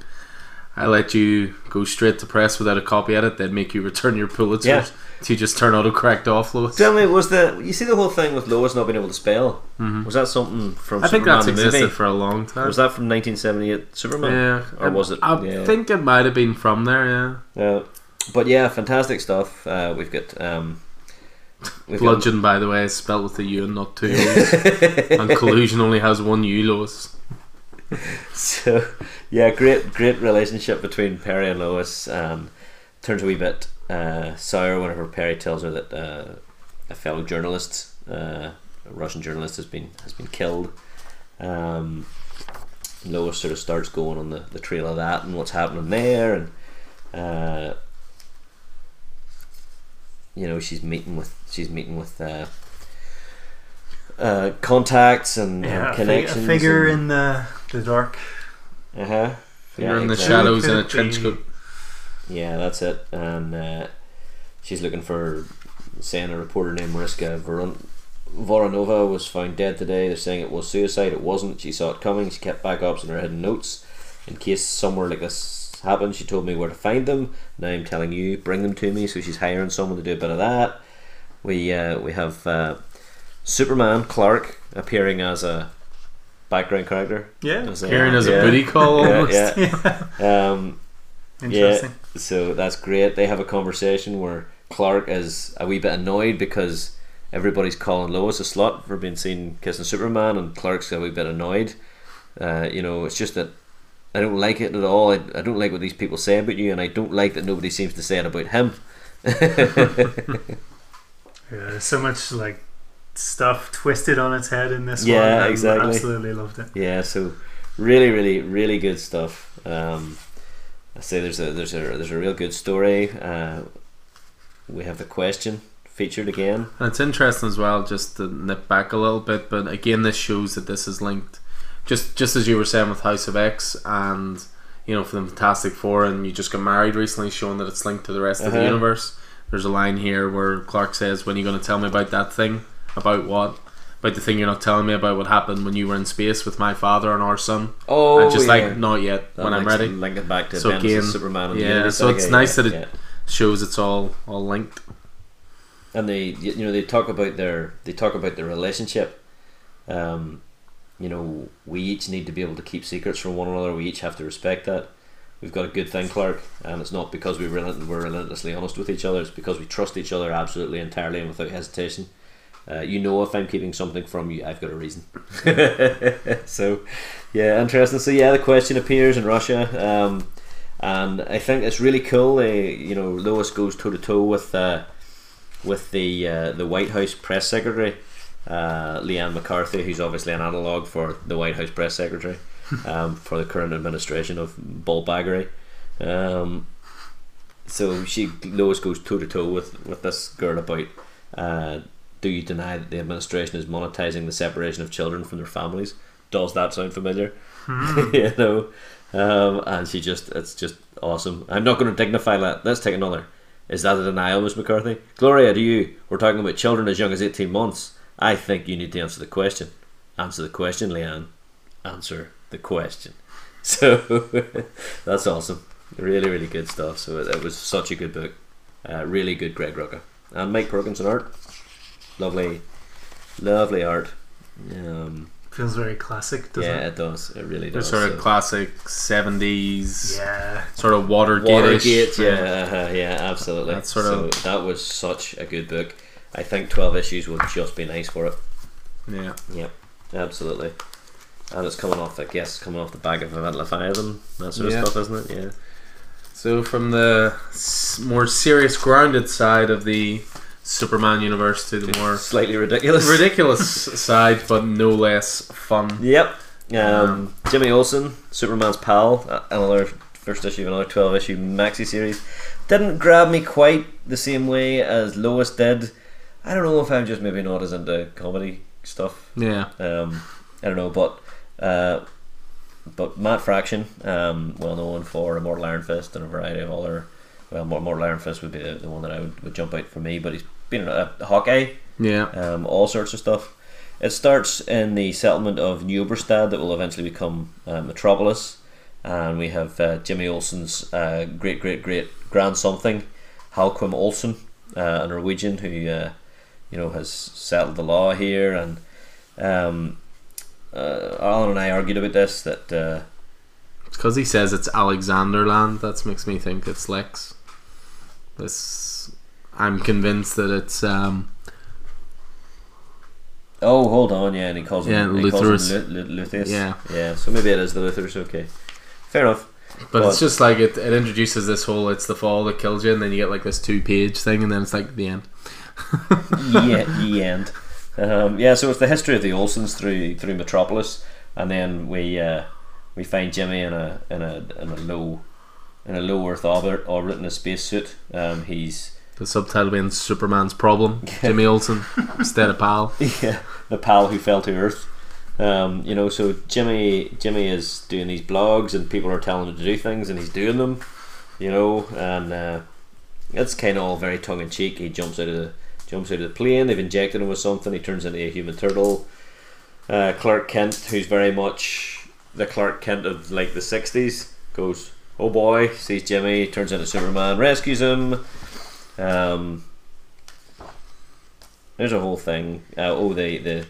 Speaker 1: "I let you go straight to press without a copy edit. They'd make you return your Pulitzers
Speaker 2: Yeah.
Speaker 1: to you just turn auto correct off, Lois."
Speaker 2: Tell me, was the you see the whole thing with Lois not being able to spell? Was that something from
Speaker 1: I think
Speaker 2: Superman
Speaker 1: that's existed
Speaker 2: movie?
Speaker 1: for a long time.
Speaker 2: Was that from 1978 Superman?
Speaker 1: yeah,
Speaker 2: Or was it?
Speaker 1: I
Speaker 2: yeah.
Speaker 1: think it might have been from there. Yeah,
Speaker 2: Uh, but yeah, fantastic stuff. Uh, we've got um, we've
Speaker 1: bludgeon by the way is spelled with a U and not two U's, and collusion only has one U, Lois.
Speaker 2: so yeah, great great relationship between Perry and Lois. Um, turns a wee bit uh, sour whenever Perry tells her that uh, a fellow journalist, uh, a Russian journalist, has been has been killed. Um, Lois sort of starts going on the, the trail of that and what's happening there, and uh, you know she's meeting with she's meeting with uh, uh, contacts and,
Speaker 3: Yeah,
Speaker 2: and
Speaker 3: a, a
Speaker 2: connections.
Speaker 3: figure
Speaker 2: and,
Speaker 3: in the the dark.
Speaker 2: Uh huh.
Speaker 1: You're in the
Speaker 2: exactly.
Speaker 1: shadows in a trench coat.
Speaker 2: Yeah, that's it. And uh, she's looking for saying a reporter named Mariska Voron- Voronova was found dead today. They're saying it was suicide. It wasn't. She saw it coming. She kept backups in her hidden notes in case somewhere like this happened. She told me where to find them. Now I'm telling you, bring them to me. So she's hiring someone to do a bit of that. We uh, we have uh, Superman Clark appearing as a background character.
Speaker 3: Yeah,
Speaker 2: As a-
Speaker 1: Appearing
Speaker 2: yeah.
Speaker 1: a booty call almost.
Speaker 2: Yeah, yeah. Um,
Speaker 3: interesting.
Speaker 2: yeah, so that's great. They have a conversation where Clark is a wee bit annoyed because everybody's calling Lois a slut for being seen kissing Superman, and Clark's a wee bit annoyed. Uh, you know, it's just that I don't like it at all. I, I don't like what these people say about you, and I don't like that nobody seems to say it about him.
Speaker 3: Yeah, there's so much like stuff twisted on its head in this
Speaker 2: Yeah,
Speaker 3: one. I
Speaker 2: exactly.
Speaker 3: Absolutely loved it.
Speaker 2: Yeah, so really, really, really good stuff. Um, I say there's a there's a there's a real good story. Uh, we have the question featured again.
Speaker 1: And it's interesting as well, just to nip back a little bit, but again, this shows that this is linked. Just just as you were saying with House of X and you know for the Fantastic Four, and you just got married recently, showing that it's linked to the rest of the
Speaker 2: Uh-huh.
Speaker 1: universe. There's a line here where Clark says, "When are you going to tell me about that thing? About what? About the thing you're not telling me about what happened when you were in space with my father and our son?"
Speaker 2: Oh,
Speaker 1: and just
Speaker 2: yeah.
Speaker 1: like not yet.
Speaker 2: That
Speaker 1: when I'm ready,
Speaker 2: Link it back to
Speaker 1: So again,
Speaker 2: Superman. And
Speaker 1: yeah, so it's
Speaker 2: Saga,
Speaker 1: nice
Speaker 2: yeah,
Speaker 1: that it- shows it's all all linked.
Speaker 2: and they you know they talk about their they talk about their relationship. Um, you know, we each need to be able to keep secrets from one another. We each have to respect that. We've got a good thing, Clark, and it's not because we relent- we're relentlessly honest with each other. It's because we trust each other absolutely, entirely, and without hesitation. Uh, you know, if I'm keeping something from you, I've got a reason. so, yeah, interesting. So, yeah, the question appears in Russia, um, and I think it's really cool. They, you know, Lois goes toe to toe with uh, with the uh, the White House press secretary, uh, Leanne McCarthy, who's obviously an analog for the White House press secretary um, for the current administration of bullbaggery. Um, so she Lois goes toe to toe with with this girl about. Uh, do you deny that the administration is monetizing the separation of children from their families? Does that sound familiar? you know, um, and she just it's just awesome. I'm not going to dignify that. Let's take another. Is that a denial, Miss McCarthy? Gloria, do you? We're talking about children as young as 18 months. I think you need to answer the question. Answer the question, Leanne. Answer the question. So that's awesome. Really, really good stuff. So it, it was such a good book. Uh, really good Greg Rucka. And Mike Perkins and art. Lovely, lovely art. Um,
Speaker 3: Feels very classic, doesn't
Speaker 2: yeah,
Speaker 3: it?
Speaker 2: it does. It really
Speaker 1: They're
Speaker 2: does.
Speaker 1: sort of
Speaker 2: So-
Speaker 1: classic seventies,
Speaker 3: Yeah.
Speaker 1: sort of Watergate.
Speaker 2: Watergate, yeah, uh, yeah, absolutely.
Speaker 1: That's sort
Speaker 2: so
Speaker 1: of-
Speaker 2: that was such a good book. I think twelve issues would just be nice for it.
Speaker 1: yeah.
Speaker 2: Yep, absolutely. And it's coming off, I guess, coming off the back of Event Leviathan, that sort of stuff, isn't it? Yeah.
Speaker 1: So from the more serious, grounded side of the Superman universe to the more
Speaker 2: Slightly ridiculous.
Speaker 1: ridiculous side, but no less fun.
Speaker 2: Yep. Um, Jimmy Olsen, Superman's pal, uh, another first issue of another twelve issue maxi series, didn't grab me quite the same way as Lois did. I don't know if I'm just maybe not as into comedy stuff.
Speaker 1: Yeah.
Speaker 2: Um, I don't know, but uh, but Matt Fraction, um, well known for Immortal Iron Fist and a variety of other. Well, Mor- Mortal Iron Fist would be the, the one that I would, would jump out for me, but he's a, a Hawkeye
Speaker 1: Yeah.
Speaker 2: um, all sorts of stuff. It starts in the settlement of New Oberstad that will eventually become uh, Metropolis, and we have uh, Jimmy Olsen's uh, great great great grand something, Halquim Olsen, uh, a Norwegian who uh, you know has settled the law here, and um, uh, Alan and I argued about this that. Uh,
Speaker 1: It's because he says it's Alexanderland. That makes me think it's Lex. This, I'm convinced that it's um,
Speaker 2: Oh, hold on, yeah, and he calls
Speaker 1: Yeah,
Speaker 2: him, he calls him
Speaker 1: Luthor's-
Speaker 2: Lu- Lu- Luthus.
Speaker 1: Yeah.
Speaker 2: yeah. So maybe it is the Luthors. Okay, fair enough.
Speaker 1: but
Speaker 2: But-
Speaker 1: it's just like it, it introduces this whole it's the fall that kills you, and then you get like this two page thing, and then it's like the end.
Speaker 2: yeah, the end. Um, yeah, so it's the history of the Olsens through through Metropolis, and then we uh, we find Jimmy in a in a in a low in a low Earth orbit, orbit in a spacesuit. Um, he's
Speaker 1: The subtitle being Superman's problem. Jimmy Olsen instead of Pal.
Speaker 2: yeah, the pal who fell to Earth. Um, you know, so Jimmy Jimmy is doing these blogs, and people are telling him to do things, and he's doing them. You know, and uh, it's kind of all very tongue in cheek. He jumps out of the jumps out of the plane. They've injected him with something. He turns into a human turtle. Uh, Clark Kent, who's very much the Clark Kent of like the '60s, goes, "Oh boy!" Sees Jimmy, turns into Superman, rescues him. Um, there's a whole thing. Uh, oh, the the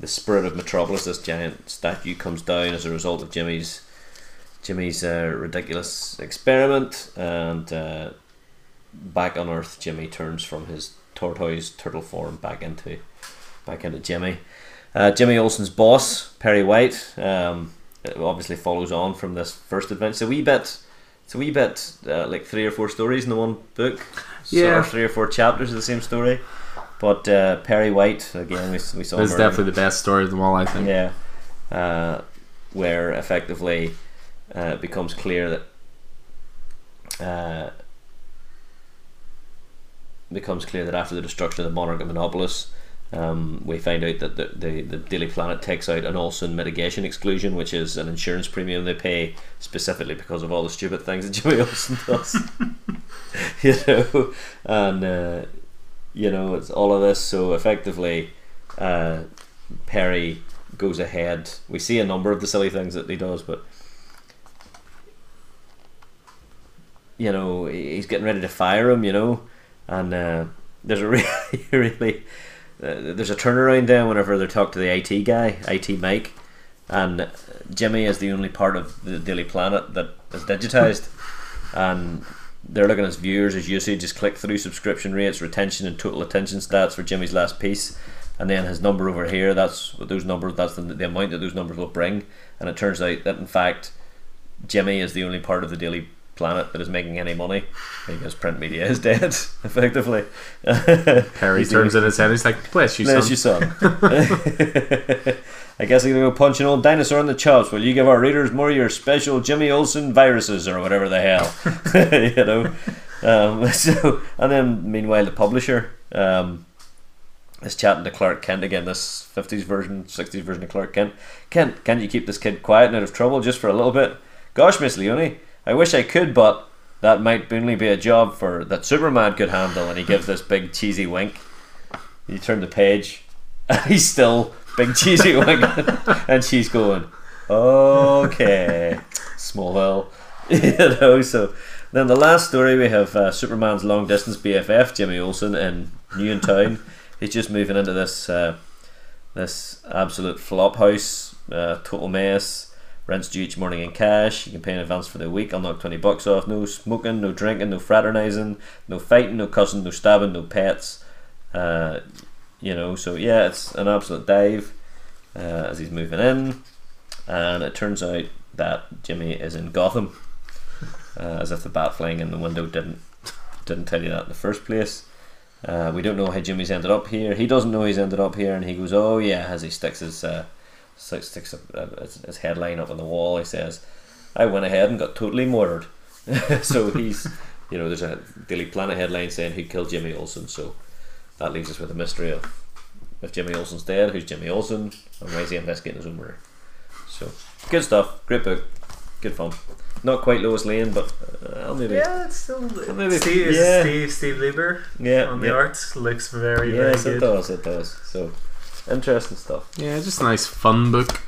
Speaker 2: the spirit of Metropolis, this giant statue, comes down as a result of Jimmy's Jimmy's uh, ridiculous experiment, and uh, back on Earth, Jimmy turns from his tortoise turtle form back into back into Jimmy. Uh, Jimmy Olsen's boss, Perry White, um, obviously follows on from this first adventure. It's a wee bit, it's a wee bit uh, like three or four stories in the one book. So,
Speaker 1: Yeah.
Speaker 2: or three or four chapters of the same story. But uh, Perry White again, we, we saw.
Speaker 1: This is definitely the best story of them all, I think.
Speaker 2: yeah, uh, where effectively uh, it becomes clear that uh, becomes clear that after the destruction of the monarch of Monopolis, um, we find out that the, the, the Daily Planet takes out an Olsen mitigation exclusion, which is an insurance premium they pay specifically because of all the stupid things that Jimmy Olsen does. you know, and uh, you know it's all of this. So effectively, uh, Perry goes ahead. We see a number of the silly things that he does, but you know he's getting ready to fire him. You know, and uh, there's a really, really uh, there's a turnaround there whenever they talk to the IT guy, IT Mike, and Jimmy is the only part of the Daily Planet that is digitized, and they're looking at his viewers, his usage, his click through subscription rates, retention, and total attention stats for Jimmy's last piece. And then his number over here, that's what those numbers, that's the, the amount that those numbers will bring. And it turns out that in fact, Jimmy is the only part of the Daily Planet that is making any money because print media is dead, effectively.
Speaker 1: Perry turns in his head. He's like, "Bless you,
Speaker 2: Bless
Speaker 1: son."
Speaker 2: you, son. I guess I'm gonna go punch an old dinosaur in the chops. Will you give our readers more of your special Jimmy Olsen viruses or whatever the hell, you know? Um, so, and then meanwhile, the publisher um, is chatting to Clark Kent again. This '50s version, '60s version of Clark Kent. Kent, can't you keep this kid quiet and out of trouble just for a little bit? Gosh, Miss Leone, I wish I could, but that might only be a job for that Superman could handle. And he gives this big cheesy wink. You turn the page, and he's still big cheesy wink, and she's going, okay, Smallville, you know. So then the last story we have uh, Superman's long distance BFF Jimmy Olsen in New Town. He's just moving into this uh, this absolute flop house, uh, total mess. Rent's due each morning in cash. You can pay in advance for the week. I'll knock twenty bucks off. No smoking, no drinking, no fraternizing, no fighting, no cussing, no stabbing, no pets. Uh, you know, so yeah, it's an absolute dive uh, as he's moving in, and it turns out that Jimmy is in Gotham, uh, as if the bat flying in the window didn't didn't tell you that in the first place. Uh, we don't know how Jimmy's ended up here. He doesn't know he's ended up here, and he goes, "Oh yeah," as he sticks his uh, sticks, sticks a, his, his headline up on the wall. He says, "I went ahead and got totally murdered." so he's, you know, there's a Daily Planet headline saying who killed Jimmy Olsen. So that leaves us with a mystery of if Jimmy Olsen's dead, who's Jimmy Olsen, and why is he investigating his own murder? So good stuff, great book, good fun. Not quite Lois Lane, but uh, I'll maybe
Speaker 3: Yeah, it's still
Speaker 2: maybe-
Speaker 3: Steve,
Speaker 2: yeah.
Speaker 3: Steve Steve Lieber
Speaker 2: yeah,
Speaker 3: on the
Speaker 2: yeah.
Speaker 3: art looks very
Speaker 2: Yes,
Speaker 3: very
Speaker 2: it does, it does. So interesting stuff.
Speaker 1: Yeah, just a nice fun book.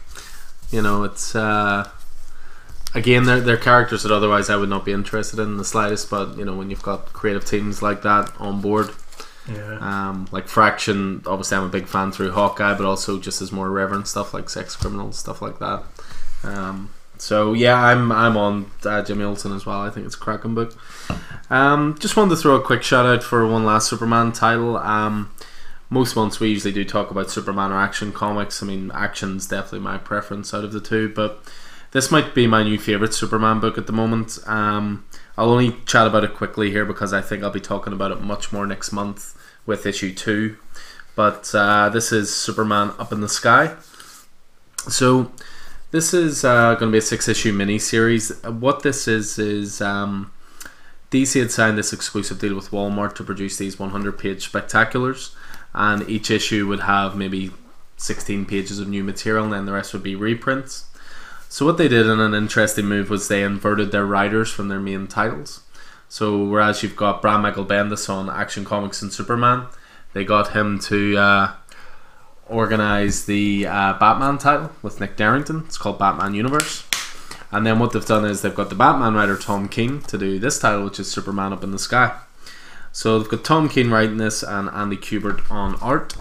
Speaker 1: You know, it's uh, again they're, they're characters that otherwise I would not be interested in the slightest. But you know, when you've got creative teams like that on board,
Speaker 3: Yeah,
Speaker 1: um, like Fraction, obviously I'm a big fan through Hawkeye, but also just as more irreverent stuff like Sex Criminals, stuff like that. Um, so yeah, I'm I'm on uh, Jimmy Olsen as well. I think it's a cracking book. Um, just wanted to throw a quick shout out for one last Superman title. Um, most months we usually do talk about Superman or action comics. I mean, action's definitely my preference out of the two, but this might be my new favorite Superman book at the moment. Um, I'll only chat about it quickly here because I think I'll be talking about it much more next month with issue two. But uh, this is Superman Up in the Sky. So this is uh, going to be a six issue mini series. What this is is um, DC had signed this exclusive deal with Walmart to produce these 100 page spectaculars, and each issue would have maybe 16 pages of new material, and then the rest would be reprints. So what they did in an interesting move was they inverted their writers from their main titles. So whereas you've got Brian Michael Bendis on Action Comics and Superman, they got him to uh, organize the uh, Batman title with Nick Derington. It's called Batman Universe. And then what they've done is they've got the Batman writer Tom King to do this title, which is Superman Up in the Sky. So they've got Tom King writing this and Andy Kubert on art.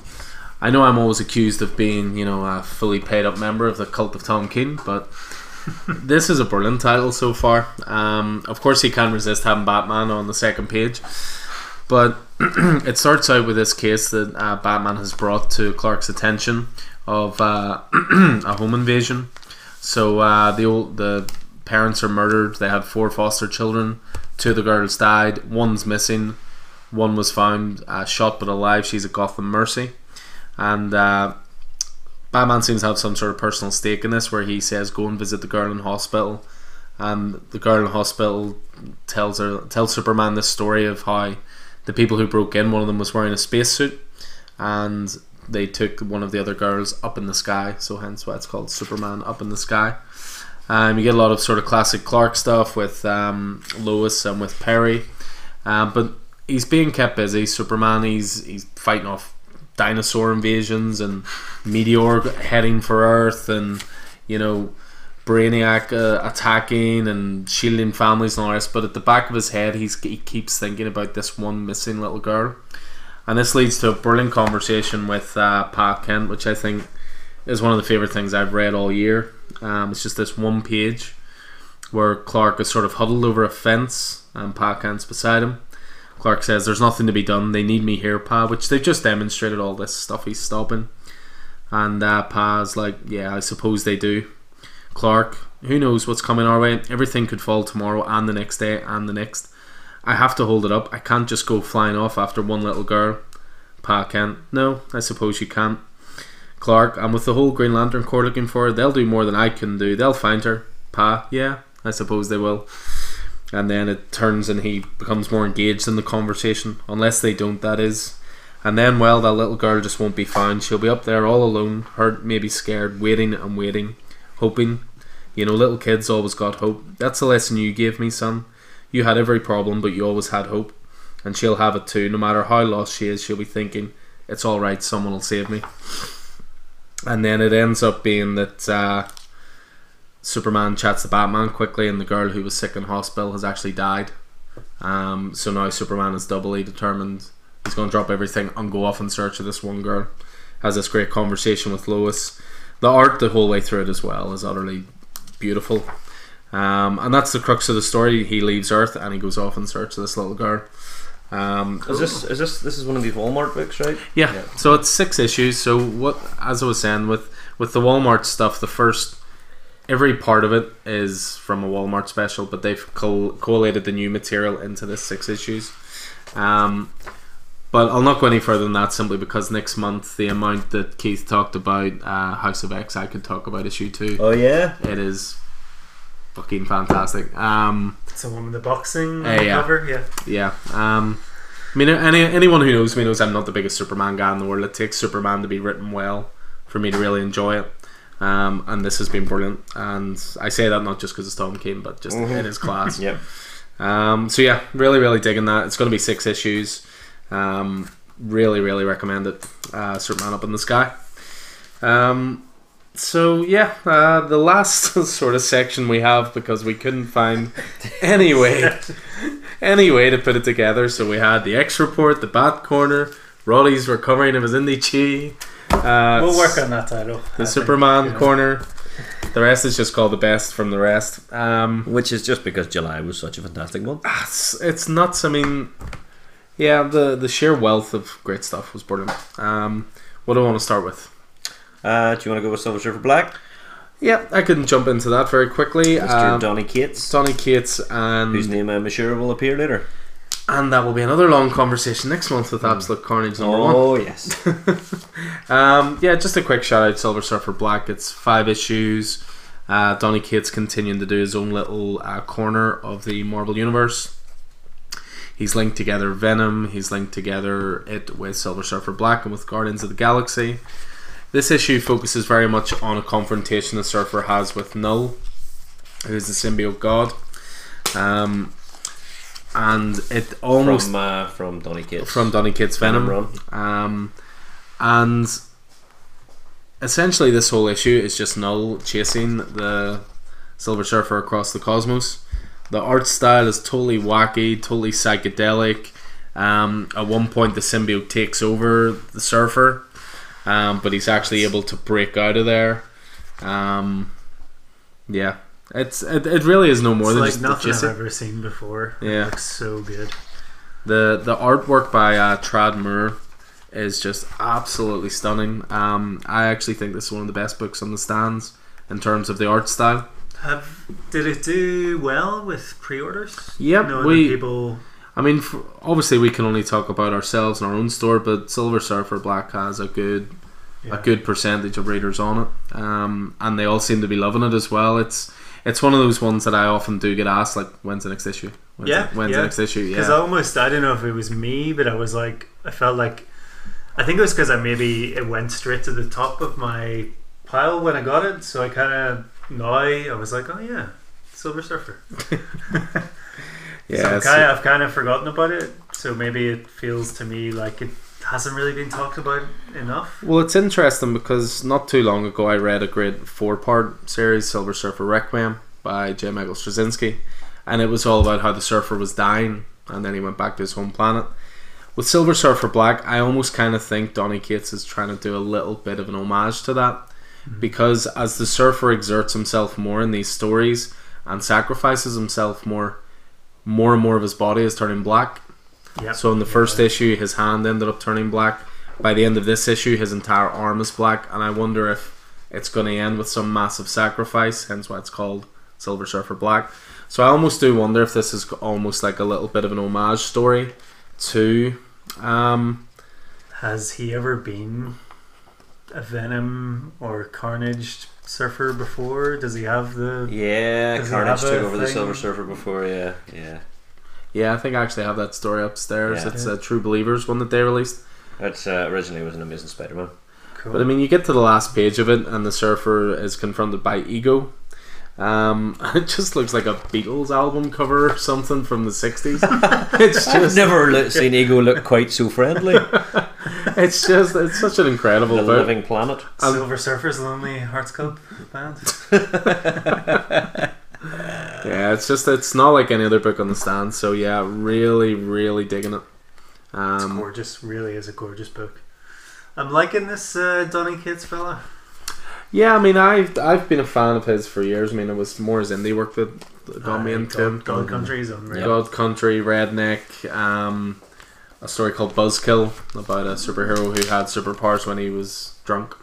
Speaker 1: I know I'm always accused of being, you know, a fully paid up member of the cult of Tom King, but this is a brilliant title so far. Um, of course, he can't resist having Batman on the second page, but it starts out with this case that uh, Batman has brought to Clark's attention of uh, a home invasion. So uh, the old the parents are murdered. They had four foster children. Two of the girls died. One's missing. One was found uh, shot but alive. She's at Gotham Mercy, and uh, Batman seems to have some sort of personal stake in this, where he says, "Go and visit the girl in hospital," and the girl in hospital tells her tells Superman this story of how the people who broke in, one of them was wearing a spacesuit, and they took one of the other girls up in the sky. So hence why it's called Superman Up in the Sky. Um, you get a lot of sort of classic Clark stuff with um, Lois and with Perry, um, but he's being kept busy. Superman, he's he's fighting off dinosaur invasions and meteor heading for Earth, and you know Brainiac uh, attacking and shielding families and all this. But at the back of his head, he's he keeps thinking about this one missing little girl, and this leads to a brilliant conversation with uh, Pa Kent, which I think is one of the favorite things I've read all year. Um, it's just this one page where Clark is sort of huddled over a fence and Pa Kent's beside him. Clark says, There's nothing to be done. They need me here, Pa, which they've just demonstrated all this stuff he's stopping. And uh, Pa's like, Yeah, I suppose they do. Clark, who knows what's coming our way? Everything could fall tomorrow and the next day and the next. I have to hold it up. I can't just go flying off after one little girl. Pa can't. no, I suppose you can't. Clark, I'm with the whole Green Lantern Corps looking for her, they'll do more than I can do. They'll find her. Pa, yeah, I suppose they will. And then it turns and he becomes more engaged in the conversation, unless they don't, that is. And then, well, that little girl just won't be found. She'll be up there all alone, hurt, maybe scared, waiting and waiting, hoping. You know, little kids always got hope. That's the lesson you gave me, son. You had every problem, but you always had hope. And she'll have it too. No matter how lost she is, she'll be thinking, it's all right. Someone will save me. And then it ends up being that uh, Superman chats to Batman quickly, and the girl who was sick in hospital has actually died. Um, so now Superman is doubly determined. He's going to drop everything and go off in search of this one girl. Has this great conversation with Lois. The art the whole way through it as well is utterly beautiful. Um, and that's the crux of the story. He leaves Earth and he goes off in search of this little girl. Um,
Speaker 2: Is this is this this is one of these Walmart books, right?
Speaker 1: yeah.
Speaker 2: Yeah.
Speaker 1: So it's six issues. So what, as I was saying, with with the Walmart stuff, the first every part of it is from a Walmart special, but they've col- collated the new material into this six issues. Um, but I'll not go any further than that simply because next month the amount that Keith talked about uh, House of X, I could talk about issue two.
Speaker 2: Oh yeah.
Speaker 1: It is fucking fantastic. Um,
Speaker 3: It's the one with the boxing
Speaker 1: Uh, yeah.
Speaker 3: cover. Yeah.
Speaker 1: yeah. Um, I mean, any anyone who knows me knows I'm not the biggest Superman guy in the world. It takes Superman to be written well for me to really enjoy it. Um, and this has been brilliant. And I say that not just because it's Tom King, but just
Speaker 2: Mhm.
Speaker 1: in his class.
Speaker 2: Yep.
Speaker 1: Um, so yeah, really, really digging that. It's going to be six issues. Um, really, really recommend it. Uh, Superman up in the sky. Um, so yeah, uh, the last sort of section we have because we couldn't find any way, any way to put it together. So we had the X report, the Bat corner, Roddy's recovering of his indie chi. Uh,
Speaker 3: We'll work on that title. I
Speaker 1: the
Speaker 3: think,
Speaker 1: Superman
Speaker 3: yeah.
Speaker 1: corner. The rest is just called the best from the rest. Um,
Speaker 2: Which is just because July was such a fantastic month.
Speaker 1: it's, it's nuts. I mean, yeah, the the sheer wealth of great stuff was brilliant. Um, what do I want to start with?
Speaker 2: Uh, do you want to go with Silver Surfer Black?
Speaker 1: Yeah, I can jump into that very quickly.
Speaker 2: Mr.
Speaker 1: Um,
Speaker 2: Donny Cates,
Speaker 1: Donny Cates, and.
Speaker 2: whose
Speaker 1: and
Speaker 2: name I'm sure will appear later.
Speaker 1: And that will be another long conversation next month with Absolute Carnage number one.
Speaker 2: Oh yes.
Speaker 1: Um, yeah, just a quick shout out Silver Surfer Black. It's five issues. Uh, Donny Cates continuing to do his own little uh, corner of the Marvel Universe. He's linked together Venom, he's linked together it with Silver Surfer Black and with Guardians of the Galaxy. This issue focuses very much on a confrontation the Surfer has with Null, who is the symbiote god. Um, and it almost
Speaker 2: from uh, from Donny Cates.
Speaker 1: from Donny Cates' Venom.
Speaker 2: Run.
Speaker 1: Um, and essentially, this whole issue is just Null chasing the Silver Surfer across the cosmos. The art style is totally wacky, totally psychedelic. Um, at one point, the symbiote takes over the Surfer, um, but he's actually able to break out of there. Um, yeah, it's it, it really is no more
Speaker 3: It's
Speaker 1: than
Speaker 3: like
Speaker 1: just
Speaker 3: nothing I've ever seen before. It
Speaker 1: Yeah.
Speaker 3: looks so good.
Speaker 1: The the artwork by uh, Tradd Moore is just absolutely stunning. Um, I actually think this is one of the best books on the stands in terms of the art style.
Speaker 3: Have did it do well with pre-orders?
Speaker 1: Yep,
Speaker 3: Knowing
Speaker 1: we-
Speaker 3: people.
Speaker 1: I mean, f obviously we can only talk about ourselves and our own store, but Silver Surfer Black has a good
Speaker 3: Yeah.
Speaker 1: a good percentage of readers on it, um, and they all seem to be loving it as well. It's it's one of those ones that I often do get asked, like, when's the next issue? When's
Speaker 3: Yeah,
Speaker 1: the, when's
Speaker 3: yeah.
Speaker 1: the next issue? Yeah, because
Speaker 3: almost, I don't know if it was me, but I was like, I felt like, I think it was because I maybe it went straight to the top of my pile when I got it. So I kind of now I was like, oh yeah, Silver Surfer.
Speaker 1: yeah.
Speaker 3: so I'm kind of, I've kind of forgotten about it. So maybe it feels to me like it hasn't really been talked about enough.
Speaker 1: Well, it's interesting because not too long ago I read a great four part series, Silver Surfer Requiem, by J. Michael Straczynski, and it was all about how the surfer was dying and then he went back to his home planet. With Silver Surfer Black, I almost kind of think Donny Cates is trying to do a little bit of an homage to that mm-hmm. because as the surfer exerts himself more in these stories and sacrifices himself more, more and more of his body is turning black.
Speaker 3: Yeah.
Speaker 1: So in the first issue, his hand ended up turning black. By the end of this issue, his entire arm is black, and I wonder if it's going to end with some massive sacrifice. Hence why it's called Silver Surfer Black. So I almost do wonder if this is almost like a little bit of an homage story to. Um,
Speaker 3: Has he ever been a Venom or Carnage surfer before? Does he have the?
Speaker 2: Yeah, Carnage took over the? Silver Surfer before. Yeah, yeah.
Speaker 1: Yeah, I think I actually have that story upstairs.
Speaker 2: Yeah.
Speaker 1: It's a True Believers one that they released.
Speaker 2: That's uh, originally was an Amazing Spider-Man.
Speaker 3: Cool.
Speaker 1: But I mean, you get to the last page of it, and the surfer is confronted by Ego. Um, it just looks like a Beatles album cover or something from the 60s. it's
Speaker 2: I've
Speaker 1: just
Speaker 2: never look, seen Ego look quite so friendly.
Speaker 1: it's just it's such an incredible
Speaker 2: the living planet.
Speaker 1: Um,
Speaker 3: Silver Surfers Lonely Hearts Club band.
Speaker 1: Yeah, it's just it's not like any other book on the stand. So yeah, really, really digging it.
Speaker 3: It's
Speaker 1: Um,
Speaker 3: gorgeous. Really is a gorgeous book. I'm liking this uh, Donny Cates fella.
Speaker 1: yeah, I mean, I've I've been a fan of his for years. I mean, it was more his indie work that got me
Speaker 3: Uh,
Speaker 1: into
Speaker 3: God,
Speaker 1: him.
Speaker 3: God Country is unreal.
Speaker 1: God Country, Redneck, um, a story called Buzzkill about a superhero who had superpowers when he was drunk,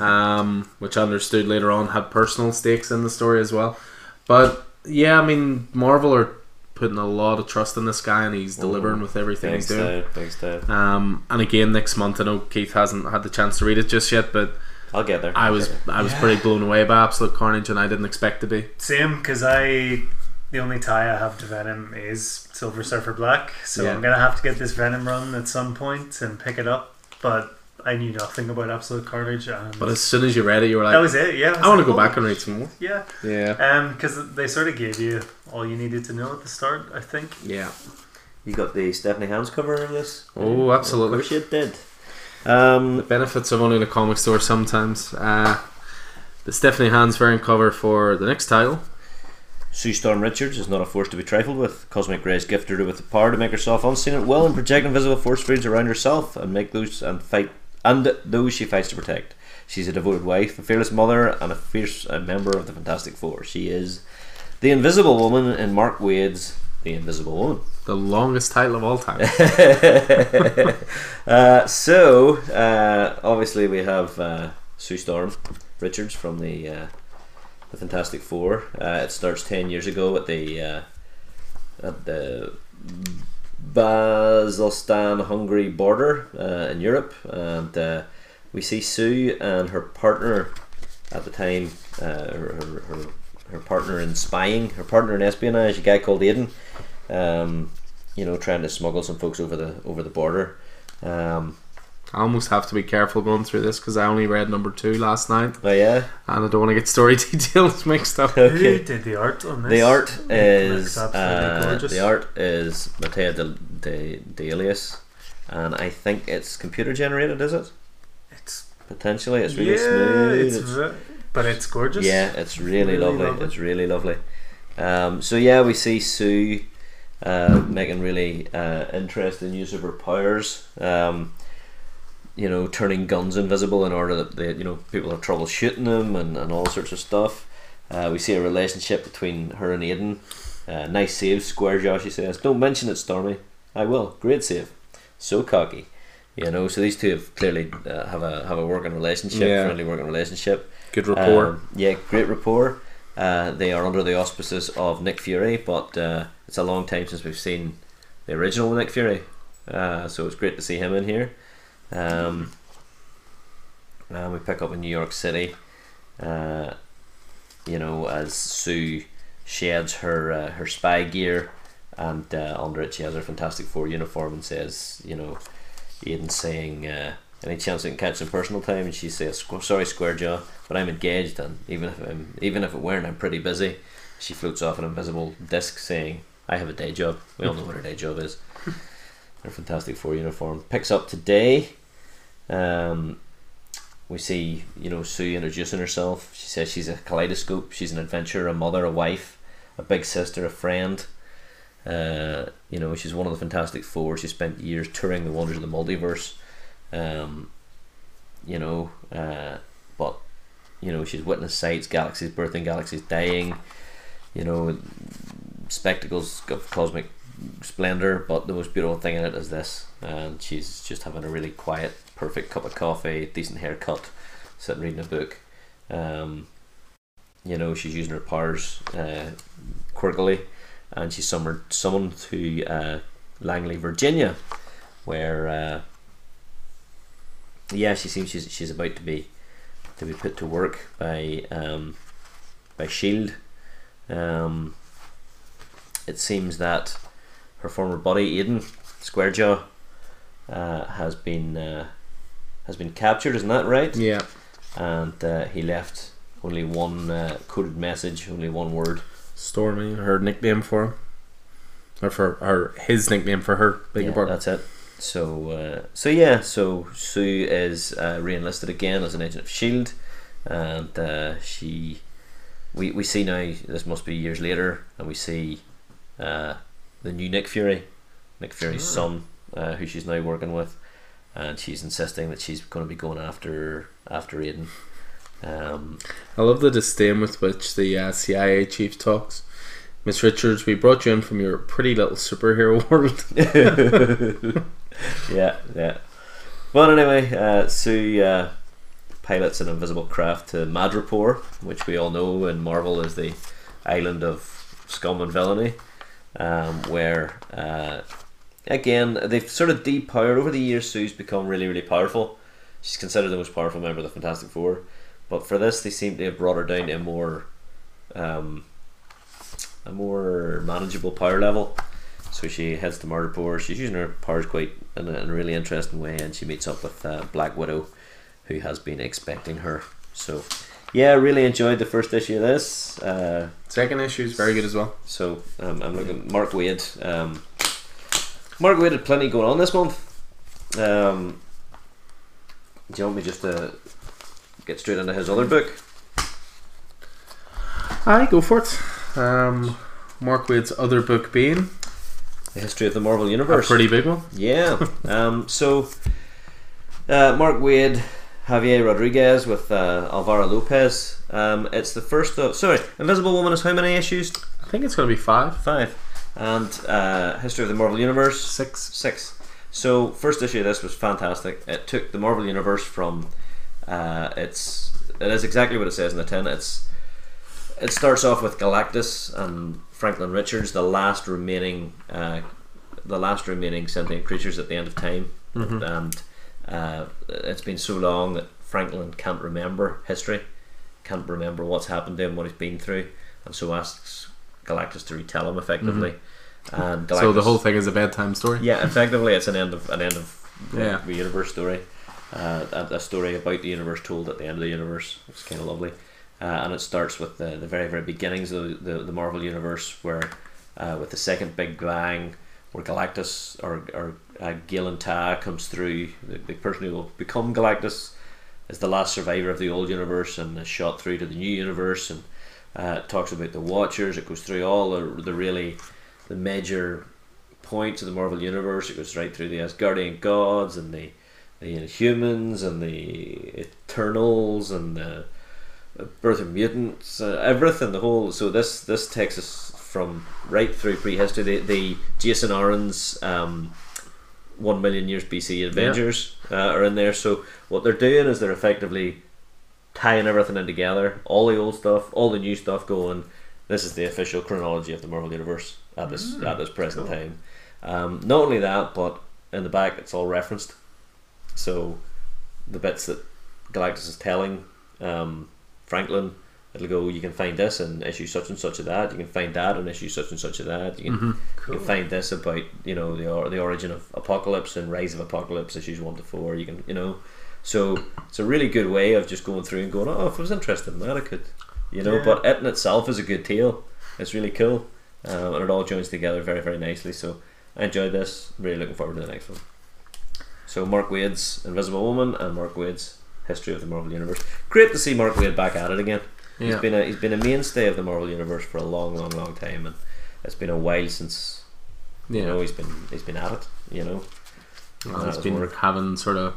Speaker 1: um, which I understood later on had personal stakes in the story as well. But yeah, I mean, Marvel are putting a lot of trust in this guy, and he's delivering with everything
Speaker 2: Big
Speaker 1: he's doing.
Speaker 2: style, big style.
Speaker 1: Um, and again, next month, I know Keith hasn't had the chance to read it just yet, but
Speaker 2: I'll get there.
Speaker 1: I was I was pretty blown away by Absolute Carnage, and I didn't expect to be.
Speaker 3: Same, because I the only tie I have to Venom is Silver Surfer Black, so
Speaker 1: Yeah.
Speaker 3: I'm gonna have to get this Venom run at some point and pick it up. But I knew nothing about Absolute Carnage, and
Speaker 1: But as soon as you read it, you were like,
Speaker 3: that was it. Yeah,
Speaker 1: I want to go
Speaker 3: oh,
Speaker 1: back and read some more.
Speaker 3: Yeah,
Speaker 1: Yeah,
Speaker 3: um, because they sort of gave you all you needed to know at the start. I think.
Speaker 1: yeah.
Speaker 2: You got the Stephanie Hans cover of this?
Speaker 1: Oh, absolutely.
Speaker 2: Of course you did. Um,
Speaker 1: The benefits of owning a comic store sometimes. Uh, the Stephanie Hans variant cover for the next title.
Speaker 2: Sue Storm Richards is not a force to be trifled with. Cosmic Rays gifted her with the power to make herself unseen at will and project invisible force fields around herself and make those and fight and those she fights to protect. She's a devoted wife, a fearless mother, and a fierce member of the Fantastic Four. She is the Invisible Woman in Mark Waid's The Invisible Woman.
Speaker 1: The longest title of all time.
Speaker 2: uh, so, uh, obviously, we have uh, Sue Storm Richards from the uh, the Fantastic Four. Uh, it starts ten years ago at the uh, at the Baselstan Hungary border uh, in Europe, and uh, we see Sue and her partner at the time, uh, her, her, her, her partner in spying, her partner in espionage, a guy called Aiden. Um, you know, trying to smuggle some folks over the over the border. Um,
Speaker 1: I almost have to be careful going through this because I only read number two last night,
Speaker 2: oh yeah,
Speaker 1: and I don't want to get story details mixed up.
Speaker 3: Who did the art on this?
Speaker 2: The art
Speaker 3: It
Speaker 2: is
Speaker 3: looks absolutely
Speaker 2: uh,
Speaker 3: gorgeous.
Speaker 2: the art is Matteo de, de, de Iulis, and I think it's computer generated. Is it
Speaker 3: It's
Speaker 2: potentially? It's really
Speaker 3: yeah,
Speaker 2: smooth.
Speaker 3: It's
Speaker 2: it's-
Speaker 3: ve- but it's gorgeous.
Speaker 2: Yeah, it's really,
Speaker 3: Really
Speaker 2: lovely.
Speaker 3: lovely.
Speaker 2: It's really lovely. Um, so yeah, we see Sue uh, making really uh, interesting use of her powers. Um, you know, turning guns invisible in order that they, you know people have trouble shooting them and, and all sorts of stuff. Uh, we see a relationship between her and Aiden. Uh, nice save, Square Jaw. She says, "Don't mention it, Stormy." I will. Great save. So cocky. You know, so these two have clearly uh, have a have a working relationship,
Speaker 1: Yeah.
Speaker 2: friendly working relationship.
Speaker 1: Good rapport.
Speaker 2: Um, yeah, great rapport. Uh, they are under the auspices of Nick Fury, but uh, it's a long time since we've seen the original Nick Fury. Uh, so it's great to see him in here. Um, and we pick up in New York City. Uh, you know, as Sue sheds her uh, her spy gear, and uh, under it she has her Fantastic Four uniform and says, you know, Aidan saying, uh, "Any chance I can catch some personal time?" And she says, "Sorry, Square Jaw, but I'm engaged, and even if I'm even if it weren't, I'm pretty busy." She floats off an invisible disc saying, "I have a day job." We all know what her day job is. Her Fantastic Four uniform picks up today. Um, we see, you know, Sue introducing herself. She says she's a kaleidoscope. She's an adventurer, a mother, a wife, a big sister, a friend. Uh, you know, she's one of the Fantastic Four. She spent years touring the wonders of the multiverse. Um, you know, uh, but you know, she's witnessed sights, galaxies birthing, galaxies dying. You know, spectacles of cosmic splendor. But the most beautiful thing in it is this, and she's just having a really quiet, perfect cup of coffee, decent haircut, sitting reading a book. Um, you know, she's using her powers uh, quirkily and she's summoned summoned to uh, Langley, Virginia, where uh, yeah, she seems she's she's about to be to be put to work by um, by Shield. Um, it seems that her former buddy Aiden Squarejaw uh, has been uh, has been captured. Isn't that right?
Speaker 1: yeah.
Speaker 2: And uh, he left only one uh, coded message, only one word.
Speaker 1: Stormy, her nickname for him. Or for her his nickname for her, beg
Speaker 2: Yeah, that's it. so uh, so yeah, so Sue is uh, re-enlisted again as an agent of Shield, and uh, she we we see now this must be years later, and we see uh, the new Nick Fury, Nick Fury's
Speaker 3: Ah.
Speaker 2: son, uh, who she's now working with, and she's insisting that she's going to be going after after Aiden. Um,
Speaker 1: I love the disdain with which the uh, CIA chief talks. Miss Richards, we brought you in from your pretty little superhero world.
Speaker 2: yeah, yeah. But anyway, uh, Sue uh, pilots an invisible craft to Madripoor, which we all know in Marvel is the island of scum and villainy, um, where uh, again they've sort of depowered over the years. Sue's become really, really powerful. She's considered the most powerful member of the Fantastic Four, but for this, they seem to have brought her down to a more um, a more manageable power level. So she heads to Murderpore. She's using her powers quite in a, in a really interesting way, and she meets up with uh, Black Widow, who has been expecting her. So, yeah, I really enjoyed the first issue of this. Uh,
Speaker 1: Second issue is very good as well.
Speaker 2: so um, I'm looking Mark Waid. Um, Mark Waid had plenty going on this month. Um, do you want me just to get straight into his other book?
Speaker 1: Aye, go for it. Um, Mark Waid's other book being
Speaker 2: The history of the Marvel Universe.
Speaker 1: a pretty big one.
Speaker 2: Yeah. um, so, uh, Mark Waid, Javier Rodriguez with uh, Alvaro Lopez. Um, it's the first of. Sorry, Invisible Woman is how many issues?
Speaker 1: I think it's going to be five,
Speaker 2: Five. And uh, History of the Marvel Universe.
Speaker 1: six.
Speaker 2: Six. So, first issue of this was fantastic. It took the Marvel Universe from. Uh, it's. It is exactly what it says in the tin. It's. It starts off with Galactus and Franklin Richards, the last remaining, uh, the last remaining sentient creatures at the end of time,
Speaker 1: Mhm.
Speaker 2: and uh, it's been so long that Franklin can't remember history, can't remember what's happened to him, what he's been through, and so asks Galactus to retell him effectively. And Galactus,
Speaker 1: So the whole thing is a bedtime story.
Speaker 2: yeah, effectively, it's an end of an end of
Speaker 1: Yeah.
Speaker 2: the universe story, uh, a, a story about the universe told at the end of the universe. It's kind of lovely, uh, and it starts with the, the very very beginnings of the, the, the Marvel universe, where uh, with the second Big Bang, where Galactus or or uh, Galan Ta comes through, the, the person who will become Galactus is the last survivor of the old universe and is shot through to the new universe, and uh, it talks about the Watchers. It goes through all the the really the major points of the Marvel universe. It goes right through the Asgardian gods and the the Inhumans and the Eternals and the Birth of Mutants, uh, everything. The whole. So this this takes us from right through prehistory. The, the Jason Aaron's um, one million years BC Avengers uh, are in there. So what they're doing is they're effectively tying everything in together. All the old stuff, all the new stuff going. This is the official chronology of the Marvel universe at this
Speaker 3: Mm,
Speaker 2: at this present
Speaker 3: cool.
Speaker 2: time. Um, not only that, but in the back it's all referenced. So the bits that Galactus is telling um, Franklin, it'll go. You can find this in issue such and such of that. You can find that in issue such and such of that. You can,
Speaker 1: Mhm.
Speaker 2: you can find this about you know the or, the origin of Apocalypse and Rise of Apocalypse issues one to four. You can you know, so it's a really good way of just going through and going. Oh, if I was interested in that, I could, you know.
Speaker 3: Yeah.
Speaker 2: But it in itself is a good tale. It's really cool, um, and it all joins together very very nicely. So I enjoyed this. Really looking forward to the next one. So Mark Waid's Invisible Woman and Mark Waid's History of the Marvel Universe. Great to see Mark Waid back at it again. He's
Speaker 1: Yeah.
Speaker 2: been a he's been a mainstay of the Marvel Universe for a long, long, long time, and it's been a while since you know he's been he's been at it. You know,
Speaker 1: Well, he's been
Speaker 2: work.
Speaker 1: having sort of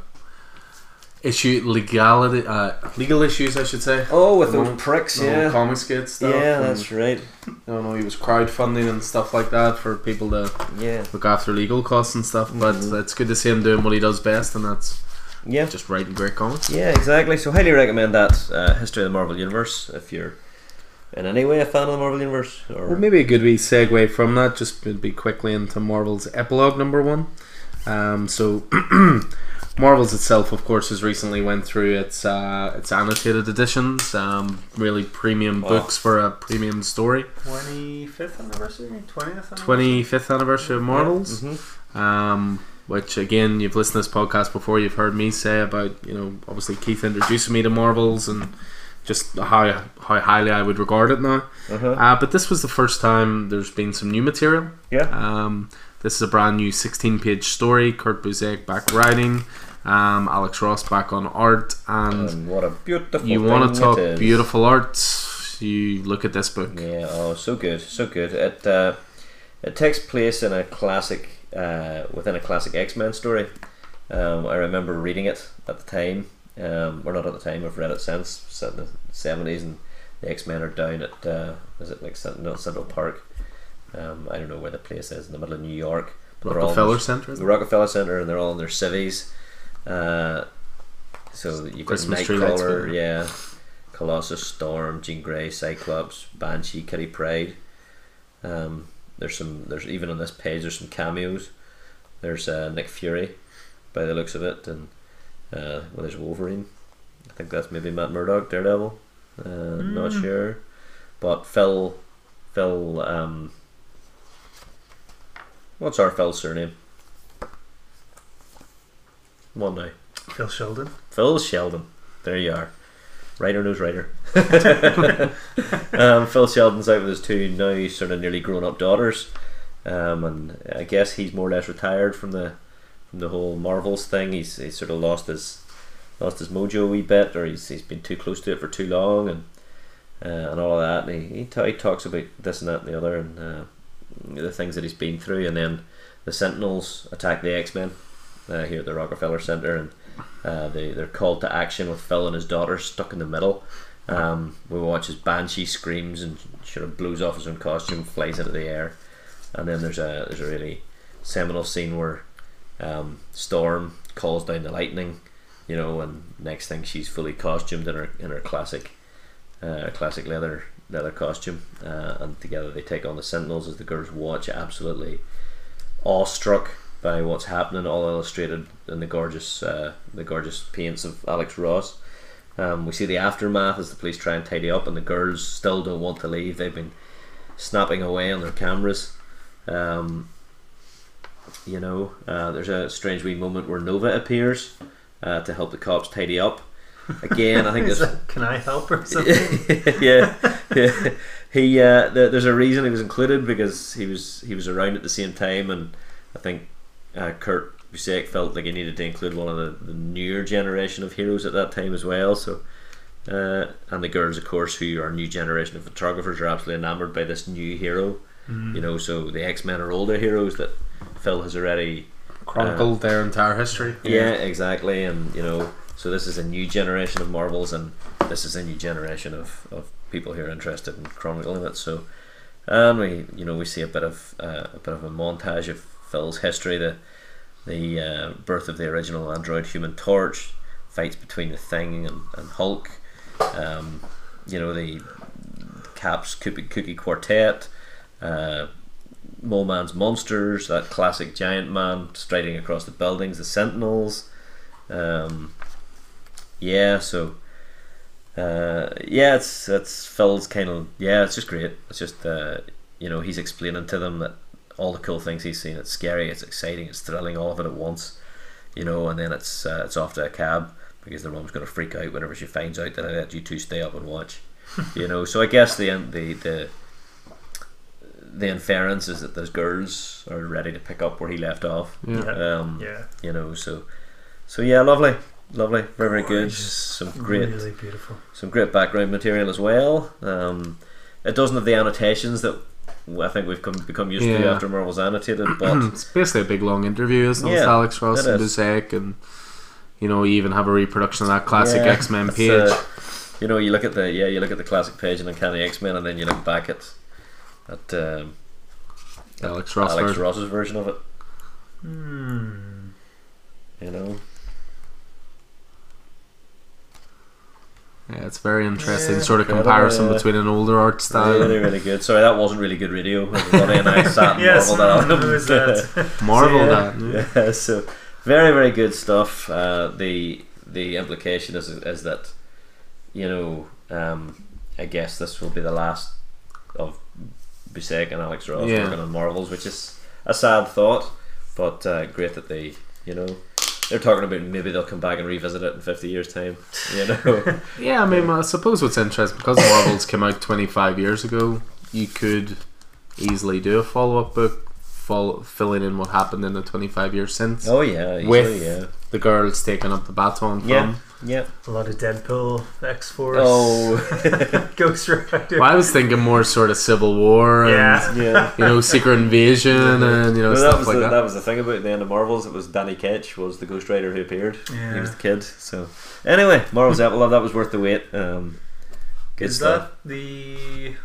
Speaker 1: issue legality, uh, legal issues, I should say.
Speaker 2: oh, with
Speaker 1: those
Speaker 2: those pricks,
Speaker 1: The whole Comicsgate stuff.
Speaker 2: yeah,
Speaker 1: and,
Speaker 2: that's right.
Speaker 1: I don't know. He was crowdfunding and stuff like that for people to
Speaker 2: Yeah,
Speaker 1: look after legal costs and stuff. But
Speaker 2: Mhm.
Speaker 1: it's good to see him doing what he does best, and that's
Speaker 2: yeah,
Speaker 1: just writing great comics.
Speaker 2: yeah, exactly. So highly recommend that uh, History of the Marvel Universe if you're in any way a fan of the Marvel Universe. Or
Speaker 1: Well, maybe a good wee segue from that, just would be quickly into Marvel's epilogue number one. Um, so, Marvel's itself, of course, has recently went through its uh, its annotated editions, um, really premium
Speaker 2: Wow.
Speaker 1: books for a premium story.
Speaker 3: 25th anniversary? 20th anniversary?
Speaker 1: Twenty fifth anniversary of Marvels,
Speaker 2: Mhm.
Speaker 1: um, which again, you've listened to this podcast before. You've heard me say about you know obviously Keith introducing me to Marvels and just how how highly I would regard it now.
Speaker 2: Uh-huh.
Speaker 1: Uh, but this was the first time there's been some new material.
Speaker 2: Yeah.
Speaker 1: Um, this is a brand new 16 page story. Kurt Busiek back writing, um, Alex Ross back on art, and
Speaker 2: And what a beautiful.
Speaker 1: you want to talk beautiful art. You look at this book.
Speaker 2: Yeah. Oh, so good, so good. It uh, it takes place in a classic uh, within a classic X Men story. Um, I remember reading it at the time. Um, or not at the time. I've read it since. Set in the seventies, and the X Men are down at uh, is it like Cent- Central Park? Um, I don't know where the place is in the middle of New York. but they're all
Speaker 1: Rockefeller Center.
Speaker 2: the Rockefeller Center, and they're all in their civvies. Uh, so you've got
Speaker 1: Christmas
Speaker 2: Nightcrawler,
Speaker 1: yeah.
Speaker 2: yeah, Colossus, Storm, Jean Grey, Cyclops, Banshee, Kitty Pryde. Um, there's some. There's even on this page. There's some cameos. There's uh, Nick Fury, by the looks of it, and uh, well, there's Wolverine. I think that's maybe Matt Murdock, Daredevil. Uh, Not
Speaker 3: Mm.
Speaker 2: sure, but Phil, Phil. Um, what's our Phil's surname? One now.
Speaker 3: Phil Sheldon.
Speaker 2: Phil Sheldon. There you are. Writer knows writer. um, Phil Sheldon's out with his two now sort of nearly grown up daughters. Um, and I guess he's more or less retired from the from the whole Marvels thing. He's, he's sort of lost his lost his mojo a wee bit, or he's, he's been too close to it for too long, and uh, and all of that. And he, he, ta- he talks about this and that and the other, and uh, the things that he's been through. And then the Sentinels attack the X Men uh, here at the Rockefeller Center, and uh, they they're called to action with Phil and his daughter stuck in the middle. Um, we watch as Banshee screams and sort of blows off his own costume, flies into the air, and then there's a there's a really seminal scene where um, Storm calls down the lightning, you know, and next thing she's fully costumed in her in her classic uh, classic leather leather costume, uh, and together they take on the Sentinels as the girls watch, absolutely awestruck by what's happening, all illustrated in the gorgeous uh, the gorgeous paints of Alex Ross. Um, we see the aftermath as the police try and tidy up, and the girls still don't want to leave. They've been snapping away on their cameras. Um, you know, uh, there's a strange wee moment where Nova appears uh, to help the cops tidy up. Again, I think
Speaker 3: Is
Speaker 2: this
Speaker 3: that, can I help or something?
Speaker 2: yeah, yeah. He uh, th- there's a reason he was included because he was he was around at the same time, and I think uh, Kurt Busiek felt like he needed to include one of the, the newer generation of heroes at that time as well. So, uh, and the girls, of course, who are new generation of photographers, are absolutely enamored by this new hero.
Speaker 3: Mm.
Speaker 2: You know, so the X Men are older heroes that Phil has already
Speaker 1: Chronicled their entire history.
Speaker 2: yeah, exactly. And you know, so this is a new generation of Marvels, and this is a new generation of, of people who are interested in chronicling it. So, and we, you know, we see a bit of uh, a bit of a montage of Phil's history, the the uh, birth of the original android Human Torch, fights between the Thing and, and Hulk, um, you know, the Cap's Kooky, Kooky Quartet. Uh, Mole Man's monsters, that classic giant man striding across the buildings, the Sentinels. Um, yeah, so uh, yeah, it's it's Phil's kind of yeah, it's just great. It's just uh, you know he's explaining to them that all the cool things he's seen. It's scary, it's exciting, it's thrilling, all of it at once. You know, and then it's uh, it's off to a cab because the mom's going to freak out whenever she finds out that I let you two stay up and watch. you know, so I guess the the the the inference is that those girls are ready to pick up where he left off.
Speaker 1: Yeah.
Speaker 2: Um,
Speaker 3: yeah.
Speaker 2: You know, so so yeah, lovely, lovely, very very good. Some great
Speaker 3: Really beautiful.
Speaker 2: some great background material as well. Um, it doesn't have the annotations that I think we've come, become used to after Marvel's annotated, but
Speaker 1: it's basically a big long interview, isn't it? With
Speaker 2: Yeah,
Speaker 1: Alex Ross and. Busiek, and you know, you even have a reproduction of that classic
Speaker 2: Yeah,
Speaker 1: X Men page.
Speaker 2: uh, you know, you look at the yeah, you look at the classic page in Uncanny X Men, and then you look back at at um,
Speaker 1: Alex Ross
Speaker 2: Alex
Speaker 1: version.
Speaker 2: Ross's version of it.
Speaker 3: Hmm.
Speaker 2: You know,
Speaker 1: Yeah, it's very interesting
Speaker 3: Yeah,
Speaker 1: sort of comparison
Speaker 2: uh,
Speaker 1: between an older art style.
Speaker 2: really really good. Sorry, that wasn't really good radio. Everybody and I sat and
Speaker 3: Yes,
Speaker 2: marveled at
Speaker 3: who is that?
Speaker 1: Marvel
Speaker 2: So,
Speaker 1: that.
Speaker 2: yeah,
Speaker 1: yeah.
Speaker 2: yeah, so very very good stuff. Uh, the the implication is is that you know um, I guess this will be the last of Busiek and Alex Ross
Speaker 1: Yeah.
Speaker 2: working on Marvels, which is a sad thought, but uh, great that they you know they're talking about maybe they'll come back and revisit it in fifty years' time. You know,
Speaker 1: Yeah, I mean, I suppose what's interesting because Marvels came out 25 years ago, you could easily do a follow up book, follow, filling in what happened in the 25 years since.
Speaker 2: oh yeah, easily,
Speaker 1: With-
Speaker 2: yeah,
Speaker 1: The girls taking up the baton from.
Speaker 2: yeah, yeah.
Speaker 3: A lot of Deadpool, X Force,
Speaker 2: Oh,
Speaker 3: Ghost Rider.
Speaker 1: Well, I was thinking more sort of Civil War and
Speaker 3: Yeah.
Speaker 2: yeah.
Speaker 1: you know Secret Invasion and you know
Speaker 2: Well, that
Speaker 1: stuff
Speaker 2: was
Speaker 1: like
Speaker 2: the,
Speaker 1: that.
Speaker 2: that was the thing about the end of Marvels. It was Danny Ketch was the Ghost Rider who appeared.
Speaker 3: Yeah.
Speaker 2: He was the kid. So anyway, Marvel's Apple that was worth the wait. Um, good
Speaker 3: Is
Speaker 2: stuff.
Speaker 3: that the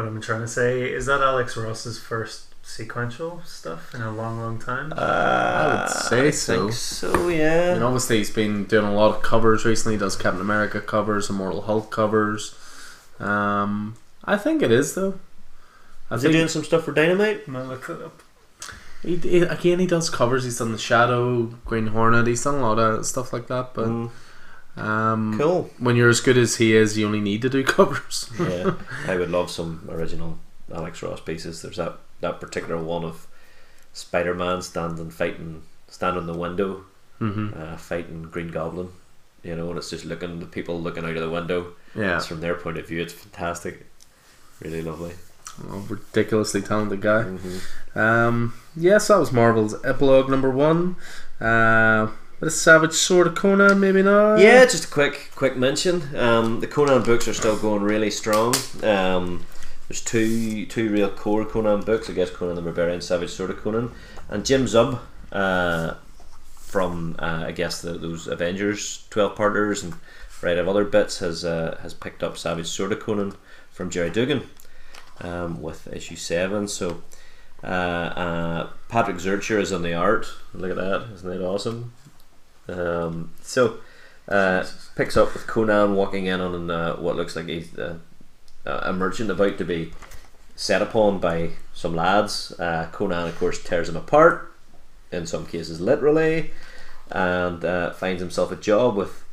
Speaker 3: what I'm trying to say? Is that Alex Ross's first sequential stuff in a long, long time?
Speaker 2: Uh,
Speaker 1: I would say
Speaker 2: I
Speaker 1: so.
Speaker 2: think so, yeah.
Speaker 1: And obviously he's been doing a lot of covers recently. He does Captain America covers, Immortal Hulk covers. Um, I think it is though. I
Speaker 2: Is he doing some stuff for Dynamite?
Speaker 3: I'm gonna look it up.
Speaker 1: he, he- again he does covers. He's done the Shadow, Green Hornet. He's done a lot of stuff like that. But
Speaker 2: Mm,
Speaker 1: um,
Speaker 2: cool.
Speaker 1: when you're as good as he is, you only need to do covers.
Speaker 2: yeah, I would love some original Alex Ross pieces. There's that that particular one of Spider Man standing fighting, standing in the window,
Speaker 1: hmm
Speaker 2: uh, fighting Green Goblin. You know, and it's just looking the people looking out of the window.
Speaker 1: Yeah,
Speaker 2: It's from their point of view. It's fantastic. Really lovely.
Speaker 1: Ridiculously talented guy.
Speaker 2: Mm-hmm.
Speaker 1: Um, yes, that was Marvel's epilogue number one. Uh, a Savage Sword of Conan, maybe not.
Speaker 2: Yeah, just a quick quick mention. Um, the Conan books are still going really strong. Um, there's two two real core Conan books. I guess Conan the Barbarian, Savage Sword of Conan, and Jim Zub uh, from uh, I guess the, those Avengers twelve parters and right of other bits has uh, has picked up Savage Sword of Conan from Gerry Duggan um, with issue seven. So. Uh, uh, Patrick Zircher is on the art. Look at that! Isn't that awesome? Um, so, uh, picks up with Conan walking in on uh, what looks like he's uh, a merchant about to be set upon by some lads. Uh, Conan, of course, tears him apart, in some cases literally, and uh, finds himself a job with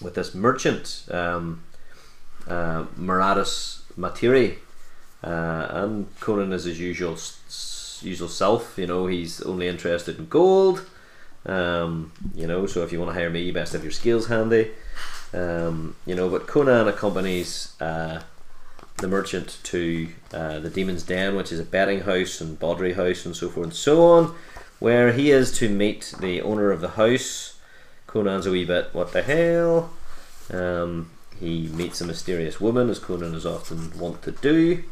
Speaker 2: with this merchant, um, uh, Maratus Matiri. Uh, and Conan is his usual usual self. You know, he's only interested in gold. Um, you know, so if you want to hire me, you best have your skills handy. Um, you know, but Conan accompanies uh, the merchant to uh, the Demon's Den, which is a betting house and bawdry house and so forth and so on, where he is to meet the owner of the house. Conan's a wee bit, what the hell? Um, he meets a mysterious woman, as Conan is often wont to do.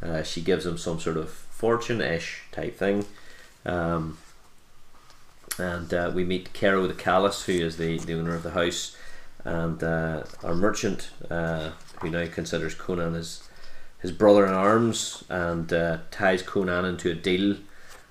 Speaker 2: Uh, she gives him some sort of fortune-ish type thing. Um, and uh, we meet Caro the Callous, who is the, the owner of the house, and uh, our merchant, uh, who now considers Conan as his brother in arms, and uh, ties Conan into a deal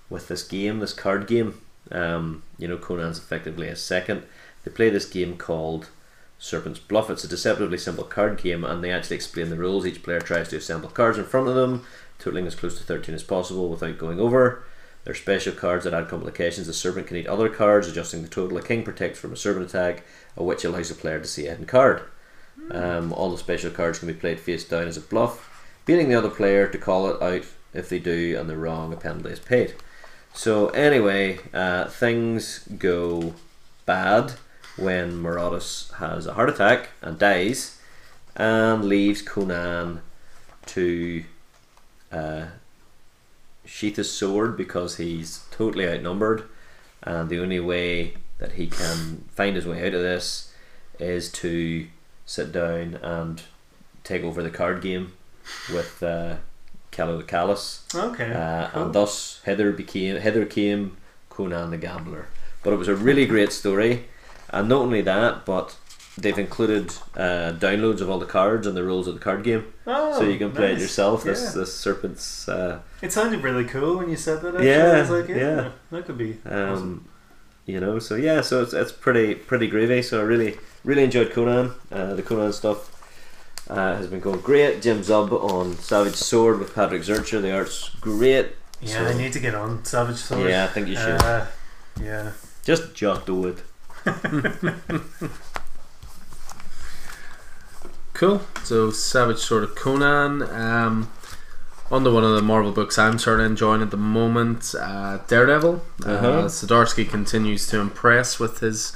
Speaker 2: with this game, this card game. Um, you know, Conan's effectively a second. They play this game called Serpent's Bluff. It's a deceptively simple card game, and they actually explain the rules. Each player tries to assemble cards in front of them, totaling as close to 13 as possible without going over. There are special cards that add complications. The servant can eat other cards, adjusting the total. A king protects from a servant attack, a witch allows the player to see a hidden card. Um, all the special cards can be played face down as a bluff, beating the other player to call it out. If they do and they're wrong, a penalty is paid. So anyway, uh, things go bad when Maraudus has a heart attack and dies, and leaves Conan to uh, sheath his sword because he's totally outnumbered, and the only way that he can find his way out of this is to sit down and take over the card game with uh, Callow the Callous,
Speaker 3: Okay.
Speaker 2: uh,
Speaker 3: cool.
Speaker 2: and thus Hither became Hither came Conan the Gambler. But it was a really great story, and not only that, but they've included uh, downloads of all the cards and the rules of the card game,
Speaker 3: oh,
Speaker 2: so you can play it yourself. This
Speaker 3: Yeah.
Speaker 2: this serpent's. Uh,
Speaker 3: It sounded really cool when you said that. Actually.
Speaker 2: Yeah,
Speaker 3: I was like, yeah,
Speaker 2: yeah.
Speaker 3: that could be.
Speaker 2: um,
Speaker 3: awesome.
Speaker 2: you know, so yeah, so it's, it's pretty pretty groovy. So I really really enjoyed Conan. Uh, the Conan stuff uh, has been going great. Jim Zub on Savage Sword with Patrick Zircher. The art's great.
Speaker 3: Yeah, I need to get on Savage Sword.
Speaker 2: Yeah, I think you should.
Speaker 3: Uh, yeah.
Speaker 2: Just jot do it.
Speaker 1: Cool. So Savage Sword of Conan. Um, to one of the Marvel books I'm sort of enjoying at the moment, uh, Daredevil. uh
Speaker 2: Uh-huh.
Speaker 1: Zdarsky continues to impress with his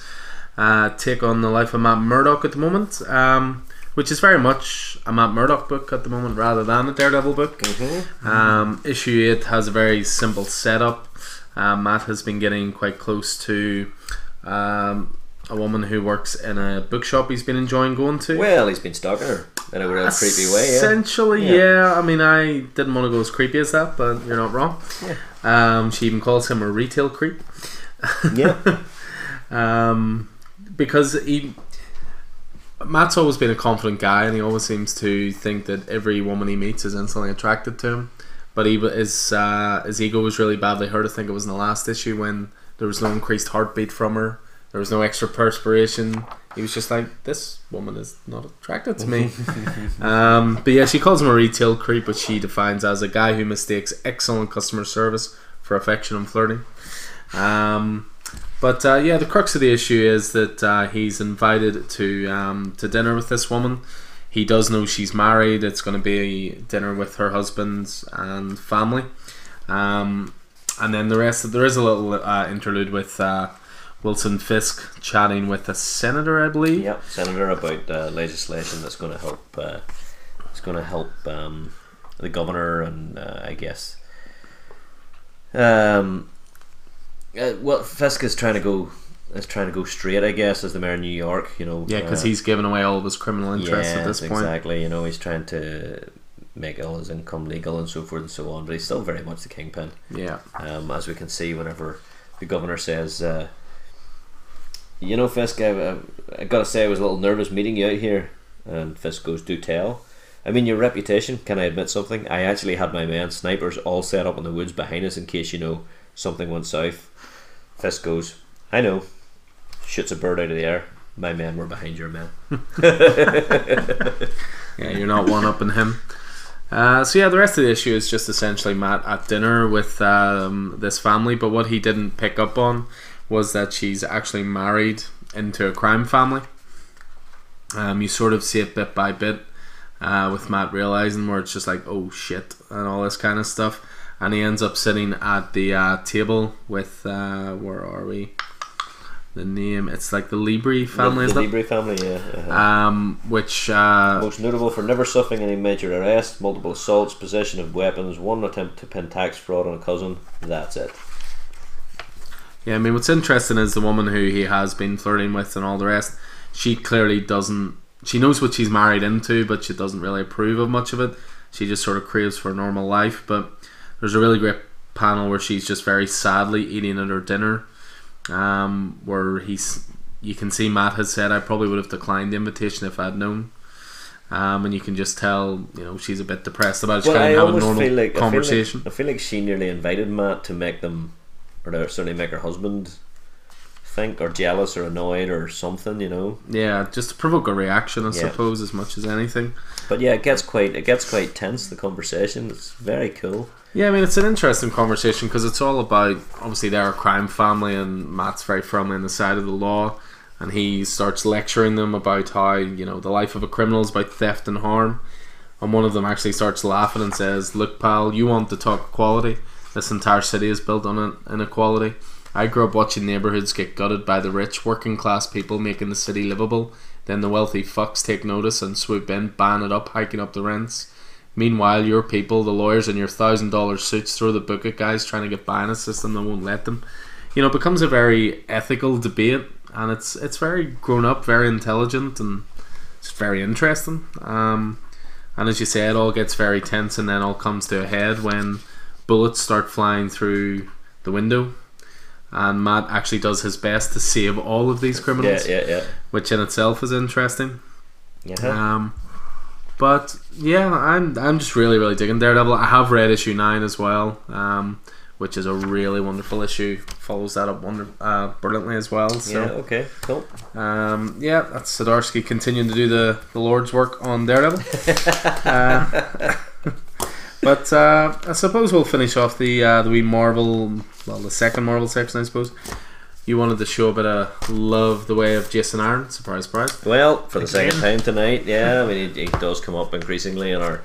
Speaker 1: uh, take on the life of Matt Murdock at the moment, um, which is very much a Matt Murdock book at the moment rather than a Daredevil book.
Speaker 2: Mm-hmm.
Speaker 1: Um, issue 8 has a very simple setup. Uh, Matt has been getting quite close to um, a woman who works in a bookshop he's been enjoying going to.
Speaker 2: Well, he's been stalking her in a real creepy way. Yeah.
Speaker 1: Essentially,
Speaker 2: Yeah.
Speaker 1: yeah. I mean, I didn't want to go as creepy as that, but you're not wrong. Um, she even calls him a retail creep.
Speaker 2: yeah.
Speaker 1: Um, because he. Matt's always been a confident guy, and he always seems to think that every woman he meets is instantly attracted to him. But he his uh, his ego was really badly hurt. I think it was in the last issue when there was no increased heartbeat from her. There was no extra perspiration. He was just like, "This woman is not attracted to me." um, but yeah, she calls him a retail creep, which she defines as a guy who mistakes excellent customer service for affection and flirting. Um, but uh, yeah, the crux of the issue is that uh, he's invited to um, to dinner with this woman. He does know she's married. It's going to be dinner with her husband and family. Um, and then the rest, there is a little uh, interlude with uh, Wilson Fisk chatting with a senator, I believe.
Speaker 2: Yep, Senator, about uh, legislation that's going to help. Uh, it's going to help um, the governor and uh, I guess. Um, uh, well, Fisk is trying to go is trying to go straight, I guess, as the mayor of New York. You know,
Speaker 1: Yeah, because
Speaker 2: uh,
Speaker 1: he's given away all of his criminal interests at this point.
Speaker 2: exactly. You know, he's trying to make all his income legal and so forth and so on, but he's still very much the kingpin.
Speaker 1: Yeah.
Speaker 2: Um, as we can see, whenever the governor says, uh, "You know, Fisk, I, I, I gotta say, I was a little nervous meeting you out here," and Fisk goes, "Do tell." I mean, your reputation. Can I admit something? I actually had my men snipers all set up in the woods behind us in case you know something went south. Fisk goes, "I know." Shoots a bird out of the air. My men were behind your men.
Speaker 1: Yeah, you're not one up in him. Uh, so yeah, the rest of the issue is just essentially Matt at dinner with um, this family. But what he didn't pick up on was that she's actually married into a crime family. Um, you sort of see it bit by bit uh, with Matt realizing where it's just like, oh shit, and all this kind of stuff. And he ends up sitting at the uh, table with uh, where are we? The name it's like the Libri family,
Speaker 2: the, the? Libri family, yeah. uh-huh.
Speaker 1: Um, which uh,
Speaker 2: Most notable for never suffering any major arrest, multiple assaults, possession of weapons, one attempt to pin tax fraud on a cousin. That's it.
Speaker 1: Yeah, I mean, what's interesting is the woman who he has been flirting with and all the rest. She clearly doesn't. She knows what she's married into, but she doesn't really approve of much of it. She just sort of craves for a normal life. But there's a really great panel where she's just very sadly eating at her dinner, um, where he's. You can see Matt has said, "I probably would have declined the invitation if I'd known." Um, and you can just tell, you know, she's a bit depressed about it. She
Speaker 2: Well,
Speaker 1: can't
Speaker 2: I
Speaker 1: have a normal
Speaker 2: like
Speaker 1: conversation.
Speaker 2: I feel, like I feel like she nearly invited Matt to make them, or to certainly make her husband think, or jealous, or annoyed, or something. You know.
Speaker 1: yeah, just to provoke a reaction, I
Speaker 2: Yeah.
Speaker 1: suppose, as much as anything.
Speaker 2: But yeah, it gets quite it gets quite tense. The conversation. It's very cool.
Speaker 1: Yeah, I mean it's an interesting conversation because it's all about obviously they're a crime family and Matt's very firmly on the side of the law, and he starts lecturing them about how you know the life of a criminal is about theft and harm, and one of them actually starts laughing and says, "Look, pal, you want to talk equality? This entire city is built on inequality. I grew up watching neighborhoods get gutted by the rich, working class people making the city livable. Then the wealthy fucks take notice and swoop in, ban it up, hiking up the rents." Meanwhile, your people, the lawyers in your thousand dollar suits, throw the book at guys trying to get by in a system that won't let them. You know, it becomes a very ethical debate, and it's it's very grown up, very intelligent, and it's very interesting. Um, and as you say, it all gets very tense, and then all comes to a head when bullets start flying through the window, and Matt actually does his best to save all of these criminals,
Speaker 2: yeah, yeah. yeah.
Speaker 1: which in itself is interesting.
Speaker 2: Yeah.
Speaker 1: Um, but yeah, I'm I'm just really really digging Daredevil. I have read issue nine as well, um, which is a really wonderful issue. Follows that up wonder uh, brilliantly as well.
Speaker 2: yeah.
Speaker 1: So
Speaker 2: Okay. Cool.
Speaker 1: um, yeah, that's Zdarsky continuing to do the, the Lord's work on Daredevil. uh, but uh, I suppose we'll finish off the uh, the wee Marvel, well, the second Marvel section, I suppose. You wanted to show a bit of love the way of Jason Aaron. Surprise, surprise.
Speaker 2: Well, for the
Speaker 3: Again?
Speaker 2: second time tonight, yeah. I mean, he, he does come up increasingly in our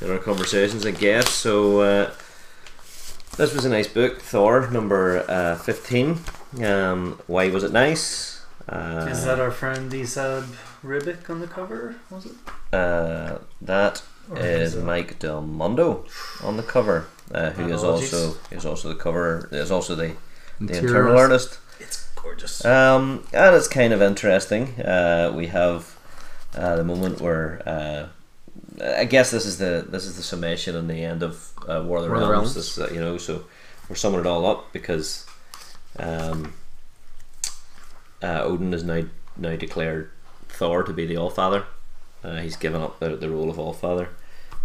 Speaker 2: in our conversations, I guess. So uh, this was a nice book, Thor number uh, fifteen. Um, why was it nice? Uh,
Speaker 3: Is that our friend Esad Ribic on the cover? Was it?
Speaker 2: uh, that
Speaker 3: Or
Speaker 2: is Mike Del Mundo on the cover, uh, who is also is also the cover is also the the internal artist.
Speaker 3: It's gorgeous.
Speaker 2: Um, and it's kind of interesting. Uh, we have uh, the moment where uh, I guess this is the this is the summation and the end of uh, War of the
Speaker 1: War
Speaker 2: Realms.
Speaker 1: Realms.
Speaker 2: This, uh, you know, so we're summing it all up because um, uh, Odin is now now declared Thor to be the All Father. Uh, he's given up the, the role of All Father,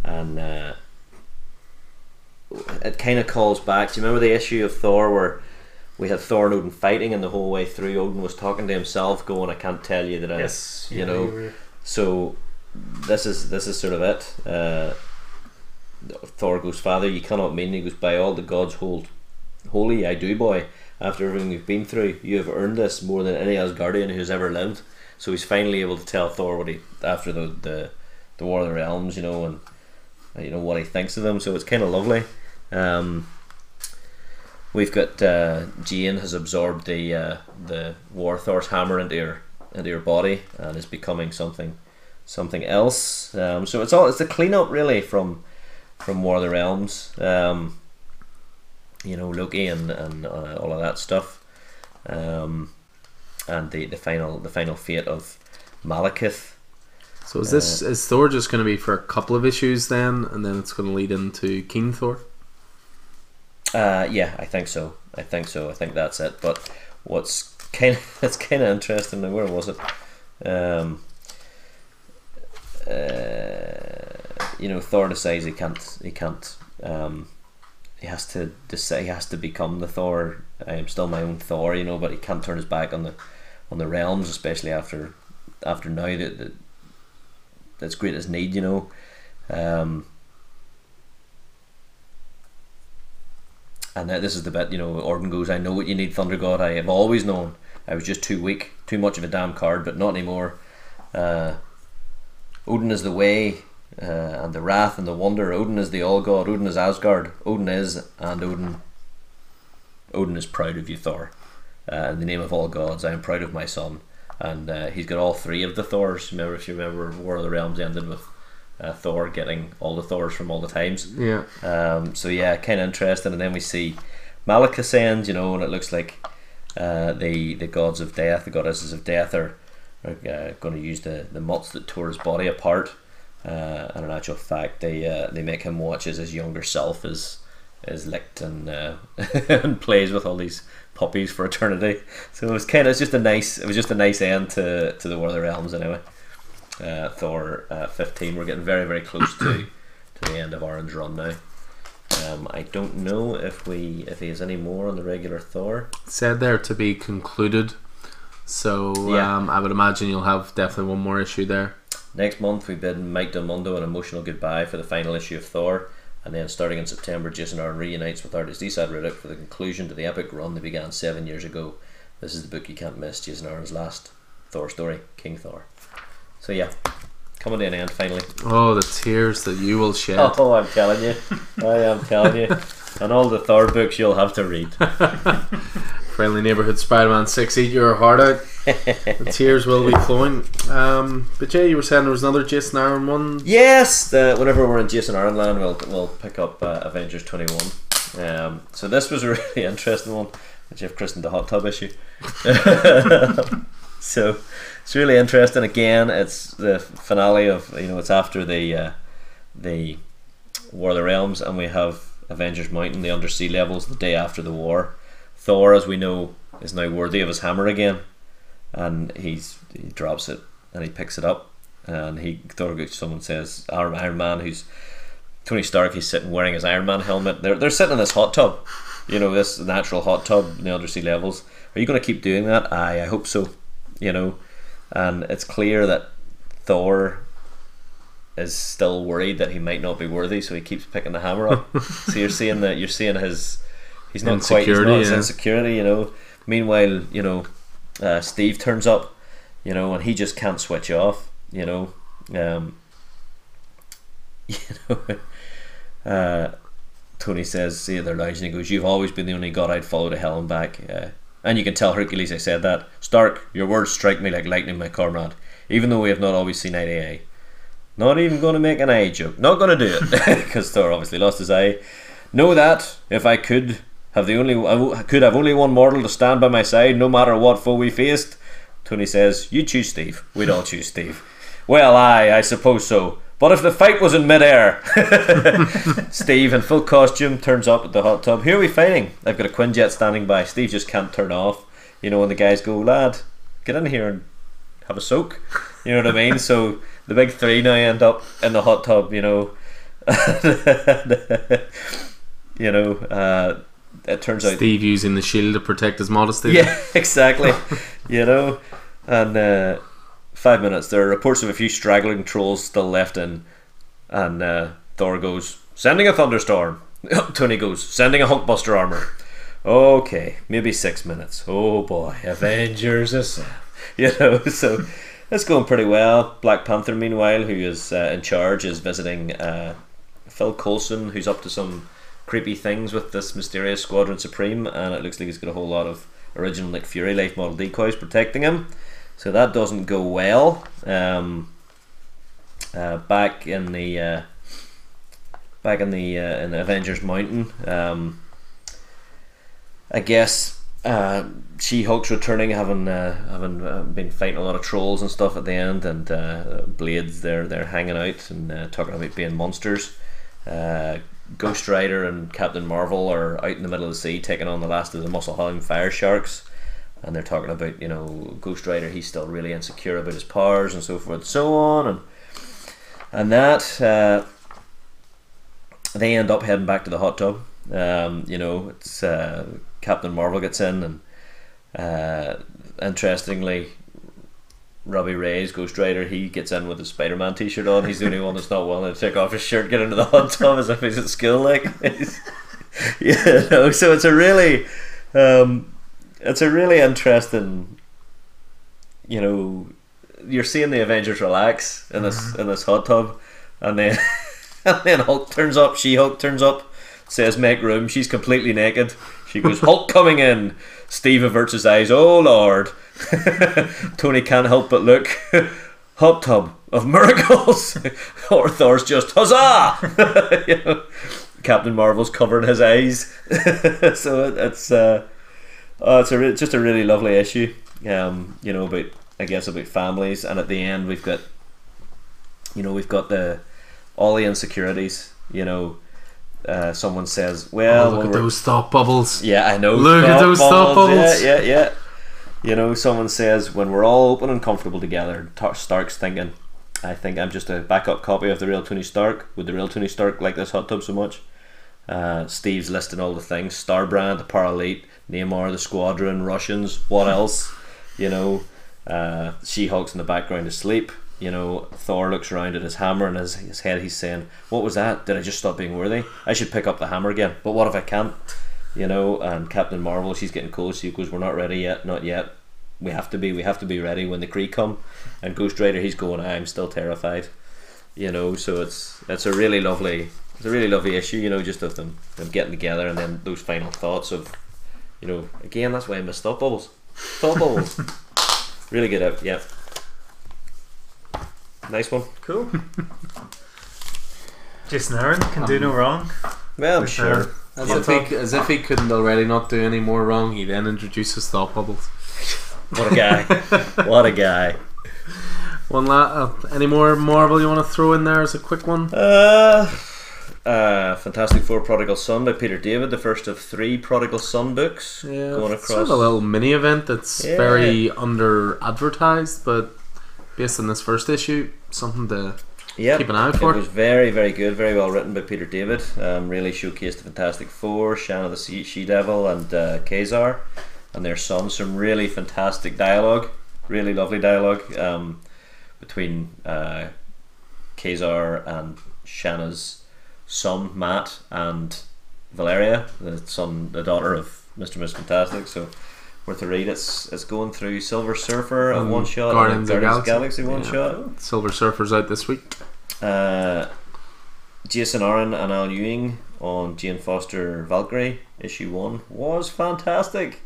Speaker 2: and uh, it kind of calls back. Do you remember the issue of Thor where? we had Thor and Odin fighting, and the whole way through, Odin was talking to himself, going, "I can't tell you that I."
Speaker 3: yes,
Speaker 2: you
Speaker 3: yeah,
Speaker 2: know,
Speaker 3: were-
Speaker 2: So this is this is sort of it. Uh, Thor goes, "Father, you cannot mean." He goes, "By all the gods hold holy, I do, boy. After everything you've been through, you have earned this more than any Asgardian who's ever lived." So he's finally able to tell Thor what he after the the, the War of the Realms, you know, and you know what he thinks of them. So it's kind of lovely. Um, We've got uh, Jane has absorbed the uh, the War Thor's hammer into her into her body and is becoming something something else. Um, so it's all it's a cleanup really from from War of the Realms. Um, you know Loki and and uh, all of that stuff, um, and the, the final the final fate of Malekith.
Speaker 1: So is this
Speaker 2: Uh,
Speaker 1: is Thor just going to be for a couple of issues then, and then it's going to lead into King Thor?
Speaker 2: Uh, yeah, I think so. I think so. I think that's it. But what's kind of it's kind of interesting. Now, where was it? Um, uh, you know, Thor decides he can't. He can't. Um, he has to decide. He has to become the Thor. I am still my own Thor, you know, but he can't turn his back on the on the realms, especially after after now that, that that's great as need, you know. Um, And this is the bit, you know, Orton goes, I know what you need, Thunder God. I have always known. I was just too weak, too much of a damn card, but not anymore. Uh, Odin is the way, uh, and the wrath and the wonder. Odin is the all god. Odin is Asgard. Odin is, and Odin. Odin is proud of you, Thor. Uh, in the name of all gods, I am proud of my son. And uh, he's got all three of the Thors. Remember, if you remember, War of the Realms ended with uh, Thor getting all the Thors from all the times.
Speaker 1: Yeah.
Speaker 2: Um, so yeah, kind of interesting. And then we see Malekith end, you know, and it looks like uh, the the gods of death, the goddesses of death, are, are uh, going to use the the mutts that tore his body apart. Uh, and in actual fact, they uh, they make him watch as his younger self is is licked and uh, and plays with all these puppies for eternity. So it was kind of it's just a nice it was just a nice end to to the War of the Realms anyway. Uh, Thor uh, fifteen. We're getting very very close to to the end of Aaron's Run now. Um, I don't know if we if he has any more on the regular Thor.
Speaker 1: Said there to be concluded. So
Speaker 2: Yeah.
Speaker 1: um, I would imagine you'll have definitely one more issue there.
Speaker 2: Next month we bid Mike Del Mundo an emotional goodbye for the final issue of Thor, and then starting in September, Jason Aaron reunites with artist Esad Ribic for the conclusion to the epic run they began seven years ago. This is the book you can't miss. Jason Aaron's last Thor story, King Thor. So yeah, coming to an end finally.
Speaker 1: Oh, the tears that you will shed.
Speaker 2: Oh, I'm telling you, I am telling you, and all the Thor books you'll have to read.
Speaker 1: Friendly Neighborhood Spider-Man Six, eat your heart out. the tears will be flowing. Um, but Jay, you were saying there was another Jason Aaron one.
Speaker 2: Yes, the, whenever we're in Jason Aaron land, we'll we'll pick up uh, Avengers twenty one. Um, so this was a really interesting one, which I've christened the hot tub issue. so it's really interesting. Again, it's the finale of you know it's after the uh, the War of the Realms, and we have Avengers Mountain, the undersea levels, the day after the war. Thor, as we know, is now worthy of his hammer again, and he's he drops it and he picks it up, and he Thor. Someone says Iron Man, who's Tony Stark, he's sitting wearing his Iron Man helmet. They're they're sitting in this hot tub, you know, this natural hot tub in the undersea levels. Are you going to keep doing that? Aye, I hope so. You know, and it's clear that Thor is still worried that he might not be worthy, so he keeps picking the hammer up. so you're seeing that you're seeing his he's not quite he's not his
Speaker 1: yeah.
Speaker 2: insecurity, you know. Meanwhile, you know, uh, Steve turns up, you know, and he just can't switch off, you know. Um, you know, uh, Tony says, see, they're lounging. He goes, You've always been the only god I'd follow to hell and back. Uh, and you can tell Hercules I said that. Stark, your words strike me like lightning, my comrade, even though we have not always seen eye to eye. Not even going to make an eye joke. Not going to do it. Because Thor obviously lost his eye. Know that, if I could have the only I could have only one mortal to stand by my side, no matter what foe we faced. Tony says, You choose Steve. We'd all choose Steve. Well, aye, I suppose so. But if the fight was in midair, Steve in full costume turns up at the hot tub. Who are we fighting? I've got a Quinjet standing by. Steve just can't turn off. You know, when the guys go, lad, get in here and have a soak. You know what I mean? so the big three now end up in the hot tub. You know, you know. Uh, it turns out
Speaker 1: Steve using the shield to protect his modesty.
Speaker 2: yeah, exactly. you know, and uh, five minutes. There are reports of a few straggling trolls still left in, and uh, Thor goes, "Sending a thunderstorm." Tony goes, "Sending a Hulkbuster armor." Okay, maybe six minutes. Oh boy, Avengers is, you know, so it's going pretty well. Black Panther, meanwhile, who is uh, in charge, is visiting uh, Phil Coulson, who's up to some creepy things with this mysterious Squadron Supreme, and it looks like he's got a whole lot of original Nick Fury life model decoys protecting him. So that doesn't go well. Um, uh, back in the uh, back in the uh, in Avengers Mountain, um, I guess uh, She Hulk's returning, having uh, having uh, been fighting a lot of trolls and stuff at the end, and uh, Blades they're they're hanging out and uh, talking about being monsters. Ghost Rider and Captain Marvel are out in the middle of the sea taking on the last of the Muspelheim fire sharks, and they're talking about you know Ghost Rider. He's still really insecure about his powers and so forth and so on, and and that uh, they end up heading back to the hot tub. Um, you know, it's uh, Captain Marvel gets in, and uh, interestingly, Robbie Reyes, Ghost Rider, he gets in with a Spider Man t shirt on. He's the only one that's not willing to take off his shirt, get into the hot tub as if he's at school. Like, yeah, no, so it's a really, um, it's a really interesting, you know, you're seeing the Avengers relax in this in this hot tub, and then and then Hulk turns up, She Hulk turns up, says make room. She's completely naked. She goes Hulk coming in. Steve averts his eyes. Oh Lord. Tony can't help but look. Hot tub of miracles. or Thor's just huzzah. you know, Captain Marvel's covering his eyes. so it, it's uh, oh, it's a re- just a really lovely issue. Um, you know about I guess about families, and at the end we've got you know we've got the all the insecurities. You know, uh, someone says, "Well,
Speaker 1: Oh, look
Speaker 2: when
Speaker 1: at those thought bubbles.
Speaker 2: yeah, I know.
Speaker 1: Look at those thought bubbles.
Speaker 2: Yeah, yeah, yeah. You know, someone says when we're all open and comfortable together, Tar- Stark's thinking, I think I'm just a backup copy of the real Tony Stark. Would the real Tony Stark like this hot tub so much? Uh, Steve's listing all the things: Starbrand, the Paralite, Namor, the Squadron, Russians. What else? You know, uh, She-Hulk's in the background asleep. You know, Thor looks around at his hammer and his, his head. He's saying, "What was that? Did I just stop being worthy? I should pick up the hammer again. But what if I can't?" You know, and Captain Marvel, she's getting close. She goes, "We're not ready yet. Not yet. We have to be. We have to be ready when the Kree come." And Ghost Rider, he's going, "I'm still terrified." You know, so it's it's a really lovely, it's a really lovely issue. You know, just of them them getting together and then those final thoughts of, you know, again that's why I miss thought bubbles. Thought bubbles, really good out. Yeah, nice one.
Speaker 3: Cool. Jason Aaron can do um, no wrong.
Speaker 2: Well, I'm sure.
Speaker 3: sure.
Speaker 1: As if, he, as if he couldn't already not do any more wrong, he then introduces thought bubbles.
Speaker 2: What a guy! what a guy!
Speaker 1: One la- uh, any more Marvel you want to throw in there as a quick one?
Speaker 2: Uh, uh, Fantastic Four: Prodigal Son by Peter David, the first of three Prodigal Son books.
Speaker 1: Yeah,
Speaker 2: going across.
Speaker 1: sort of a little mini event that's
Speaker 2: Yeah.
Speaker 1: very under advertised, but based on this first issue, something to
Speaker 2: Yep.
Speaker 1: keep an eye out
Speaker 2: It
Speaker 1: for.
Speaker 2: was very, very good, very well written by Peter David. Um, really showcased the Fantastic Four, Shanna the She- She-Devil, and uh, Ka-Zar, and their son. Some really fantastic dialogue, really lovely dialogue um, between uh, Ka-Zar and Shanna's son Matt and Valeria, the son, the daughter of Mister Miss Fantastic. So. Worth a read. It's it's going through Silver Surfer a
Speaker 1: And
Speaker 2: one shot,
Speaker 1: Guardians
Speaker 2: Guardians of
Speaker 1: Galaxy.
Speaker 2: Galaxy one
Speaker 1: Yeah.
Speaker 2: shot.
Speaker 1: Silver Surfer's out this week.
Speaker 2: Uh, Jason Aaron and Al Ewing on Jane Foster Valkyrie issue one was fantastic.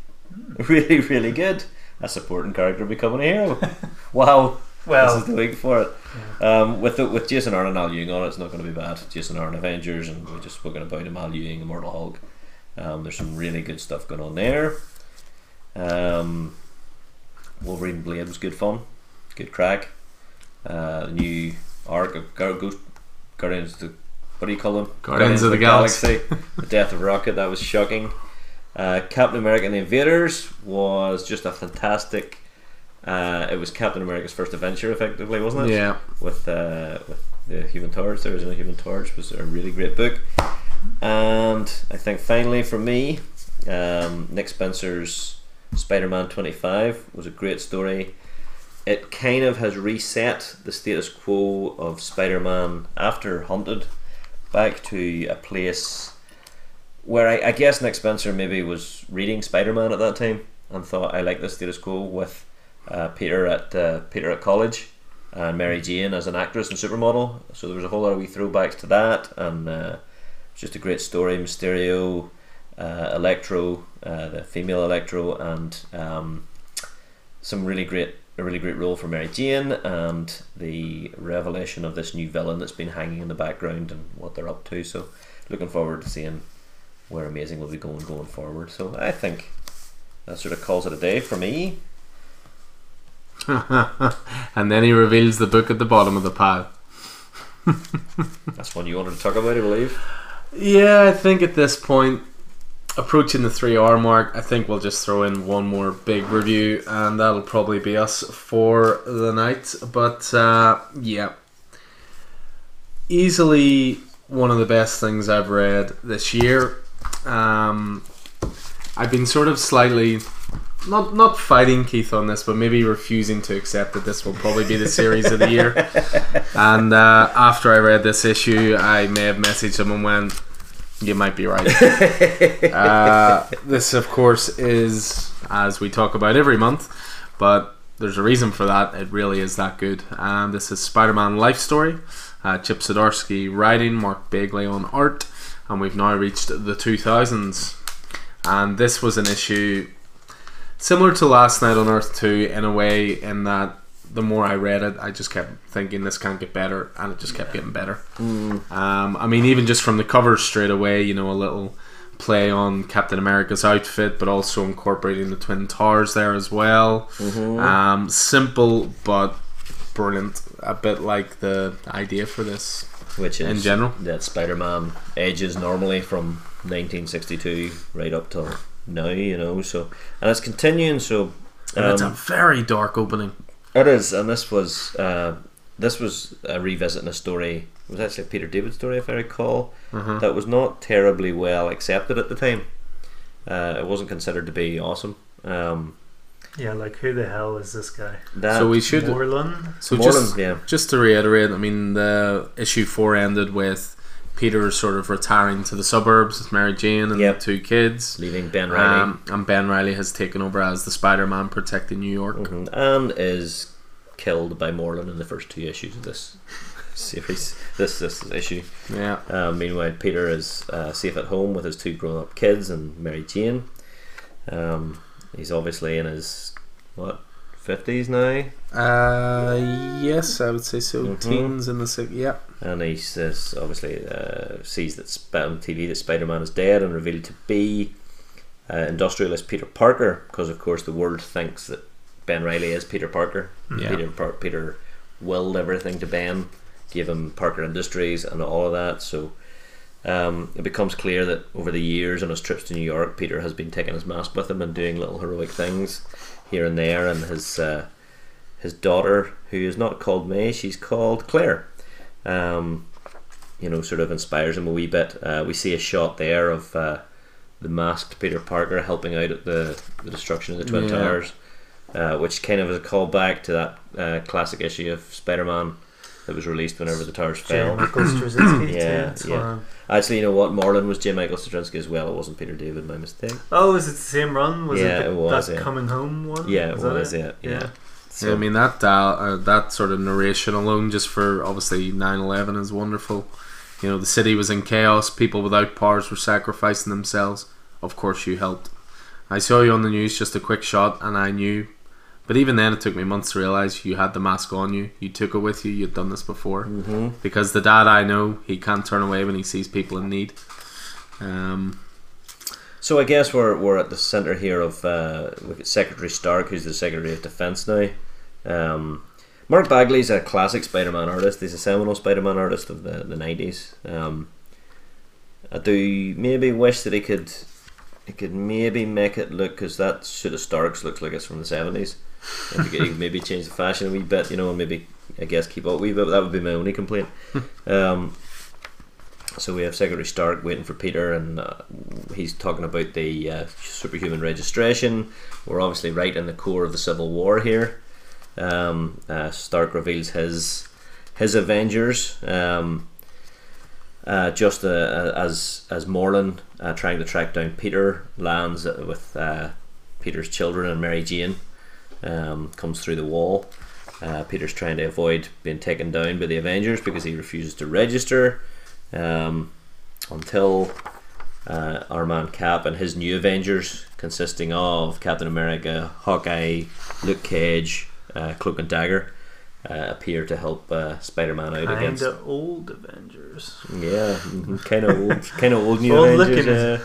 Speaker 2: Really, really good. A supporting character becoming a hero. wow.
Speaker 3: Well,
Speaker 2: this is the week for it. Um, with the, with Jason Aaron and Al Ewing on it, it's not going to be bad. Jason Aaron Avengers, and we've just spoken about him. Al Ewing, Immortal Hulk. Um, there's some really good stuff going on there. Um, Wolverine Blade was good fun, good crack. Uh, the new arc of Gar- Ghost Guardians of the what do you call them?
Speaker 1: Guardians of the Galaxy.
Speaker 2: the death of Rocket that was shocking. Uh, Captain America and the Invaders was just a fantastic. Uh, it was Captain America's first adventure, effectively, wasn't it?
Speaker 1: Yeah.
Speaker 2: With uh, with the Human Torch, the original Human Torch was a really great book. And I think finally for me, um, Nick Spencer's Spider-Man Twenty Five was a great story. It kind of has reset the status quo of Spider-Man after Hunted back to a place where I, I guess Nick Spencer maybe was reading Spider-Man at that time and thought I like the status quo with uh, Peter at uh, Peter at college and Mary Jane as an actress and supermodel. So there was a whole lot of wee throwbacks to that, and uh, just a great story. Mysterio, uh, Electro, uh, the female Electro, and um, some really great a really great role for Mary Jane, and the revelation of this new villain that's been hanging in the background and what they're up to. So looking forward to seeing where Amazing will be going going forward. So I think that sort of calls it a day for me.
Speaker 1: and then he reveals the book at the bottom of the pile.
Speaker 2: That's one you wanted to talk about, I believe.
Speaker 1: Yeah, I think at this point, approaching the three hour mark, I think we'll just throw in one more big review, and that'll probably be us for the night. But uh, yeah, easily one of the best things I've read this year. Um, I've been sort of slightly not not fighting Keith on this, but maybe refusing to accept that this will probably be the series of the year. And uh, after I read this issue, I may have messaged him and went, "You might be right." uh, this, of course, is as we talk about every month, but there's a reason for that. It really is that good. And this is Spider-Man Life Story. Uh, Chip Zdarsky writing, Mark Bagley on art, and we've now reached the 2000s. And this was an issue similar to Last Knight on Earth 2 in a way, in that the more I read it, I just kept thinking this can't get better, and it just kept getting better. Um, I mean, even just from the cover straight away, you know, a little play on Captain America's outfit, but also incorporating the Twin Towers there as well. Um, simple but brilliant. A bit like the idea for this.
Speaker 2: Which is
Speaker 1: In general?
Speaker 2: that Spider-Man ages normally from 1962 right up till now, you know. So and it's continuing. So
Speaker 1: And it's a
Speaker 2: um,
Speaker 1: very dark opening.
Speaker 2: It is, and this was uh, this was a revisiting a story. It was actually a Peter David story, if I recall,
Speaker 1: Uh-huh.
Speaker 2: that was not terribly well accepted at the time. Uh, it wasn't considered to be awesome. Um,
Speaker 3: yeah, like who the hell is this guy?
Speaker 2: that
Speaker 1: So we should.
Speaker 3: Morlun?
Speaker 1: So
Speaker 2: More
Speaker 1: just
Speaker 2: yeah.
Speaker 1: just to reiterate, I mean, the issue four ended with Peter is sort of retiring to the suburbs with Mary Jane and
Speaker 2: Yep.
Speaker 1: the two kids.
Speaker 2: leaving Ben Riley.
Speaker 1: Um, and Ben Riley has taken over as the Spider-Man protecting New York.
Speaker 2: Mhm. and is killed by Morlun in the first two issues of this series. This this issue.
Speaker 1: Yeah,
Speaker 2: Um, meanwhile, Peter is uh, safe at home with his two grown-up kids and Mary Jane. Um, he's obviously in his what fifties now,
Speaker 1: uh, yes, I would say so.
Speaker 2: Mhm.
Speaker 1: Teens in the six. Yeah,
Speaker 2: and he says obviously uh, sees that on TV that Spider-Man is dead and revealed to be uh, industrialist Peter Parker, because of course the world thinks that Ben Riley is Peter Parker.
Speaker 1: Yeah.
Speaker 2: Peter Par- Peter willed everything to Ben, gave him Parker Industries and all of that. So um, it becomes clear that over the years on his trips to New York, Peter has been taking his mask with him and doing little heroic things here and there. And his uh, his daughter, who is not called May, she's called Claire. Um, you know, sort of inspires him a wee bit. Uh, we see a shot there of uh, the masked Peter Parker helping out at the, the destruction of the Twin
Speaker 1: Yeah.
Speaker 2: Towers, uh, which kind of is a callback to that uh, classic issue of Spider-Man that was released whenever the towers fell. Yeah, yeah.
Speaker 3: One.
Speaker 2: Actually, you know what? Morlun was J. Michael Straczynski as well. It wasn't Peter David. My mistake.
Speaker 3: Oh, is it the same run? Was
Speaker 2: Yeah,
Speaker 3: it, the,
Speaker 2: it was,
Speaker 3: that
Speaker 2: yeah.
Speaker 3: coming home one?
Speaker 2: Yeah, it
Speaker 3: that
Speaker 2: was. Yeah, yeah.
Speaker 3: Yeah.
Speaker 1: yeah. I mean that dial, uh, that sort of narration alone, just for obviously 9-11 is wonderful. You know, the city was in chaos. People without powers were sacrificing themselves. Of course, you helped. I saw you on the news, just a quick shot, and I knew. But even then, it took me months to realize you had the mask on you. You took it with you. You'd done this before.
Speaker 2: Mm-hmm.
Speaker 1: Because the dad I know, he can't turn away when he sees people in need. Um,
Speaker 2: So I guess we're we're at the centre here of uh, Secretary Stark, who's the Secretary of Defence now. Um, Mark Bagley's a classic Spider-Man artist. He's a seminal Spider-Man artist of the the nineties. Um, I do maybe wish that he could he could maybe make it look because that suit of Stark's looks like it's from the seventies. If he could he could maybe change the fashion a wee bit, you know, and maybe I guess keep up a wee bit. But that would be my only complaint. um, so we have Secretary Stark waiting for Peter, and uh, he's talking about the uh, superhuman registration. We're obviously right in the core of the Civil War here. Um, uh, Stark reveals his his Avengers, um, uh, just uh, as as Morlun uh, trying to track down Peter lands with uh, Peter's children and Mary Jane. Um, comes through the wall. Uh, Peter's trying to avoid being taken down by the Avengers because he refuses to register um, until uh, our man Cap and his new Avengers, consisting of Captain America, Hawkeye, Luke Cage, uh, Cloak and Dagger, uh, appear to help uh, Spider-Man out
Speaker 3: Kind
Speaker 2: against.
Speaker 3: of old Avengers.
Speaker 2: Yeah, kind of old, kind of old new
Speaker 3: Old
Speaker 2: Avengers.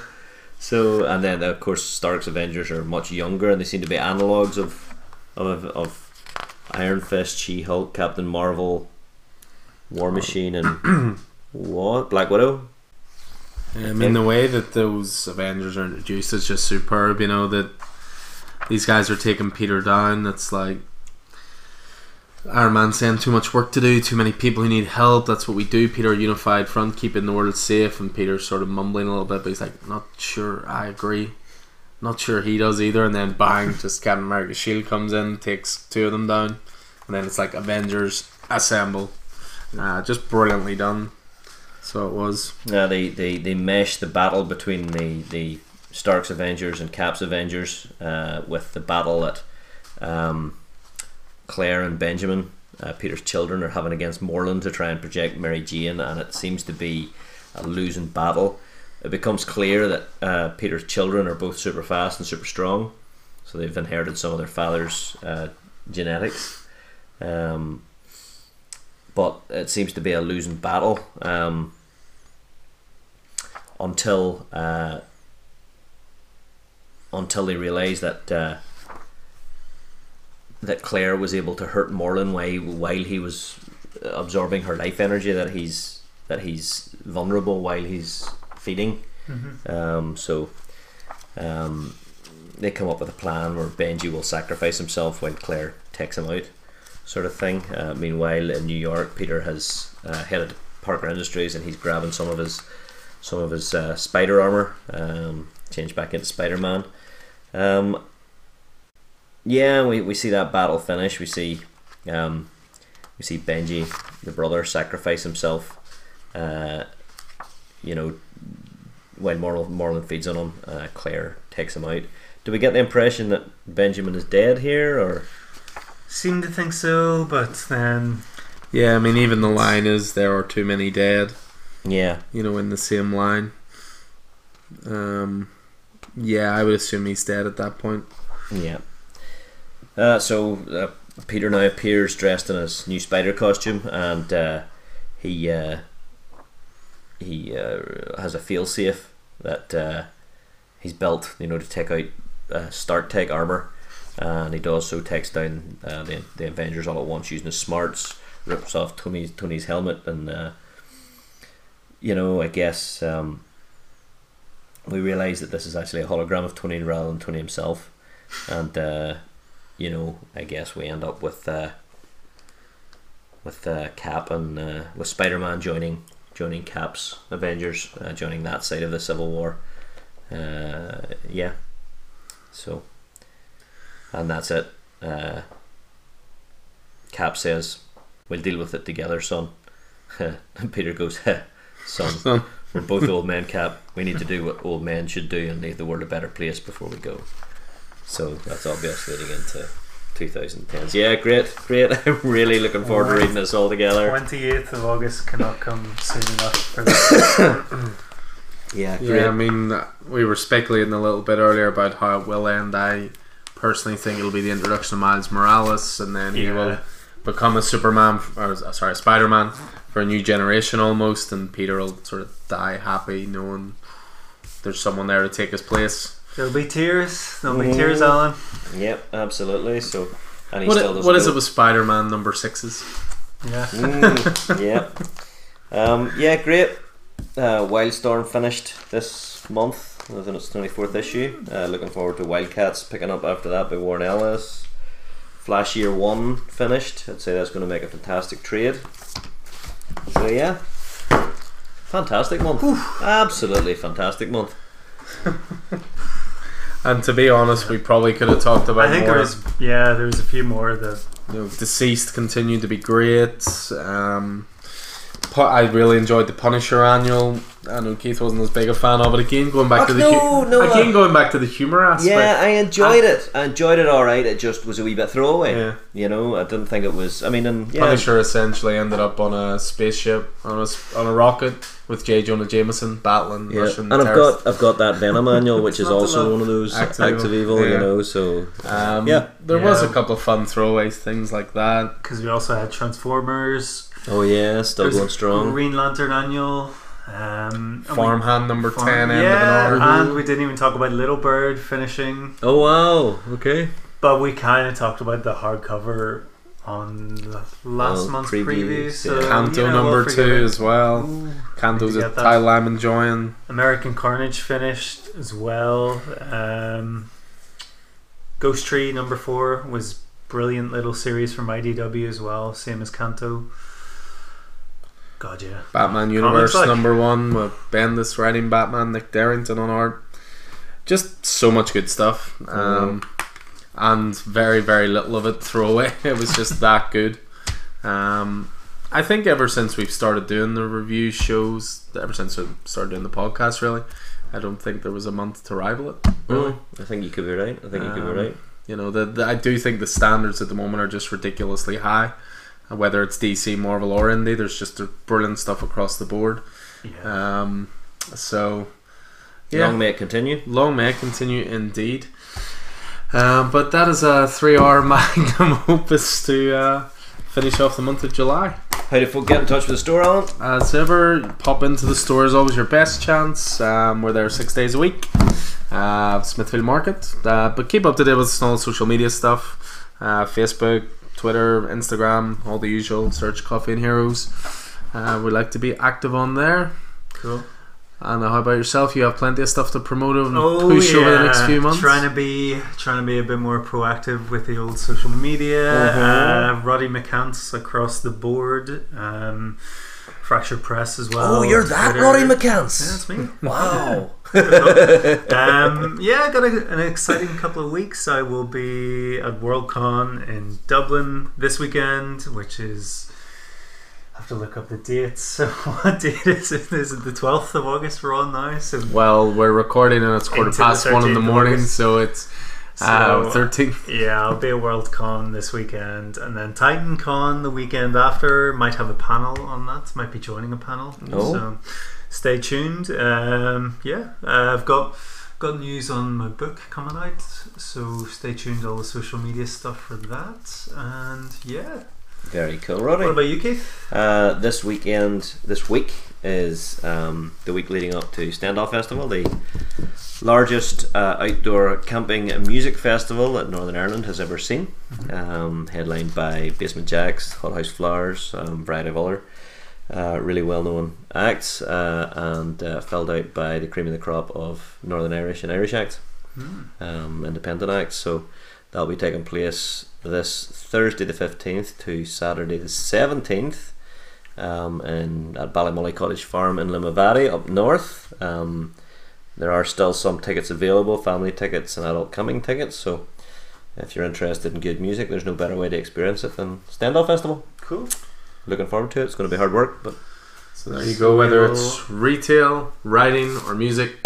Speaker 2: So, and then of course Stark's Avengers are much younger, and they seem to be analogues of of of Iron Fist, She Hulk, Captain Marvel, War Machine, and what Black Widow.
Speaker 1: Um, I mean, the way that those Avengers are introduced is just superb. You know that these guys are taking Peter down. That's like Iron Man saying too much work to do, too many people who need help. That's what we do. Peter, unified front, keeping the world safe, and Peter's sort of mumbling a little bit, but he's like, "Not sure. I agree. Not sure he does either." And then bang, just Captain America's shield comes in, takes two of them down, and then it's like Avengers assemble. Uh, just brilliantly done. So it was.
Speaker 2: Yeah, they, they they mesh the battle between the the Stark's Avengers and Cap's Avengers uh, with the battle that um, Claire and Benjamin, uh, Peter's children, are having against Morlun to try and project Mary Jane, and it seems to be a losing battle. It becomes clear that uh, Peter's children are both super fast and super strong, so they've inherited some of their father's uh, genetics. Um, but it seems to be a losing battle um, until uh, until they realise that uh, that Claire was able to hurt Morlun while while he was absorbing her life energy. That he's that he's vulnerable while he's feeding. Um, so um, they come up with a plan where Benji will sacrifice himself while Claire takes him out, sort of thing. Uh, meanwhile, in New York, Peter has uh, headed Parker Industries and he's grabbing some of his some of his uh, spider armor, um, changed back into Spider Man. Um, yeah, we, we see that battle finish. We see um, we see Benji, the brother, sacrifice himself. Uh, you know, when Morlun, Morlun feeds on him, uh, Claire takes him out. Do we get the impression that Benjamin is dead here, or
Speaker 3: Seem to think so, but then
Speaker 1: Yeah, I mean, even the line is there are too many dead.
Speaker 2: yeah?
Speaker 1: You know, in the same line. Um, yeah, I would assume he's dead at that point.
Speaker 2: Yeah. Uh, so uh, Peter now appears dressed in his new spider costume, and uh, he uh, he uh, has a fail safe that uh, he's built, you know, to take out uh, Stark Tech armor, and he does so takes down uh, the the Avengers all at once using his smarts, rips off Tony's Tony's helmet, and uh, you know, I guess. Um, we realise that this is actually a hologram of Tony rather than Tony himself and uh, you know, I guess we end up with uh, with uh, Cap and uh, with Spider Man joining joining Cap's Avengers, uh, joining that side of the Civil War. Uh, yeah, so and that's it. Uh, Cap says, "We'll deal with it together, son." and Peter goes, "Son,
Speaker 1: Son.
Speaker 2: we're both old men, Cap. We need to do what old men should do and leave the world a better place before we go." So that's obvious leading into 2010s. Yeah, great, great. I'm really looking forward to reading this all together.
Speaker 3: 28th of August cannot come soon enough for this.
Speaker 2: Yeah, great.
Speaker 1: Yeah, I mean, we were speculating a little bit earlier about how it will end. I personally think it'll be the introduction of Miles Morales, and then he
Speaker 3: Yeah.
Speaker 1: will become a Superman, or sorry, a Spider Man for a new generation almost, and Peter will sort of die happy knowing there's someone there to take his place.
Speaker 3: There'll be tears. There'll be tears, Alan.
Speaker 2: Yep, absolutely. So, and he
Speaker 1: What,
Speaker 2: still doesn't
Speaker 1: what is
Speaker 2: know.
Speaker 1: it with Spider Man number sixes?
Speaker 3: Yeah.
Speaker 2: Mm, yeah. Um, yeah, great. Uh, Wildstorm finished this month. I think it's twenty fourth issue. Uh, looking forward to Wildcats picking up after that by Warren Ellis. Flash Year One finished. I'd say that's going to make a fantastic trade. So yeah, fantastic month. Absolutely fantastic month.
Speaker 1: And to be honest, we probably could have talked about
Speaker 3: I think
Speaker 1: more.
Speaker 3: there was, yeah, there was a few more that
Speaker 1: you know, deceased continued to be great. Um, I really enjoyed the Punisher annual. I know Keith wasn't as big a fan of it. Again, going back
Speaker 2: Oh,
Speaker 1: to the
Speaker 2: no,
Speaker 1: hu-
Speaker 2: no,
Speaker 1: again
Speaker 2: uh,
Speaker 1: going back to the humor aspect.
Speaker 2: Yeah, I enjoyed it. I enjoyed it all right. It just was a wee bit throwaway.
Speaker 1: Yeah.
Speaker 2: You know, I didn't think it was. I mean, and yeah,
Speaker 1: Punisher essentially ended up on a spaceship on a s- on a rocket with J. Jonah Jameson battling
Speaker 2: Yeah,
Speaker 1: Russian
Speaker 2: and I've
Speaker 1: terrorists.
Speaker 2: got I've got that Venom annual, which is also one of those
Speaker 1: Acts
Speaker 2: acts,
Speaker 1: of
Speaker 2: of
Speaker 1: Evil.
Speaker 2: evil, you know. So
Speaker 1: Um,
Speaker 2: Yeah.
Speaker 1: there was a couple of fun throwaways, things like that.
Speaker 3: because we also had Transformers,
Speaker 2: oh yeah, still
Speaker 3: There's
Speaker 2: going strong.
Speaker 3: Green Lantern annual, um,
Speaker 1: Farmhand number
Speaker 3: Farm-
Speaker 1: ten, end
Speaker 3: yeah,
Speaker 1: of an
Speaker 3: and we didn't even talk about Little Bird finishing,
Speaker 2: Oh wow, okay.
Speaker 3: but we kind of talked about the hardcover on the last
Speaker 2: Oh,
Speaker 3: month's
Speaker 2: previews,
Speaker 3: preview. So
Speaker 2: yeah.
Speaker 1: Canto
Speaker 3: you know,
Speaker 1: number
Speaker 3: we'll
Speaker 1: two
Speaker 3: it.
Speaker 1: as well.
Speaker 3: Ooh.
Speaker 1: Canto's
Speaker 3: Need
Speaker 1: a
Speaker 3: to get that.
Speaker 1: enjoying.
Speaker 3: American Carnage finished as well. Um, Ghost Tree number four was brilliant little series from IDW as well, same as Canto. God, yeah.
Speaker 1: Batman Universe
Speaker 3: like-
Speaker 1: number one with Bendis writing Batman, Nick Derington on art. Just so much good stuff. Um, and very, very little of it throwaway. It was just that good. Um, I think ever since we've started doing the review shows, ever since we started doing the podcast, really, I don't think there was a month to rival it. Really.
Speaker 2: Mm, I think you could be right. I think you could
Speaker 1: Um,
Speaker 2: be right.
Speaker 1: You know, the, the, I do think the standards at the moment are just ridiculously high. Whether it's DC, Marvel, or Indie, there's just brilliant stuff across the board.
Speaker 3: Yeah.
Speaker 1: Um, so, yeah,
Speaker 2: Long may it continue.
Speaker 1: long may it continue indeed. Um, but that is a three-hour magnum opus to uh, finish off the month of July.
Speaker 2: How do folk get in touch with the store, Alan?
Speaker 1: As ever, pop into the store is always your best chance. Um, we're there six days a week. Uh, Smithfield Market. Uh, but keep up to date with us on all social media stuff. Uh, Facebook, Twitter, Instagram, all the usual. Search Coffee and Heroes. Uh, we like to be active on there.
Speaker 3: cool.
Speaker 1: And how about yourself? You have plenty of stuff to promote and
Speaker 3: Oh
Speaker 1: push
Speaker 3: yeah,
Speaker 1: over the next few months.
Speaker 3: Trying to be trying to be a bit more proactive with the old social media.
Speaker 1: Mhm.
Speaker 3: Uh, Roddy McCants across the board. Um, Fracture Press as well.
Speaker 2: oh, you're that
Speaker 3: Twitter.
Speaker 2: Roddy
Speaker 3: Yeah,
Speaker 2: McCants.
Speaker 3: that's me.
Speaker 2: Wow.
Speaker 3: um, yeah, got a, an exciting couple of weeks. I will be at Worldcon in Dublin this weekend, which is. I have to look up the dates. So, what date is it? Is it the 12th of August we're on now? So,
Speaker 1: Well, we're recording and it's quarter past one in the morning, so it's uh,
Speaker 3: so
Speaker 1: 13th.
Speaker 3: yeah, I'll be at Worldcon this weekend. And then TitanCon the weekend after. Might have a panel on that. Might be joining a panel.
Speaker 2: Oh.
Speaker 3: So, stay tuned. Um, yeah, uh, I've got got news on my book coming out, so stay tuned all the social media stuff for that. And yeah,
Speaker 2: Very cool,
Speaker 3: what about you, Keith?
Speaker 2: Uh, this weekend, this week is um, the week leading up to Stendhal Festival, the largest uh, outdoor camping music festival that Northern Ireland has ever seen. Um, headlined by Basement Jaxx, Hot House Flowers, um, variety of other uh, really well-known acts, uh, and uh, filled out by the cream of the crop of Northern Irish and Irish acts
Speaker 3: Hmm.
Speaker 2: um, independent acts. So that'll be taking place this Thursday the fifteenth to Saturday the seventeenth, um, in at Ballymully Cottage Farm in Limavady up north. Um, there are still some tickets available, family tickets and adult coming tickets. So if you're interested in good music, there's no better way to experience it than Stendhal Festival.
Speaker 3: Cool.
Speaker 2: Looking forward to it. It's going to be hard work, but
Speaker 1: So there you go. Whether it's retail, writing, or music,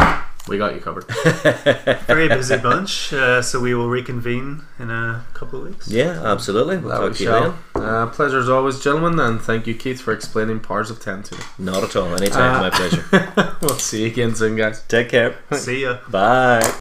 Speaker 1: we got you covered.
Speaker 3: Very busy bunch, uh, so we will reconvene in a couple of weeks.
Speaker 2: yeah, absolutely. We'll
Speaker 1: That
Speaker 2: talk
Speaker 1: we
Speaker 2: to you then.
Speaker 1: shall. Uh, pleasure as always, gentlemen, and thank you, Keith, for explaining Powers of Ten to me.
Speaker 2: Not at all. Anytime.
Speaker 1: Uh,
Speaker 2: my pleasure.
Speaker 1: we'll see you again soon, guys.
Speaker 2: Take care.
Speaker 3: See ya.
Speaker 2: Bye.